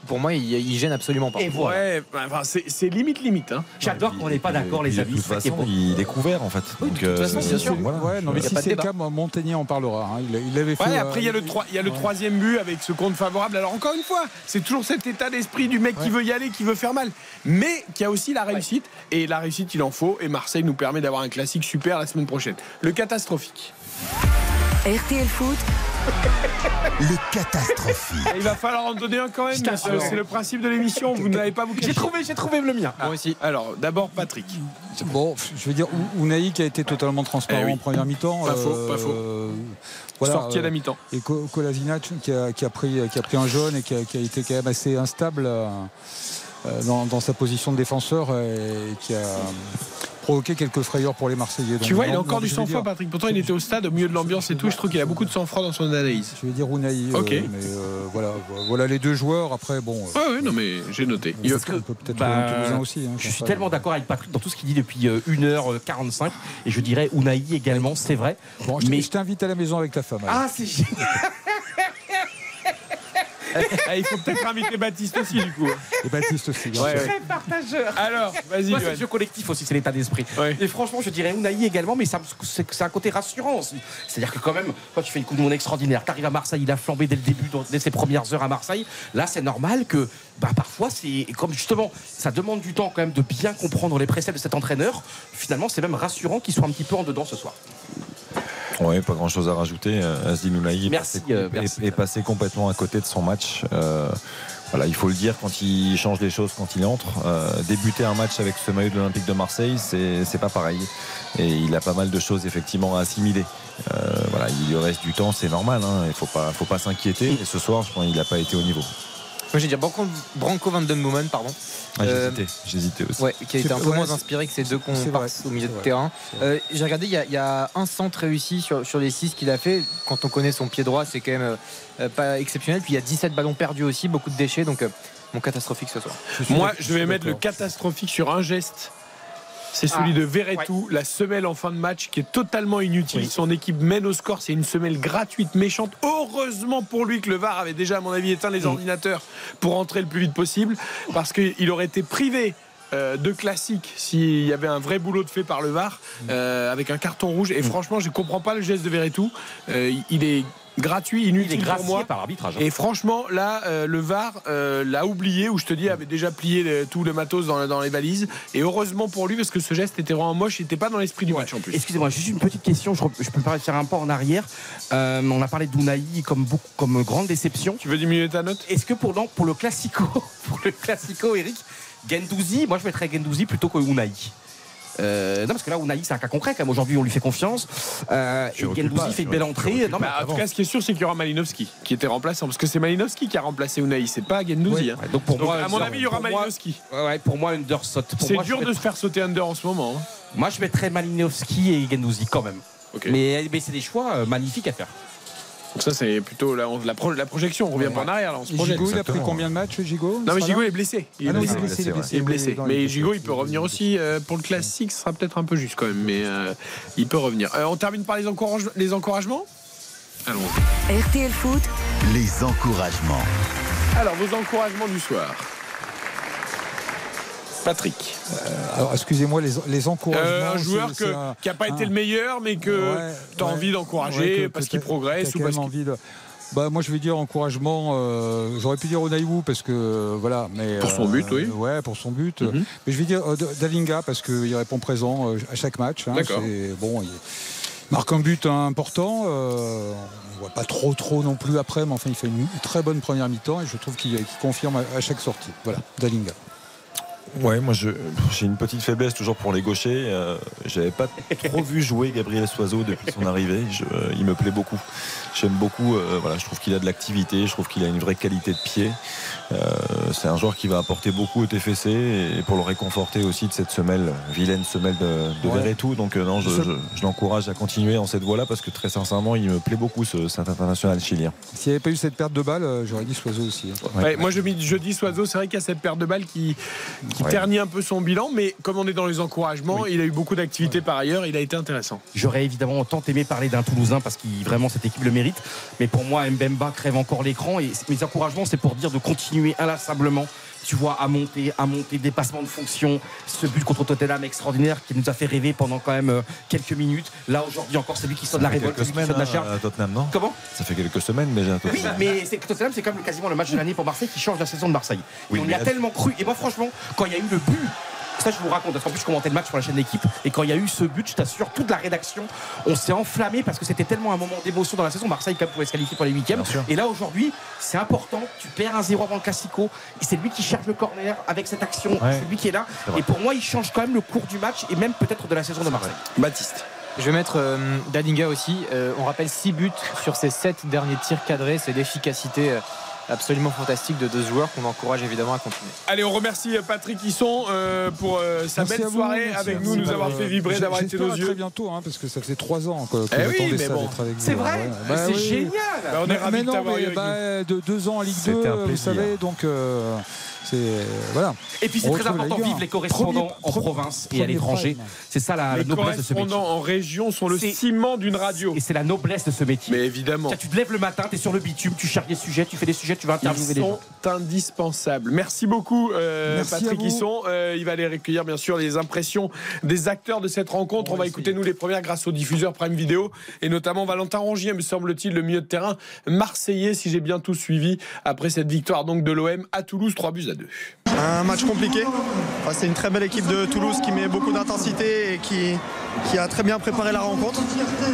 Pour moi, il, il gêne absolument pas. Et voilà. Ouais, bah, enfin, c'est c'est limite limite. Hein. J'adore qu'on n'est pas d'accord, les amis. De toute façon, il est couvert en fait. Donc, toute façon, euh, bien sûr. voilà. Ouais, non, mais si de c'est le cas, Montagnier en parlera. hein. Il, il avait fait. Ouais, euh, après il y a le, trois- il y a le troisième but avec ce compte favorable. Alors encore une fois, c'est toujours cet état d'esprit du mec qui veut y aller, qui veut faire mal, mais qui a aussi la réussite. Et la réussite, il en faut. Et Marseille nous permet d'avoir un classique super la semaine prochaine. Le catastrophique. RTL Foot, Le catastrophique. Et il va falloir en donner un quand même. C'est le principe de l'émission. Vous n'avez pas vous J'ai trouvé, j'ai trouvé le mien. Moi aussi. Alors d'abord Patrick. Bon, je veux dire, Ou- Ounaï qui a été totalement transparent Eh oui. en première mi-temps. Pas faux, pas faux. euh, Sorti à la euh, mi-temps. Et Ko- Kolasinac qui a, qui a pris, qui a pris un jaune et qui a, qui a été quand même assez instable euh, euh, dans, dans sa position de défenseur et qui a provoqué quelques frayeurs pour les Marseillais. Donc, Tu vois, il a encore du sang-froid, Patrick. Pourtant, il était au stade, au milieu de l'ambiance et tout. Je trouve qu'il a beaucoup de sang-froid dans son analyse. Je vais dire Ounaï. euh, Ok. mais euh, voilà, voilà les deux joueurs. Après, bon. euh, Ah oui, non, mais j'ai noté. Parce peut- que, on peut peut-être bah, trouver un Toulousain aussi. hein, je suis tellement d'accord avec Patrick dans tout ce qu'il dit depuis euh, 1h45 et je dirais Unai également, c'est vrai. Bon, je, Mais- je t'invite à la maison avec ta femme. Ah, c'est génial. Ah, il faut peut-être inviter Baptiste aussi, du coup. Et Baptiste aussi. bien Ouais, sûr. ouais. Très partageur. Alors, vas-y, Moi, c'est le jeu collectif aussi, c'est l'état d'esprit. Ouais. Et franchement, je dirais Unai également, mais c'est un côté rassurant aussi. C'est-à-dire que quand même, toi, tu fais une coupe de monde extraordinaire. Tu arrives à Marseille, il a flambé dès le début, dès ses premières heures à Marseille. Là, c'est normal que bah, parfois, c'est comme justement, ça demande du temps quand même de bien comprendre les préceptes de cet entraîneur. Finalement, c'est même rassurant qu'il soit un petit peu en dedans ce soir. Ouais, pas grand chose à rajouter. Euh, est Merci, passé- euh, est- passé complètement à côté de son match. Euh, voilà, il faut le dire quand il change les choses, quand il entre. Euh, débuter un match avec ce maillot de l'Olympique de Marseille, c'est pas pareil. Et il a pas mal de choses effectivement à assimiler. Euh, voilà, il lui reste du temps, c'est normal. hein, il faut pas, faut pas s'inquiéter. Et ce soir, je pense qu'il n'a pas été au niveau. Moi, j'ai dit Branco, Branco Van Den Boomen, pardon. Ah, Euh, J'hésitais, j'hésitais aussi. Ouais, qui a été un peu ouais, moins inspiré que ces deux vrai, comparses au milieu de vrai, terrain. Euh, J'ai regardé, il y, a, il y a un centre réussi sur, sur les six qu'il a fait. Quand on connaît son pied droit, c'est quand même euh, pas exceptionnel. Puis il y a 17 ballons perdus aussi, beaucoup de déchets. Donc, euh, mon catastrophique ce soir. Moi, je vais mettre le catastrophique sur un geste. C'est celui de Verretou, la semelle en fin de match qui est totalement inutile. Oui. Son équipe mène au score. C'est une semelle gratuite, méchante. Heureusement pour lui que le VAR avait déjà, à mon avis, éteint les ordinateurs pour entrer le plus vite possible. Parce qu'il aurait été privé. euh, de classique s'il y avait un vrai boulot de fait par le VAR euh, avec un carton rouge et franchement je comprends pas le geste de Verretou Euh, il est gratuit Il est inutile pour moi par l'arbitrage. hein. et franchement, là, euh, le VAR euh, l'a oublié, où je te dis, avait déjà plié le- tout le matos dans, dans les valises. Et heureusement pour lui, parce que ce geste était vraiment moche, il n'était pas dans l'esprit du match en plus. Excusez-moi, juste une petite question. Je, peux me permettre de faire un pas en arrière. Euh, on a parlé d'Unai comme, beaucoup- comme grande déception. Tu veux diminuer ta note? Est-ce que pour, non, pour le Classico, pour le Classico, Eric, Gendouzi, moi je mettrais Gendouzi plutôt que Unai. Euh, non, parce que là, Unai, c'est un cas concret. Quand même, aujourd'hui, on lui fait confiance. Euh, et recule Gendouzi fait une belle entrée. Non, mais Bah, en tout cas, ce qui est sûr, c'est qu'il y aura Malinowski qui était remplaçant. Parce que c'est Malinowski qui a remplacé Unai, c'est pas Gendouzi. hein. Ouais, donc pour Donc, moi, à mon avis, il y aura pour moi- Malinowski. Ouais, ouais, pour moi, Under saute. Pour C'est dur de se faire sauter under en ce moment. hein. Moi, je mettrais Malinowski et Gendouzi quand même. Mais, mais c'est des choix euh, magnifiques à faire. Donc ça, c'est plutôt la, la, pro- la projection. On revient pas en arrière, là, on se projette. Gigot, il a pris combien de matchs, Gigot? Non, mais sera est blessé. Il est Ah non, il blessé. est blessé, il est ouais. blessé. Il est blessé. Dans les Mais. Gigot, il peut revenir aussi. euh, pour le classique, ce sera peut-être un peu juste quand même. Mais euh, il peut revenir. Euh, on termine par les, encourage- les encouragements? Allons. RTL Foot, Les encouragements. Alors, vos encouragements du soir. Patrick. Alors, excusez-moi, les, les encouragements. Euh, un joueur que- un- qui n'a pas été le meilleur, mais que Ouais, tu as ouais. envie d'encourager Ouais, que- parce qu'il progresse ou parce qu'il. de. Bah, moi, je vais dire encouragement. euh, J'aurais pu dire Onaïwu parce que euh, voilà, mais Pour son but, oui. Ouais, pour son but. Mhm. Mais je vais dire euh, Dalinga parce qu'il répond présent euh, à chaque match. hein. D'accord. Bon, il marque un but hein, important. euh, on voit pas trop, trop non plus après, mais enfin, il fait une très bonne première mi-temps et je trouve qu'il confirme à, à chaque sortie. Voilà, Dalinga. Ouais, moi je- j'ai une petite faiblesse toujours pour les gauchers. Euh, J'avais pas trop vu jouer Gabriel Soiseau depuis son arrivée. Je- euh, il me plaît beaucoup. J'aime beaucoup. euh, voilà, je trouve qu'il a de l'activité. Je trouve qu'il a une vraie qualité de pied. Euh, C'est un joueur qui va apporter beaucoup au TFC et pour le réconforter aussi de cette semelle, vilaine semelle de, de Ouais. Verretou. Donc euh, non, je, Ce- je- je l'encourage à continuer en cette voie-là parce que très sincèrement, il me plaît beaucoup ce, cet international chilien. S'il n'y avait pas eu cette perte de balle, j'aurais dit Soiseau aussi. hein. Ouais, moi, je, dis Soiseau, c'est vrai qu'il y a cette paire de balles qui, qui qui Ouais. ternit un peu son bilan, mais comme on est dans les encouragements, il a eu beaucoup d'activités par ailleurs, il a été intéressant. J'aurais évidemment tant aimé parler d'un Toulousain parce qu'il vraiment cette équipe le mérite. Mais pour moi, Mbemba crève encore l'écran et mes encouragements, c'est pour dire de continuer inlassablement. Tu vois, à monter, à monter, dépassement de fonction. Ce but contre Tottenham extraordinaire qui nous a fait rêver pendant quand même euh, quelques minutes. Là, aujourd'hui, encore celui qui sonne la révolte, qui sonne la chair. hein, Tottenham, non? Comment? Ça fait quelques semaines déjà. Oui, mais c'est Tottenham, c'est comme quasiment le match de l'année pour Marseille qui change la saison de Marseille. Oui, Et on y a tellement cru. Et moi, franchement, quand il y a eu le but. Ça, je vous raconte, parce qu'en plus, je commentais le match sur la chaîne d'équipe. Et quand il y a eu ce but, je t'assure, toute la rédaction, on s'est enflammé parce que c'était tellement un moment d'émotion dans la saison. Marseille, quand même, pouvait se qualifier pour les huitièmes. Et là, aujourd'hui, c'est important. Tu perds un 0 avant le Classico. Et c'est lui qui cherche le corner avec cette action. C'est lui qui est là. Et pour moi, il change quand même le cours du match et même peut-être de la saison de Marseille. Baptiste. Je vais mettre euh, Dadinga aussi. Euh, on rappelle 6 buts sur ses 7 derniers tirs cadrés. C'est l'efficacité euh, absolument fantastique de deux joueurs qu'on encourage évidemment à continuer. Allez, on remercie euh, Patrick Hisson euh, pour euh, sa Merci belle vous, soirée merci avec nous, nous avoir Euh, fait vibrer, d'avoir été nos à yeux. très bientôt, hein, parce que ça fait trois ans que, que Eh oui, mais ça bon. d'être avec vous. C'est vrai Ouais. C'est oui. génial Bah, on est Mais- ravis mais de non, t'avoir eu mais bah, de deux ans en Ligue C'était 2, un vous plaisir. savez, donc euh, c'est voilà. Et puis c'est très important vivre les 1. correspondants Premier- en premier- province et à l'étranger. C'est ça la, Les noblesse de ce métier. correspondants en région sont le ciment d'une radio. Et c'est la noblesse de ce métier. Mais évidemment. Tu te lèves le matin, tu es sur le bitume, tu cherches des sujets, tu fais des sujets, tu vas interviewer Ils les gens. sont indispensables. Merci beaucoup, euh, Merci Patrick. Hisson. Euh, il va aller recueillir, bien sûr, les impressions des acteurs de cette rencontre. On, va écouter, nous, les premières grâce au diffuseur Prime Video et notamment Valentin Rongier, me semble-t-il, le milieu de terrain marseillais, si j'ai bien tout suivi, après cette victoire donc de l'OM à Toulouse, 3 buts à 2. Un match compliqué. C'est une très belle équipe de Toulouse qui met beaucoup d'intensité et qui, a très bien préparé la rencontre.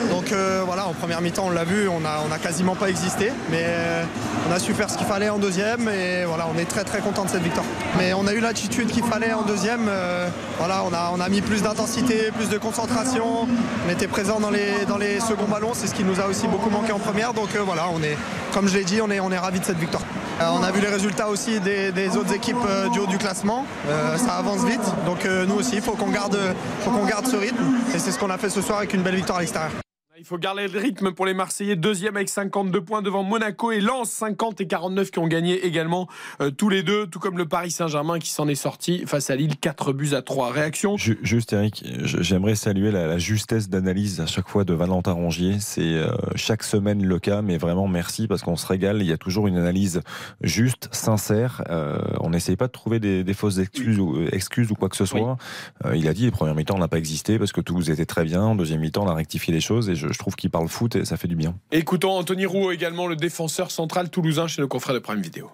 Donc euh, voilà, en première mi-temps, on l'a vu, on n'a quasiment pas existé. Mais euh, on a su faire ce qu'il fallait en deuxième et voilà, on est très très content de cette victoire. Mais on a eu l'attitude qu'il fallait en deuxième. euh, voilà, on a, mis plus d'intensité, plus de concentration. On était présent dans les, seconds ballons, c'est ce qui nous a aussi beaucoup manqué en première. Donc voilà, on est, comme je l'ai dit, on est, on est ravis de cette victoire. Euh, on a vu les résultats aussi des, autres équipes euh, du haut du classement. Euh, ça avance vite. Donc nous aussi, il faut qu'on garde, faut qu'on garde ce rythme. Et c'est ce qu'on a fait ce soir avec une belle victoire à l'extérieur. Il faut garder le rythme pour les Marseillais. Deuxième avec 52 points devant Monaco et Lens, 50 et 49 qui ont gagné également euh, tous les deux, tout comme le Paris Saint-Germain qui s'en est sorti face à Lille, 4 buts à 3. Réaction? Ju- Juste Eric, j'aimerais saluer la, la justesse d'analyse à chaque fois de Valentin Rongier. C'est euh, chaque semaine le cas, mais vraiment merci parce qu'on se régale. Il y a toujours une analyse juste, sincère. Euh, on n'essaye pas de trouver des, des fausses excuses, ou, euh, excuses ou quoi que ce soit. Euh, il a dit les premières mi-temps on n'a pas existé parce que Toulouse était très bien. En deuxième mi-temps on a rectifié les choses et je, je trouve qu'il parle foot et ça fait du bien. Écoutons Anthony Roux également, le défenseur central toulousain chez nos confrères de Prime Vidéo.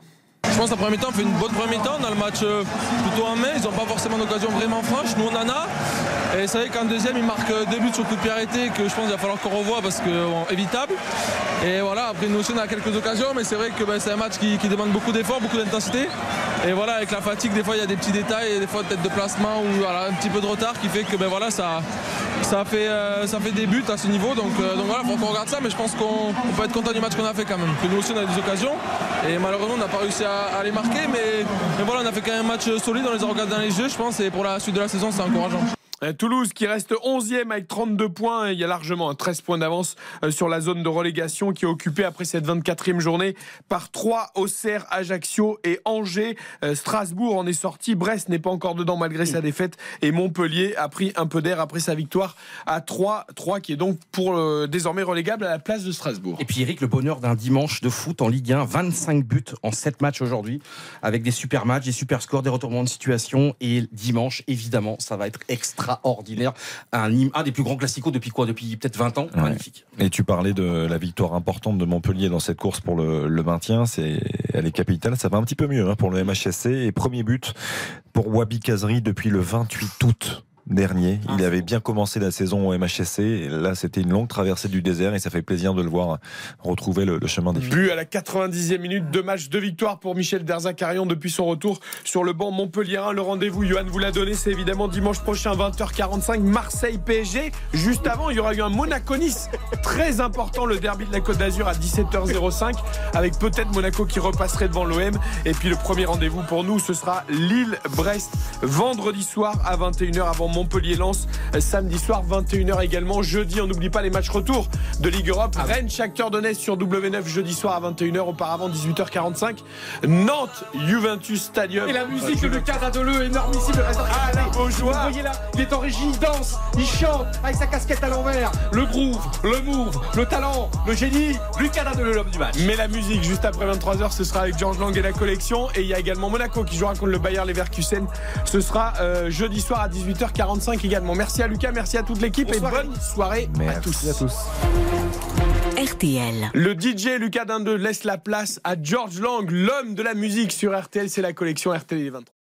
Je pense que la première mi-temps, on fait une bonne première mi-temps. On a le match euh, plutôt en main. Ils n'ont pas forcément d'occasion vraiment franche. Nous, on en a. Et c'est vrai qu'en deuxième, ils marquent euh, deux buts sur coup de pied arrêté que je pense qu'il va falloir qu'on revoie parce que évitable. Et voilà, après, nous aussi, on a quelques occasions. Mais c'est vrai que ben, c'est un match qui, demande beaucoup d'efforts, beaucoup d'intensité. Et voilà, avec la fatigue, des fois, il y a des petits détails, et des fois, peut-être de placement ou un petit peu de retard qui fait que ben, voilà, ça, ça, fait, euh, ça fait des buts à ce niveau. Donc, euh, voilà, il faut qu'on regarde ça. Mais je pense qu'on on peut être content du match qu'on a fait quand même. Nous aussi, on a des occasions. Et malheureusement, on n'a pas réussi à, à les marquer. Mais, voilà, on a fait quand même un match solide. On les a dans les jeux, je pense. Et pour la suite de la saison, c'est encourageant. Euh, Toulouse qui reste 11e avec 32 points. Il y a largement un 13 points d'avance euh, sur la zone de relégation qui est occupée après cette 24e journée par 3 Auxerre, Ajaccio et Angers. Euh, Strasbourg en est sorti. Brest n'est pas encore dedans malgré sa défaite. Et Montpellier a pris un peu d'air après sa victoire à 3. 3 qui est donc pour désormais relégable à la place de Strasbourg. Et puis Eric, le bonheur d'un dimanche de foot en Ligue 1, 25 buts en 7 matchs aujourd'hui, avec des super matchs, des super scores, des retournements de situation. Et dimanche, évidemment, ça va être extraordinaire. Un, des plus grands classicos depuis quoi? Depuis peut-être 20 ans? Magnifique. Et tu parlais de la victoire importante de Montpellier dans cette course pour le, le maintien. C'est, elle est capitale. Ça va un petit peu mieux hein, pour le MHSC. Et premier but pour Wabi Kazri depuis le 28 août dernier. Il avait bien commencé la saison au MHSC. Et là, c'était une longue traversée du désert et ça fait plaisir de le voir retrouver le, le chemin des filles. But à la 90e minute, deux matchs, deux victoires pour Michel Derzakarian depuis son retour sur le banc Montpellierin. Le rendez-vous, Johan vous l'a donné, c'est évidemment dimanche prochain, 20h45, Marseille-PSG. Juste avant, il y aura eu un Monaco-Nice très important, le derby de la Côte d'Azur à 17h05, avec peut-être Monaco qui repasserait devant l'OM. Et puis le premier rendez-vous pour nous, ce sera Lille-Brest, vendredi soir à 21h avant Montpellier-Lens samedi soir 21h également. Jeudi, on n'oublie pas les matchs retour de Ligue Europe. Rennes, Shakhtar Donetsk sur W9 jeudi soir à 21h. Auparavant 18h45. Nantes, Juventus Stadium. Et la musique de Lucas Dadeleu, énormissime. Ah là, beau joueur. Vous voyez là, il est en régie, il danse, il chante avec sa casquette à l'envers. Le groove, le move, le talent, le génie. Lucas Dadeleu, l'homme du match. Mais la musique, juste après 23h, ce sera avec Georges Lang et la collection. Et il y a également Monaco qui jouera contre le Bayer Leverkusen. Ce sera euh, jeudi soir à 18h45 également. Merci à Lucas, merci à toute l'équipe et bonne soirée à tous. à tous. RTL. Le DJ Lucas Dindeux laisse la place à George Lang, l'homme de la musique sur RTL. C'est la collection RTL 23.